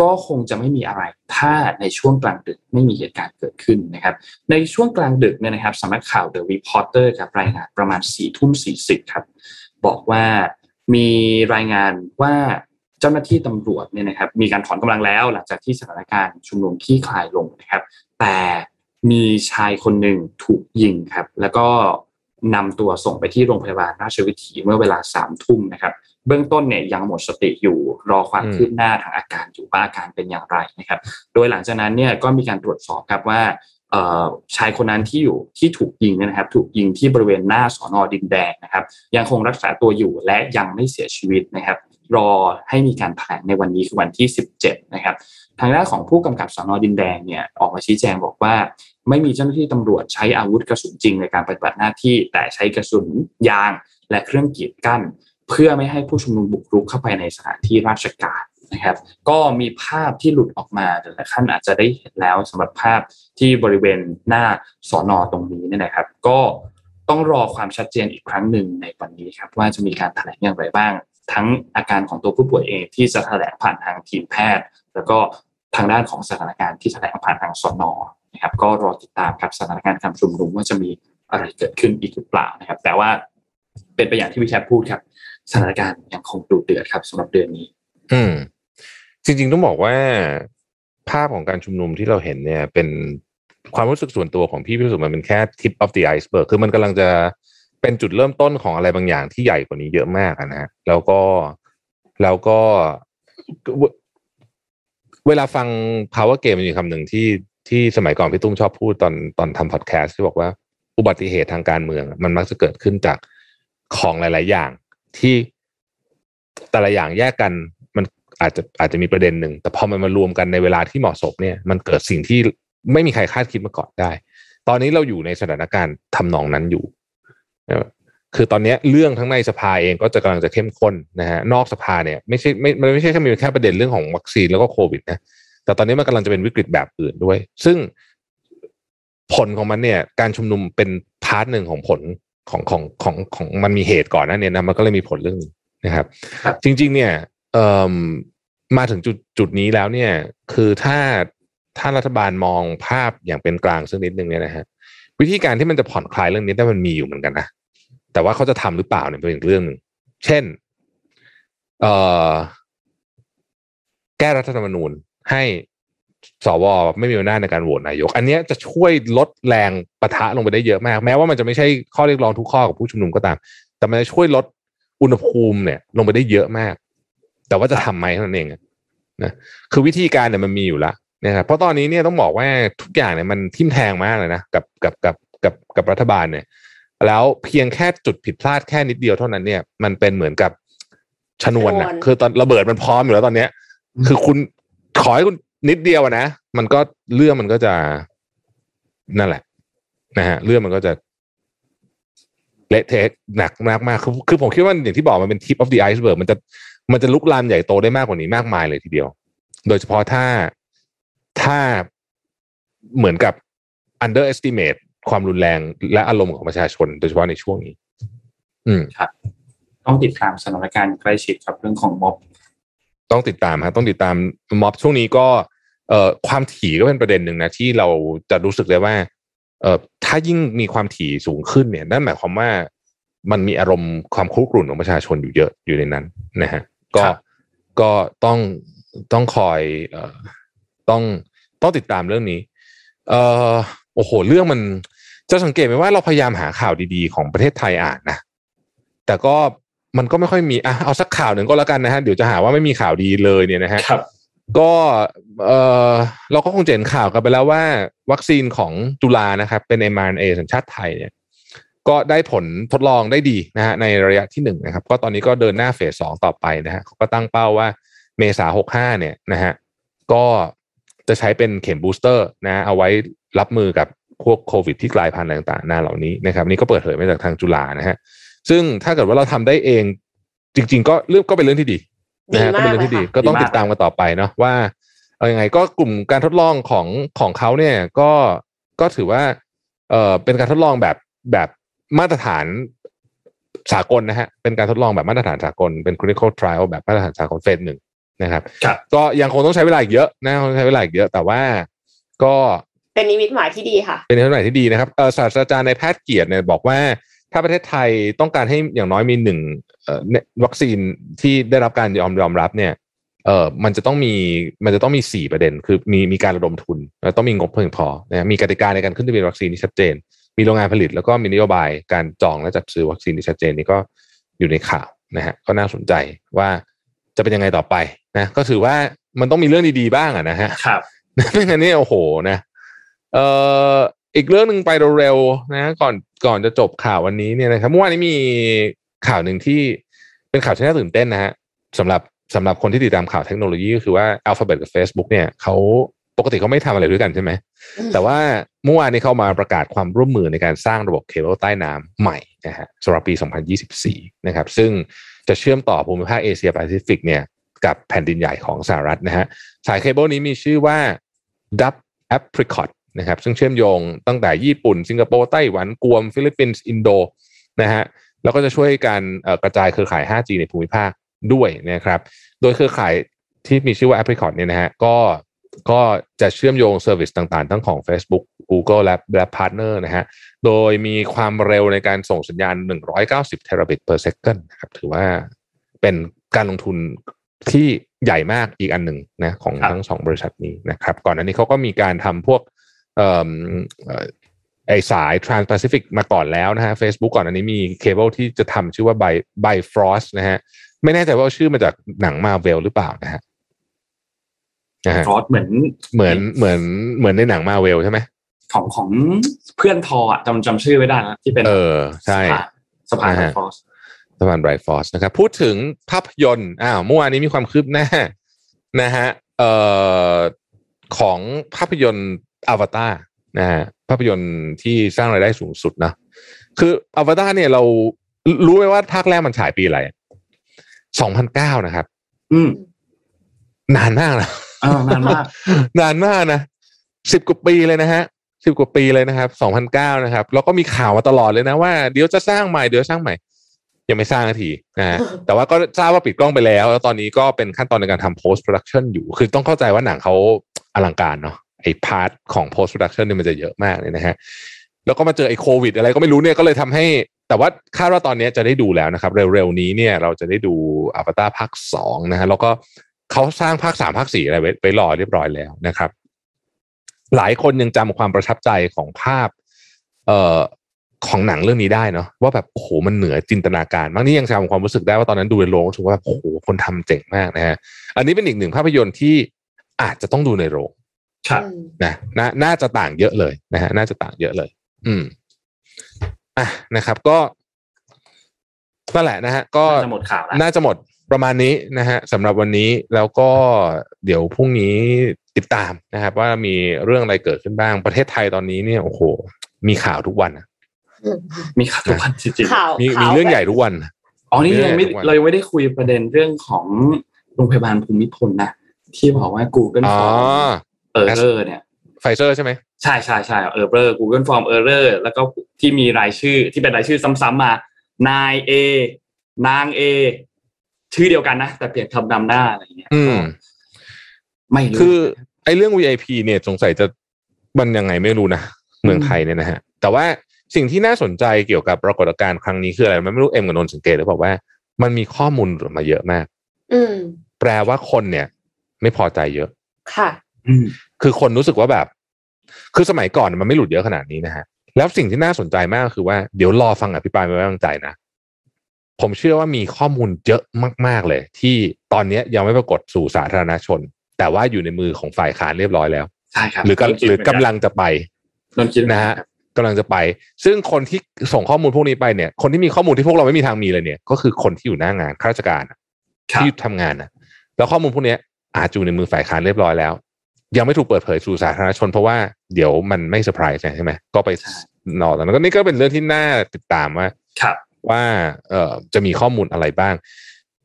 ก็คงจะไม่มีอะไร ถ้าในช่วงกลางดึกไม่มีเหตุการณ์เกิดขึ้นนะครับ ในช่วงกลางดึกเนี่ยนะครับสำนักข่าว The Reporter ครับรายงานประมาณ4ี่ทุ่มสีครับ บอกว่ามีรายงานว่าเจ้าหน้าที่ตำรวจเนี่ยนะครับมีการถอนกำลังแล้วหลังจากที่สถานการณ์ชุมนุมที่คลายลงนะครับ แต่มีชายคนหนึ่งถูกยิงครับ แล้วก็นำตัวส่งไปที่โรงพยาบาลราชวิถีเมื่อเวลาสามทุ่มนะครับ เบื้องต้นเนี่ยยังหมดสติอยู่รอความคืบหน้าทางอาการอยู่ว่าอาการเป็นอย่างไรนะครับ โดยหลังจากนั้นเนี่ยก็มีการตรวจสอบครับว่าชายคนนั้นที่อยู่ที่ถูกยิงนะครับ ถูกยิงที่บริเวณหน้าสอนอดินแดงนะครับ ยังคงรักษาตัวอยู่และยังไม่เสียชีวิตนะครับ รอให้มีการแถลงในวันนี้คือวันที่ 17 นะครับ ทางด้านของผู้กำกับสอนอดินแดงเนี่ยออกมาชี้แจงบอกว่า ไม่มีเจ้าหน้าที่ตำรวจใช้อาวุธกระสุนจริงในการปฏิบัติหน้าที่ แต่ใช้กระสุนยางและเครื่องกีดกั้น เพื่อไม่ให้ผู้ชุมนุมบุกรุกเข้าไปในสถานที่ราชการนะครับ ก็มีภาพที่หลุดออกมาแต่ละท่านอาจจะได้เห็นแล้วสำหรับภาพที่บริเวณหน้าสอนอตรงนี้เนี่ยนะครับ ก็ต้องรอความชัดเจนอีกครั้งหนึ่งในวันนี้ครับว่าจะมีการแถลงอย่างไรบ้าง ทั้งอาการของตัวผู้ป่วยเองที่จะแถลงผ่านทางทีมแพทย์ แล้วก็ทางด้านของสถานการณ์ที่แถลงผ่านทางสอนอนะครับก็รอติดตามครับสถานการณ์การชุมนุมว่าจะมีอะไรเกิดขึ้นอีกหรือเปล่านะครับ แต่ว่าเป็นไปอย่างที่วิชาพูดครับ สถานการณ์ยังคงดุเดือดครับสำหรับเดือนนี้ อืม จริง ๆ ต้องบอกว่าภาพของการชุมนุมที่เราเห็นเนี่ย เป็นความรู้สึกส่วนตัวของพี่พี่รู้สึกมันเป็นแค่ tip of the iceberg คือมันกำลังจะ เป็นจุดเริ่มต้นของอะไรบางอย่างที่ใหญ่กว่านี้เยอะมากนะฮะแล้วก็แล้วก็เวลาฟัง power game มีคำหนึ่งที่ที่สมัยก่อนพี่ตุ้มชอบพูดตอนตอนทำพอดแคสต์ที่บอกว่าอุบัติเหตุทางการเมือง มันมักจะเกิดขึ้นจากของหลาย ๆ อย่างที่แต่ละอย่างแยกกันอาจจะอาจจะมีประเด็นหนึ่ง แต่พอมันมารวมกันในเวลาที่เหมาะสมเนี่ย มันเกิดสิ่งที่ไม่มีใครคาดคิดมาก่อนได้ ตอนนี้เราอยู่ในสถานการณ์ทำนองนั้นอยู่ คือตอนนี้เรื่องทั้งในสภาเองก็จะกำลังจะเข้มข้นนะฮะนอกสภาเนี่ยไม่ใช่ไม่มันไม่ใช่แค่มีแค่ประเด็นเรื่องของวัคซีนแล้วก็โควิดนะแต่ตอนนี้มันกำลังจะเป็นวิกฤตแบบอื่นด้วย ซึ่งผลของมันเนี่ยการชุมนุมเป็น part หนึ่งของผลของของของของมันมีเหตุก่อนนะเนี่ยนะมันก็เลยมีผลเรื่องนี้นะครับ จริง ๆ เนี่ยเอ่อมาถึงจุดจุดนี้แล้วเนี่ย คือถ้าถ้ารัฐบาลมองภาพอย่างเป็นกลางสักนิดนึงเนี่ยนะฮะวิธีการที่มันจะผ่อนคลายเรื่องนี้ได้มันมีอยู่เหมือนกันนะ แต่ว่าเขาจะทำหรือเปล่าเนี่ยเป็นอีกเรื่องหนึ่งเช่นเอ่อแก้รัฐธรรมนูญให้สวไม่มีอำนาจในการโหวตนายก อันนี้จะช่วยลดแรงประทะลงไปได้เยอะมาก แม้ว่ามันจะไม่ใช่ข้อเรียกร้องทุกข้อกับผู้ชุมนุมก็ตาม แต่มันจะช่วยลดอุณหภูมิเนี่ย ลงไปได้เยอะมาก แต่ว่าจะทำไหมนั่นเองนะคือวิธีการเนี่ยมันมีอยู่แล้วนะครับเพราะตอนนี้เนี่ยต้องบอกว่าทุกอย่างเนี่ยมันทิ่มแทงมากเลยนะกับกับกับกับกับรัฐบาลเนี่ย แล้วเพียงแค่จุดผิดพลาดแค่นิดเดียวเท่านั้นเนี่ยมันเป็นเหมือนกับชนวนนะคือตอนระเบิดมันพร้อมอยู่แล้วตอนเนี้ย คือคุณขอให้คุณนิดเดียวนะมันก็เรื่องมันก็จะนั่นแหละ นะฮะ เรื่องมันก็จะเละเทะหนักมากมากคือคือผมคิดว่าอย่างที่บอกมันเป็น tip of the iceberg มันจะมันจะลุกลามใหญ่โตได้มากกว่านี้มากมายเลยทีเดียว โดยเฉพาะถ้าถ้าเหมือนกับ underestimate ความรุนแรงและอารมณ์ของประชาชน โดยเฉพาะในช่วงนี้ อืมครับ ต้องติดตามสถานการณ์ใกล้ชิดครับเรื่องของม็อบ ต้องติดตามครับต้องติดตามม็อบช่วงนี้ก็เอ่อความถี่ก็เป็นประเด็นหนึ่งนะที่เราจะรู้สึกได้ว่า เอ่อถ้ายิ่งมีความถี่สูงขึ้นเนี่ยนั่นหมายความว่ามันมีอารมณ์ความคุกรุ่นของประชาชนอยู่เยอะอยู่ในนั้นนะฮะก็ก็ต้องต้องคอยเอ่อต้องต้องติดตามเรื่องนี้ เอ่อ โอ้โห เรื่องมันจะสังเกตไหมว่าเราพยายามหาข่าวดีๆ ของประเทศไทยอ่านนะแต่ก็มันก็ไม่ค่อยมีอะเอาสักข่าวหนึ่งก็แล้วกันนะฮะเดี๋ยวจะหาว่าไม่มีข่าวดีเลยเนี่ยนะฮะครับ ก็เออเราก็คงเห็นข่าวกันไปแล้วว่า วัคซีนของจุฬานะครับ เป็น mRNA สัญชาติไทยเนี่ย ก็ได้ผลทดลองได้ดีนะฮะในระยะที่หนึ่งนะครับ ก็ตอนนี้ก็เดินหน้าเฟสสองต่อไปนะฮะเขาก็ตั้งเป้าว่าเมษาหกห้าเนี่ยนะฮะก็ จะใช้เป็นเข็มบูสเตอร์นะเอาไว้รับมือกับพวกโควิดที่กลายพันธุ์ต่างๆหน้าเหล่านี้นะครับนี่ก็เปิดเผยมาจากทางจุฬานะฮะซึ่งถ้าเกิดว่าเราทำได้เองจริง ๆ ก็เรื่องก็เป็นเรื่องที่ดีนะฮะก็เป็นเรื่องที่ดีก็ต้องติดตามกันต่อไปเนาะว่าเอาอยัางไงก็กลุ่มการทดลองของของเขาเนี่ยก็ก็ถือว่าเอ่อเป็นการทดลองแบบแบบมาตรฐานสากลนะฮะเป็นการทดลองแบบมาตรฐานสากลเป็น clinical trial แบบมาตรฐานสากลเฟสหนึ่ง นะครับครับก็ยังคงต้องใช้เวลาอีกเยอะนะคงใช้เวลาอีกเยอะแต่ว่าก็เป็นนิมิตหมายที่ดีค่ะ เป็นเรื่องไหนที่ดีนะครับเอ่อศาสตราจารย์ในแพทย์เกียรติเนี่ยบอกว่า ถ้าประเทศไทยต้องการให้อย่างน้อยมีหนึ่งเอ่อเนี่ยวัคซีนที่ได้รับการยอมยอมรับเนี่ยเออมันจะต้องมี มันจะต้องมีสี่ประเด็น คือมีมีการระดมทุน แล้วต้องมีงบเพียงพอนะมีกติกาในการขึ้นทะเบียนวัคซีนที่ชัดเจน มีโรงงานผลิตแล้วก็มีนโยบายการจองและจัดซื้อวัคซีนที่ชัดเจนนี่ก็อยู่ในข่าวนะฮะ ก็น่าสนใจว่า จะเป็นยังไงต่อไปนะก็ถือว่ามันต้องมีเรื่องดีๆบ้างอะนะฮะครับไม่งั้นนี่โอ้โหนะเอ่ออีกเรื่องหนึ่งไปเร็วๆนะก่อนก่อนจะจบข่าววันนี้เนี่ยนะครับเมื่อวานนี้มีข่าวหนึ่งที่เป็นข่าวที่น่าตื่นเต้นนะฮะสำหรับสำหรับคนที่ติดตามข่าวเทคโนโลยีก็คือว่า Alphabet กับ Facebook เนี่ยเขาปกติเขาไม่ทำอะไรด้วยกันใช่ไหมอืมแต่ว่าเมื่อวานนี้เขามาประกาศความร่วมมือในการสร้างระบบเคเบิลใต้น้ำใหม่นะฮะสำหรับปี 2024 นะครับ ซึ่ง จะเชื่อมต่อภูมิภาคเอเชียแปซิฟิกเนี่ยกับแผ่นดินใหญ่ของสหรัฐนะฮะสายเคเบิลนี้มีชื่อว่า Dub Apricot นะครับซึ่งเชื่อมโยงตั้งแต่ญี่ปุ่น สิงคโปร์ไต้หวันกวม ฟิลิปปินส์อินโดนะฮะแล้วก็จะช่วยการกระจายเครือข่าย 5G ในภูมิภาคด้วยนะครับโดยเครือข่ายที่มีชื่อว่า Apricot เนี่ยนะฮะก็ก็จะเชื่อมโยง service ต่างๆ ทั้งของ Facebook Google และและ Partner นะฮะ โดยมีความเร็วในการส่งสัญญาณ 190 terabit per second นะครับ ถือว่าเป็นการลงทุนที่ใหญ่มากอีกอันหนึ่งนะของครับทั้งสองบริษัทนี้นะครับ ก่อนหน้านี้เขาก็มีการทำพวกเอ่อเอ่อไอสาย Trans-Pacific มาก่อนแล้วนะฮะ Facebook ก่อนอันนี้มีเคเบิลที่จะทำชื่อว่า By Bifrost นะฮะ ไม่แน่ใจว่าชื่อมาจากหนังมาเวลหรือเปล่านะฮะนะฮะ frost เหมือนเหมือนเหมือนเหมือนในหนังมาเวลใช่ไหม ของของเพื่อนทออะจำจำชื่อไม่ได้นะที่เป็นเออใช่สะพานนะฮะฟรอสสะพานไบรท์ฟอสนะครับ พูดถึงภาพยนตร์อ้าวเมื่อวานนี้มีความคืบหน้านะฮะเอ่อของภาพยนตร์อวตารนะฮะภาพยนตร์ที่สร้างรายได้สูงสุดนะคืออวตารเนี่ยเรารู้ไหมว่าภาคแรกมันฉายปีอะไรสองพันเก้านะครับ อืม นานมากนะเออนานมาก นานมากนะสิบกว่าปีเลยนะฮะ สิบกว่าปีเลยนะครับสองพันเก้านะครับ แล้วก็มีข่าวมาตลอดเลยนะว่าเดี๋ยวจะสร้างใหม่เดี๋ยวสร้างใหม่ ยังไม่สร้างนาทีนะฮะแต่ว่าก็ทราบว่าปิดกล้องไปแล้ว แล้วตอนนี้ก็เป็นขั้นตอนในการทำ post production อยู่ คือต้องเข้าใจว่าหนังเขาอลังการเนาะไอ้พาร์ทของ post production เนี่ยมันจะเยอะมากเลยนะฮะแล้วก็มาเจอไอ้โควิด อะไรก็ไม่รู้เนี่ยก็เลยทำให้ แต่ว่าคาดว่าตอนนี้จะได้ดูแล้วนะครับ เร็วๆนี้เนี่ยเราจะได้ดูอวตารภาคสองนะฮะแล้วก็เขาสร้างภาคสามภาคสี่อะไรไว้ไว้รอเรียบร้อยแล้วนะครับ หลายคนยังจำความประทับใจของภาพ เอ่อของหนังเรื่องนี้ได้เนาะว่าแบบโอ้โหมันเหนือจินตนาการบางนี่ยังจำความรู้สึกได้ว่าตอนนั้นดูในโรงรู้สึกว่าแบบโอ้โหคนทำเจ๋งมากนะฮะอันนี้เป็นอีกหนึ่งภาพยนตร์ที่อาจจะต้องดูในโรงครับอืมนะนาน่าจะต่างเยอะเลยนะฮะน่าจะต่างเยอะเลย อืมอะนะครับ ก็นั่นแหละนะฮะ ก็น่าจะหมดข่าวแล้วน่าจะหมดประมาณนี้นะฮะสำหรับวันนี้แล้วก็เดี๋ยวพรุ่งนี้ ติดตามนะครับ ว่ามีเรื่องอะไรเกิดขึ้นบ้างประเทศไทยตอนนี้เนี่ยโอ้โห มีข่าวทุกวันนะมีข่าวทุกวันจริงๆข่าวมีข่าวมีเรื่องใหญ่ทุกวันอ๋อนี่ยังไม่เรื่องอะไรเรายังไม่ได้คุยประเด็นเรื่องของโรงพยาบาลภูมิพลนะที่บอกว่า Google อ๋อ Form Error เนี่ยไฟเซอร์ใช่ไหมใช่ใช่ใช่ Error Google Form Error แล้วก็ที่มีรายชื่อที่เป็นรายชื่อซ้ำๆมานายเอนางเอชื่อเดียวกันนะ แต่เปลี่ยนคำนำหน้าอะไรอย่างเงี้ยอืม ไม่รู้คือไอ้เรื่อง VIP เนี่ยสงสัยจะมันยังไงไม่รู้นะเมืองไทยเนี่ยนะฮะ แต่ว่าสิ่งที่น่าสนใจเกี่ยวกับปรากฏการณ์ครั้งนี้คืออะไรมันไม่รู้เอ็มกับนนท์สังเกตหรือเปล่าว่า มันมีข้อมูลหลุดมาเยอะมาก อืมแปลว่าคนเนี่ย ไม่พอใจเยอะ ค่ะอืมคือคนรู้สึกว่าแบบ คือสมัยก่อนมันไม่หลุดเยอะขนาดนี้นะฮะ แล้วสิ่งที่น่าสนใจมากก็คือว่าเดี๋ยวรอฟังอภิปรายไม่ไว้วางใจนะ ผมเชื่อว่ามีข้อมูลเยอะมาก ๆเลย ที่ตอนนี้ยังไม่ปรากฏสู่สาธารณชน แต่ว่าอยู่ในมือของฝ่ายค้านเรียบร้อยแล้วใช่ครับหรือกำหรือกำลังจะไปนนท์คิดเหมือนะกัฮะครับกำลังจะไป ซึ่งคนที่ส่งข้อมูลพวกนี้ไปเนี่ย คนที่มีข้อมูลที่พวกเราไม่มีทางมีเลยเนี่ย ก็คือคนที่อยู่หน้างานข้าราชการอะครับที่ทำงานนะแล้วข้อมูลพวกเนี้ยอาจจะอยู่ในมือฝ่ายค้านเรียบร้อยแล้ว ยังไม่ถูกเปิดเผยสู่สาธารณชนเพราะว่าเดี๋ยวมันไม่เซอร์ไพรส์ใช่ไหมก็ไปใช่นอกแล้วก็นี่ก็เป็นเรื่องที่น่าติดตามว่าครับว่าเอ่อจะมีข้อมูลอะไรบ้าง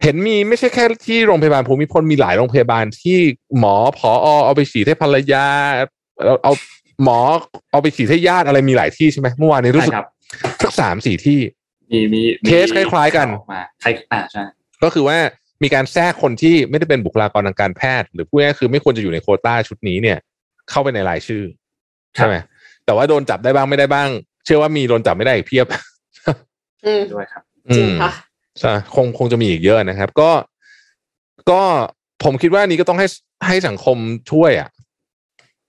เห็นมีไม่ใช่แค่ที่โรงพยาบาลภูมิพลมีหลายโรงพยาบาลที่หมอผอเอาไปฉีดให้ภรรยาเอาเอาหมอเอาไปฉีดให้ญาติอะไรมีหลายที่ใช่ไหมเมื่อวานนี้รู้สึกใช่ครับสักสามสี่ที่ มีมีมีเคสคล้าย ๆ กันออกมาคล้ายอ่าใช่ก็คือว่ามีการแทรกคนที่ไม่ได้เป็นบุคลากรทางการแพทย์ หรือพูดง่ายๆคือไม่ควรจะอยู่ในโควต้าชุดนี้เนี่ย เข้าไปในรายชื่อใช่ไหมแต่ว่าโดนจับได้บ้างไม่ได้บ้าง เชื่อว่ามีโดนจับไม่ได้อีกเพียบอืมด้วยครับจริงค่ะใช่ คงคงจะมีอีกเยอะนะครับ ก็ก็ผมคิดว่านี้ก็ต้องให้ให้สังคมช่วยอะ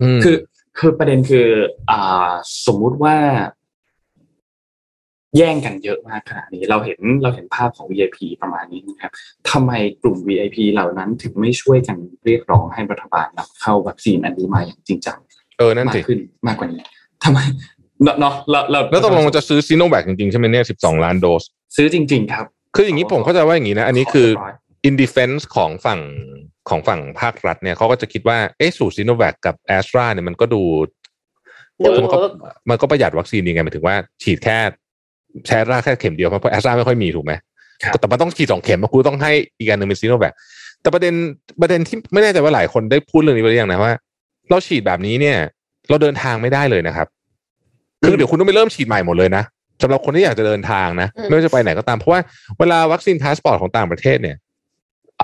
อืมคือคือประเด็นคือ อ่า สมมุติว่า แย่งกันเยอะมากขนาดนี้ เราเห็นเราเห็นภาพของ VIP ประมาณนี้นะครับทำไมกลุ่ม VIP เหล่านั้นถึงไม่ช่วยกันเรียกร้องให้รัฐบาลนำเข้าวัคซีนอันนี้มาอย่างจริงจังเออนั่นมาสิกขึ้นมากกว่านี้ทำไมเนาะเนาะเราเราแล้วตกลงจะซื้อซีโนแวคจริงๆใช่ไหมเนี่ยสิบสองล้านโดส ซื้อจริง ๆ ครับ คืออย่างนี้ผมเข้าใจว่าอย่างนี้นะ อันนี้คือขเรียบร้ย in defense ของฝั่งของฝั่งภาครัฐเนี่ยเขาก็จะคิดว่าเอ๊ะสูตรซีโนแวคกับแอสตราเนี่ยมันก็ดูดูมันก็มันก็ประหยัดวัคซีนดีไงหมายถึงว่า ฉีดแค่แอสตราแค่เข็มเดียวเพราะแอสตราไม่ค่อยมีถูกไหมครับแต่มันต้องฉีดสองเข็มมันคุณต้องให้อีกอันหนึ่งเป็นซิโนแวคแต่ประเด็นประเด็นที่ไม่แน่ใจว่าหลายคนได้พูดเรื่องนี้ไปหรือยังนะว่า เราฉีดแบบนี้เนี่ย เราเดินทางไม่ได้เลยนะครับ คือเดี๋ยวคุณต้องไปเริ่มฉีดใหม่หมดเลยนะ สำหรับคนที่อยากจะเดินทางนะอืมไม่ว่าจะไปไหนก็ตาม เพราะว่าเวลา vaccine passport ของต่างประเทศเนี่ย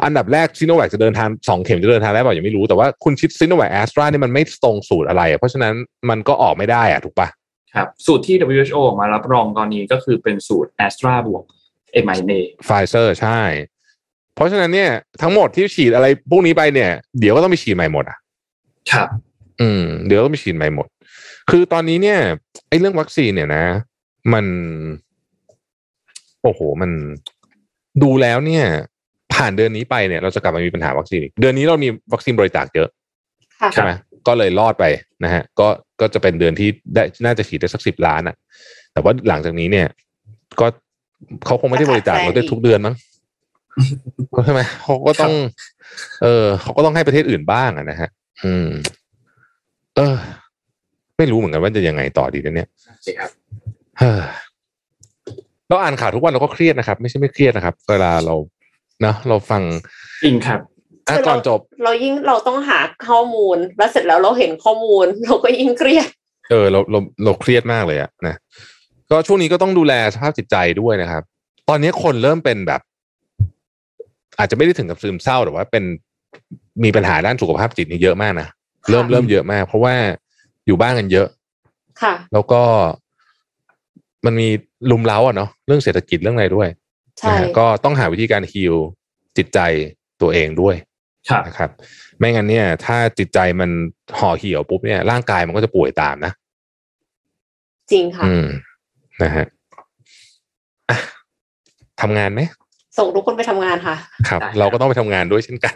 อันดับแรกซิโนแวคจะเดินทางสองเข็มจะเดินทางได้เปล่ายังไม่รู้แต่ว่าคุณฉีดซิโนแวคแอสตราเนี่ยมันไม่ตรงสูตรอะไรอะเพราะฉะนั้นมันก็ออกไม่ได้อะถูกปะครับ สูตรที่ WHO ออกมารับรองตอนนี้ก็คือเป็นสูตร a s t r a บวก m i n a ไฟเซอร์ใช่ เพราะฉะนั้นเนี่ยทั้งหมดที่ฉีดอะไรพวกนี้ไปเนี่ย เดี๋ยวก็ต้องไปฉีดใหม่หมดอะครับ อืม เดี๋ยวก็ต้องไปฉีดใหม่หมด คือตอนนี้เนี่ยไอ้เรื่องวัคซีนเนี่ยนะ มัน โอ้โห มันดูแล้วเนี่ย ผ่านเดือนนี้ไปเนี่ย เราจะกลับมามีปัญหาวัคซีนอีกเดือนนี้เรามีวัคซีนบริจาคเยอะค่ะใช่ไหมก็เลยรอดไปนะฮะ ก็ก็จะเป็นเดือนที่ได้น่าจะฉีดได้สักสิบล้านอะ แต่ว่าหลังจากนี้เนี่ย ก็เขาคงไม่ได้บริจาคเราได้ทุกเดือนมั้งก็ใช่ไหมเขาก็ต้อง เออเขาก็ต้องให้ประเทศอื่นบ้างอะนะฮะ อืม เออ ไม่รู้เหมือนกันว่าจะยังไงต่อดีนะเนี่ยสิครับ เฮ้อเราอ่านข่าวทุกวันเราก็เครียดนะครับ ไม่ใช่ไม่เครียดนะครับ เวลาเราเนาะเราฟังจริงครับอะคือก่เราอนจบ เรายิ่งเราต้องหาข้อมูลแล้วเสร็จแล้วเราเห็นข้อมูล เราก็ยิ่งเครียด เออเราเราเราเครียดมากเลยอะนะก็ช่วงนี้ก็ต้องดูแลสภาพจิตใจด้วยนะครับ ตอนนี้คนเริ่มเป็นแบบ อาจจะไม่ได้ถึงกับซึมเศร้าแต่ว่าเป็นมีปัญหาด้านสุขภาพจิตนี่เยอะมากนะเริ่มค่ะเริ่มเยอะมาก เพราะว่าอยู่บ้านกันเยอะ ค่ะ แล้วก็ มันมีรุมเร้าอะเนาะเรื่องเศรษฐกิจเรื่องอะไรด้วยใช่นะฮะก็ต้องหาวิธีการ heal จิตใจตัวเองด้วยครับนะครับ ไม่งั้นเนี่ย ถ้าจิตใจมันห่อเหี่ยวปุ๊บเนี่ยร่างกายมันก็จะป่วยตามนะ จริงค่ะ อืมนะฮะอะทำงานไหมส่งทุกคนไปทำงานค่ะครับได้ครับ เราก็ต้องไปทำงานด้วยเช่นกัน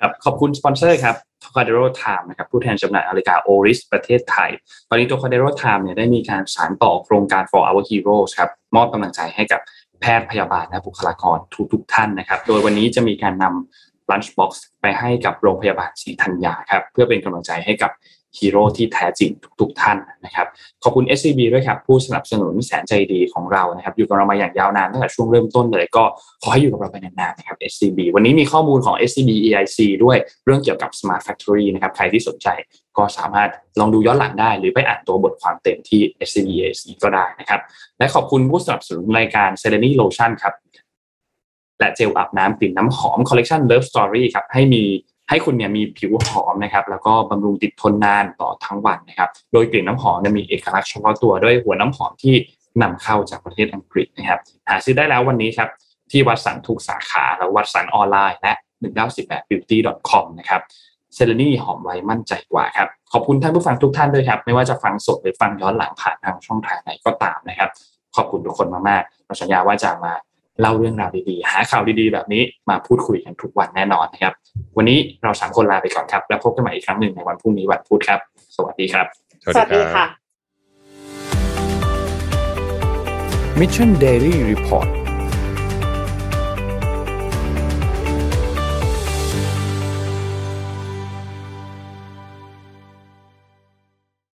ครับขอบคุณสปอนเซอร์ครับ Trocadero Time นะครับผู้แทนจำหน่ายนาฬิกา Oris ประเทศไทย ตอนนี้ Trocadero Time เนี่ยได้มีการสานต่อโครงการ for our heroes ครับมอบกำลังใจให้กับแพทย์พยาบาลและบุคลากรทุกทุกท่านนะครับ โดยวันนี้จะมีการนำ lunch box ไปให้กับโรงพยาบาลศรีธัญญาครับเพื่อเป็นกำลังใจให้กับ ฮีโร่ที่แท้จริงทุกๆท่านนะครับขอบคุณ SCB ด้วยครับผู้สนับสนุนแสนใจดีของเรานะครับอยู่กับเรามาอย่างยาวนานตั้งแต่ช่วงเริ่มต้นเลยก็ขอให้อยู่กับเราไปนานๆนะครับ SCB วันนี้มีข้อมูลของ SCB EIC ด้วยเรื่องเกี่ยวกับ Smart Factory นะครับใครที่สนใจก็สามารถลองดูย้อนหลังได้ หรือไปอ่านตัวบทความเต็มที่ SCB EIC ก็ได้นะครับและขอบคุณผู้สนับสนุนรายการ s e r e n i Lotion ครับและเจลอาบน้ำกลิ่นน้ำหอมคอลเล t ชัน Love Story ครับให้มี ให้คุณเนี่ยมีผิวหอมนะครับแล้วก็บำรุงติดทนนานต่อทั้งวันนะครับ โดยกลิ่นน้ำหอมเนี่ยมีเอกลักษณ์เฉพาะตัวด้วยหัวน้ำหอมที่นำเข้าจากประเทศอังกฤษนะครับ หาซื้อได้แล้ววันนี้ครับที่วัดสันทุกสาขาแล้ววัดสันออนไลน์และ1918 beauty com นะครับเซเลนี่หอมไว้มั่นใจกว่าครับขอบคุณท่านผู้ฟังทุกท่านด้วยครับ ไม่ว่าจะฟังสดหรือฟังย้อนหลังผ่านทางช่องทางไหนก็ตามนะครับ ขอบคุณทุกคนมากๆเราสัญญาว่าจะมา เล่าเรื่องราวดีๆ หาข่าวดีๆ แบบนี้มาพูดคุยกันทุกวันแน่นอนนะครับ วันนี้เราสามคนลาไปก่อนครับ แล้วพบกันใหม่อีกครั้งหนึ่งในวันพรุ่งนี้วันพุธครับ สวัสดีครับ สวัสดีค่ะ Mission Daily Report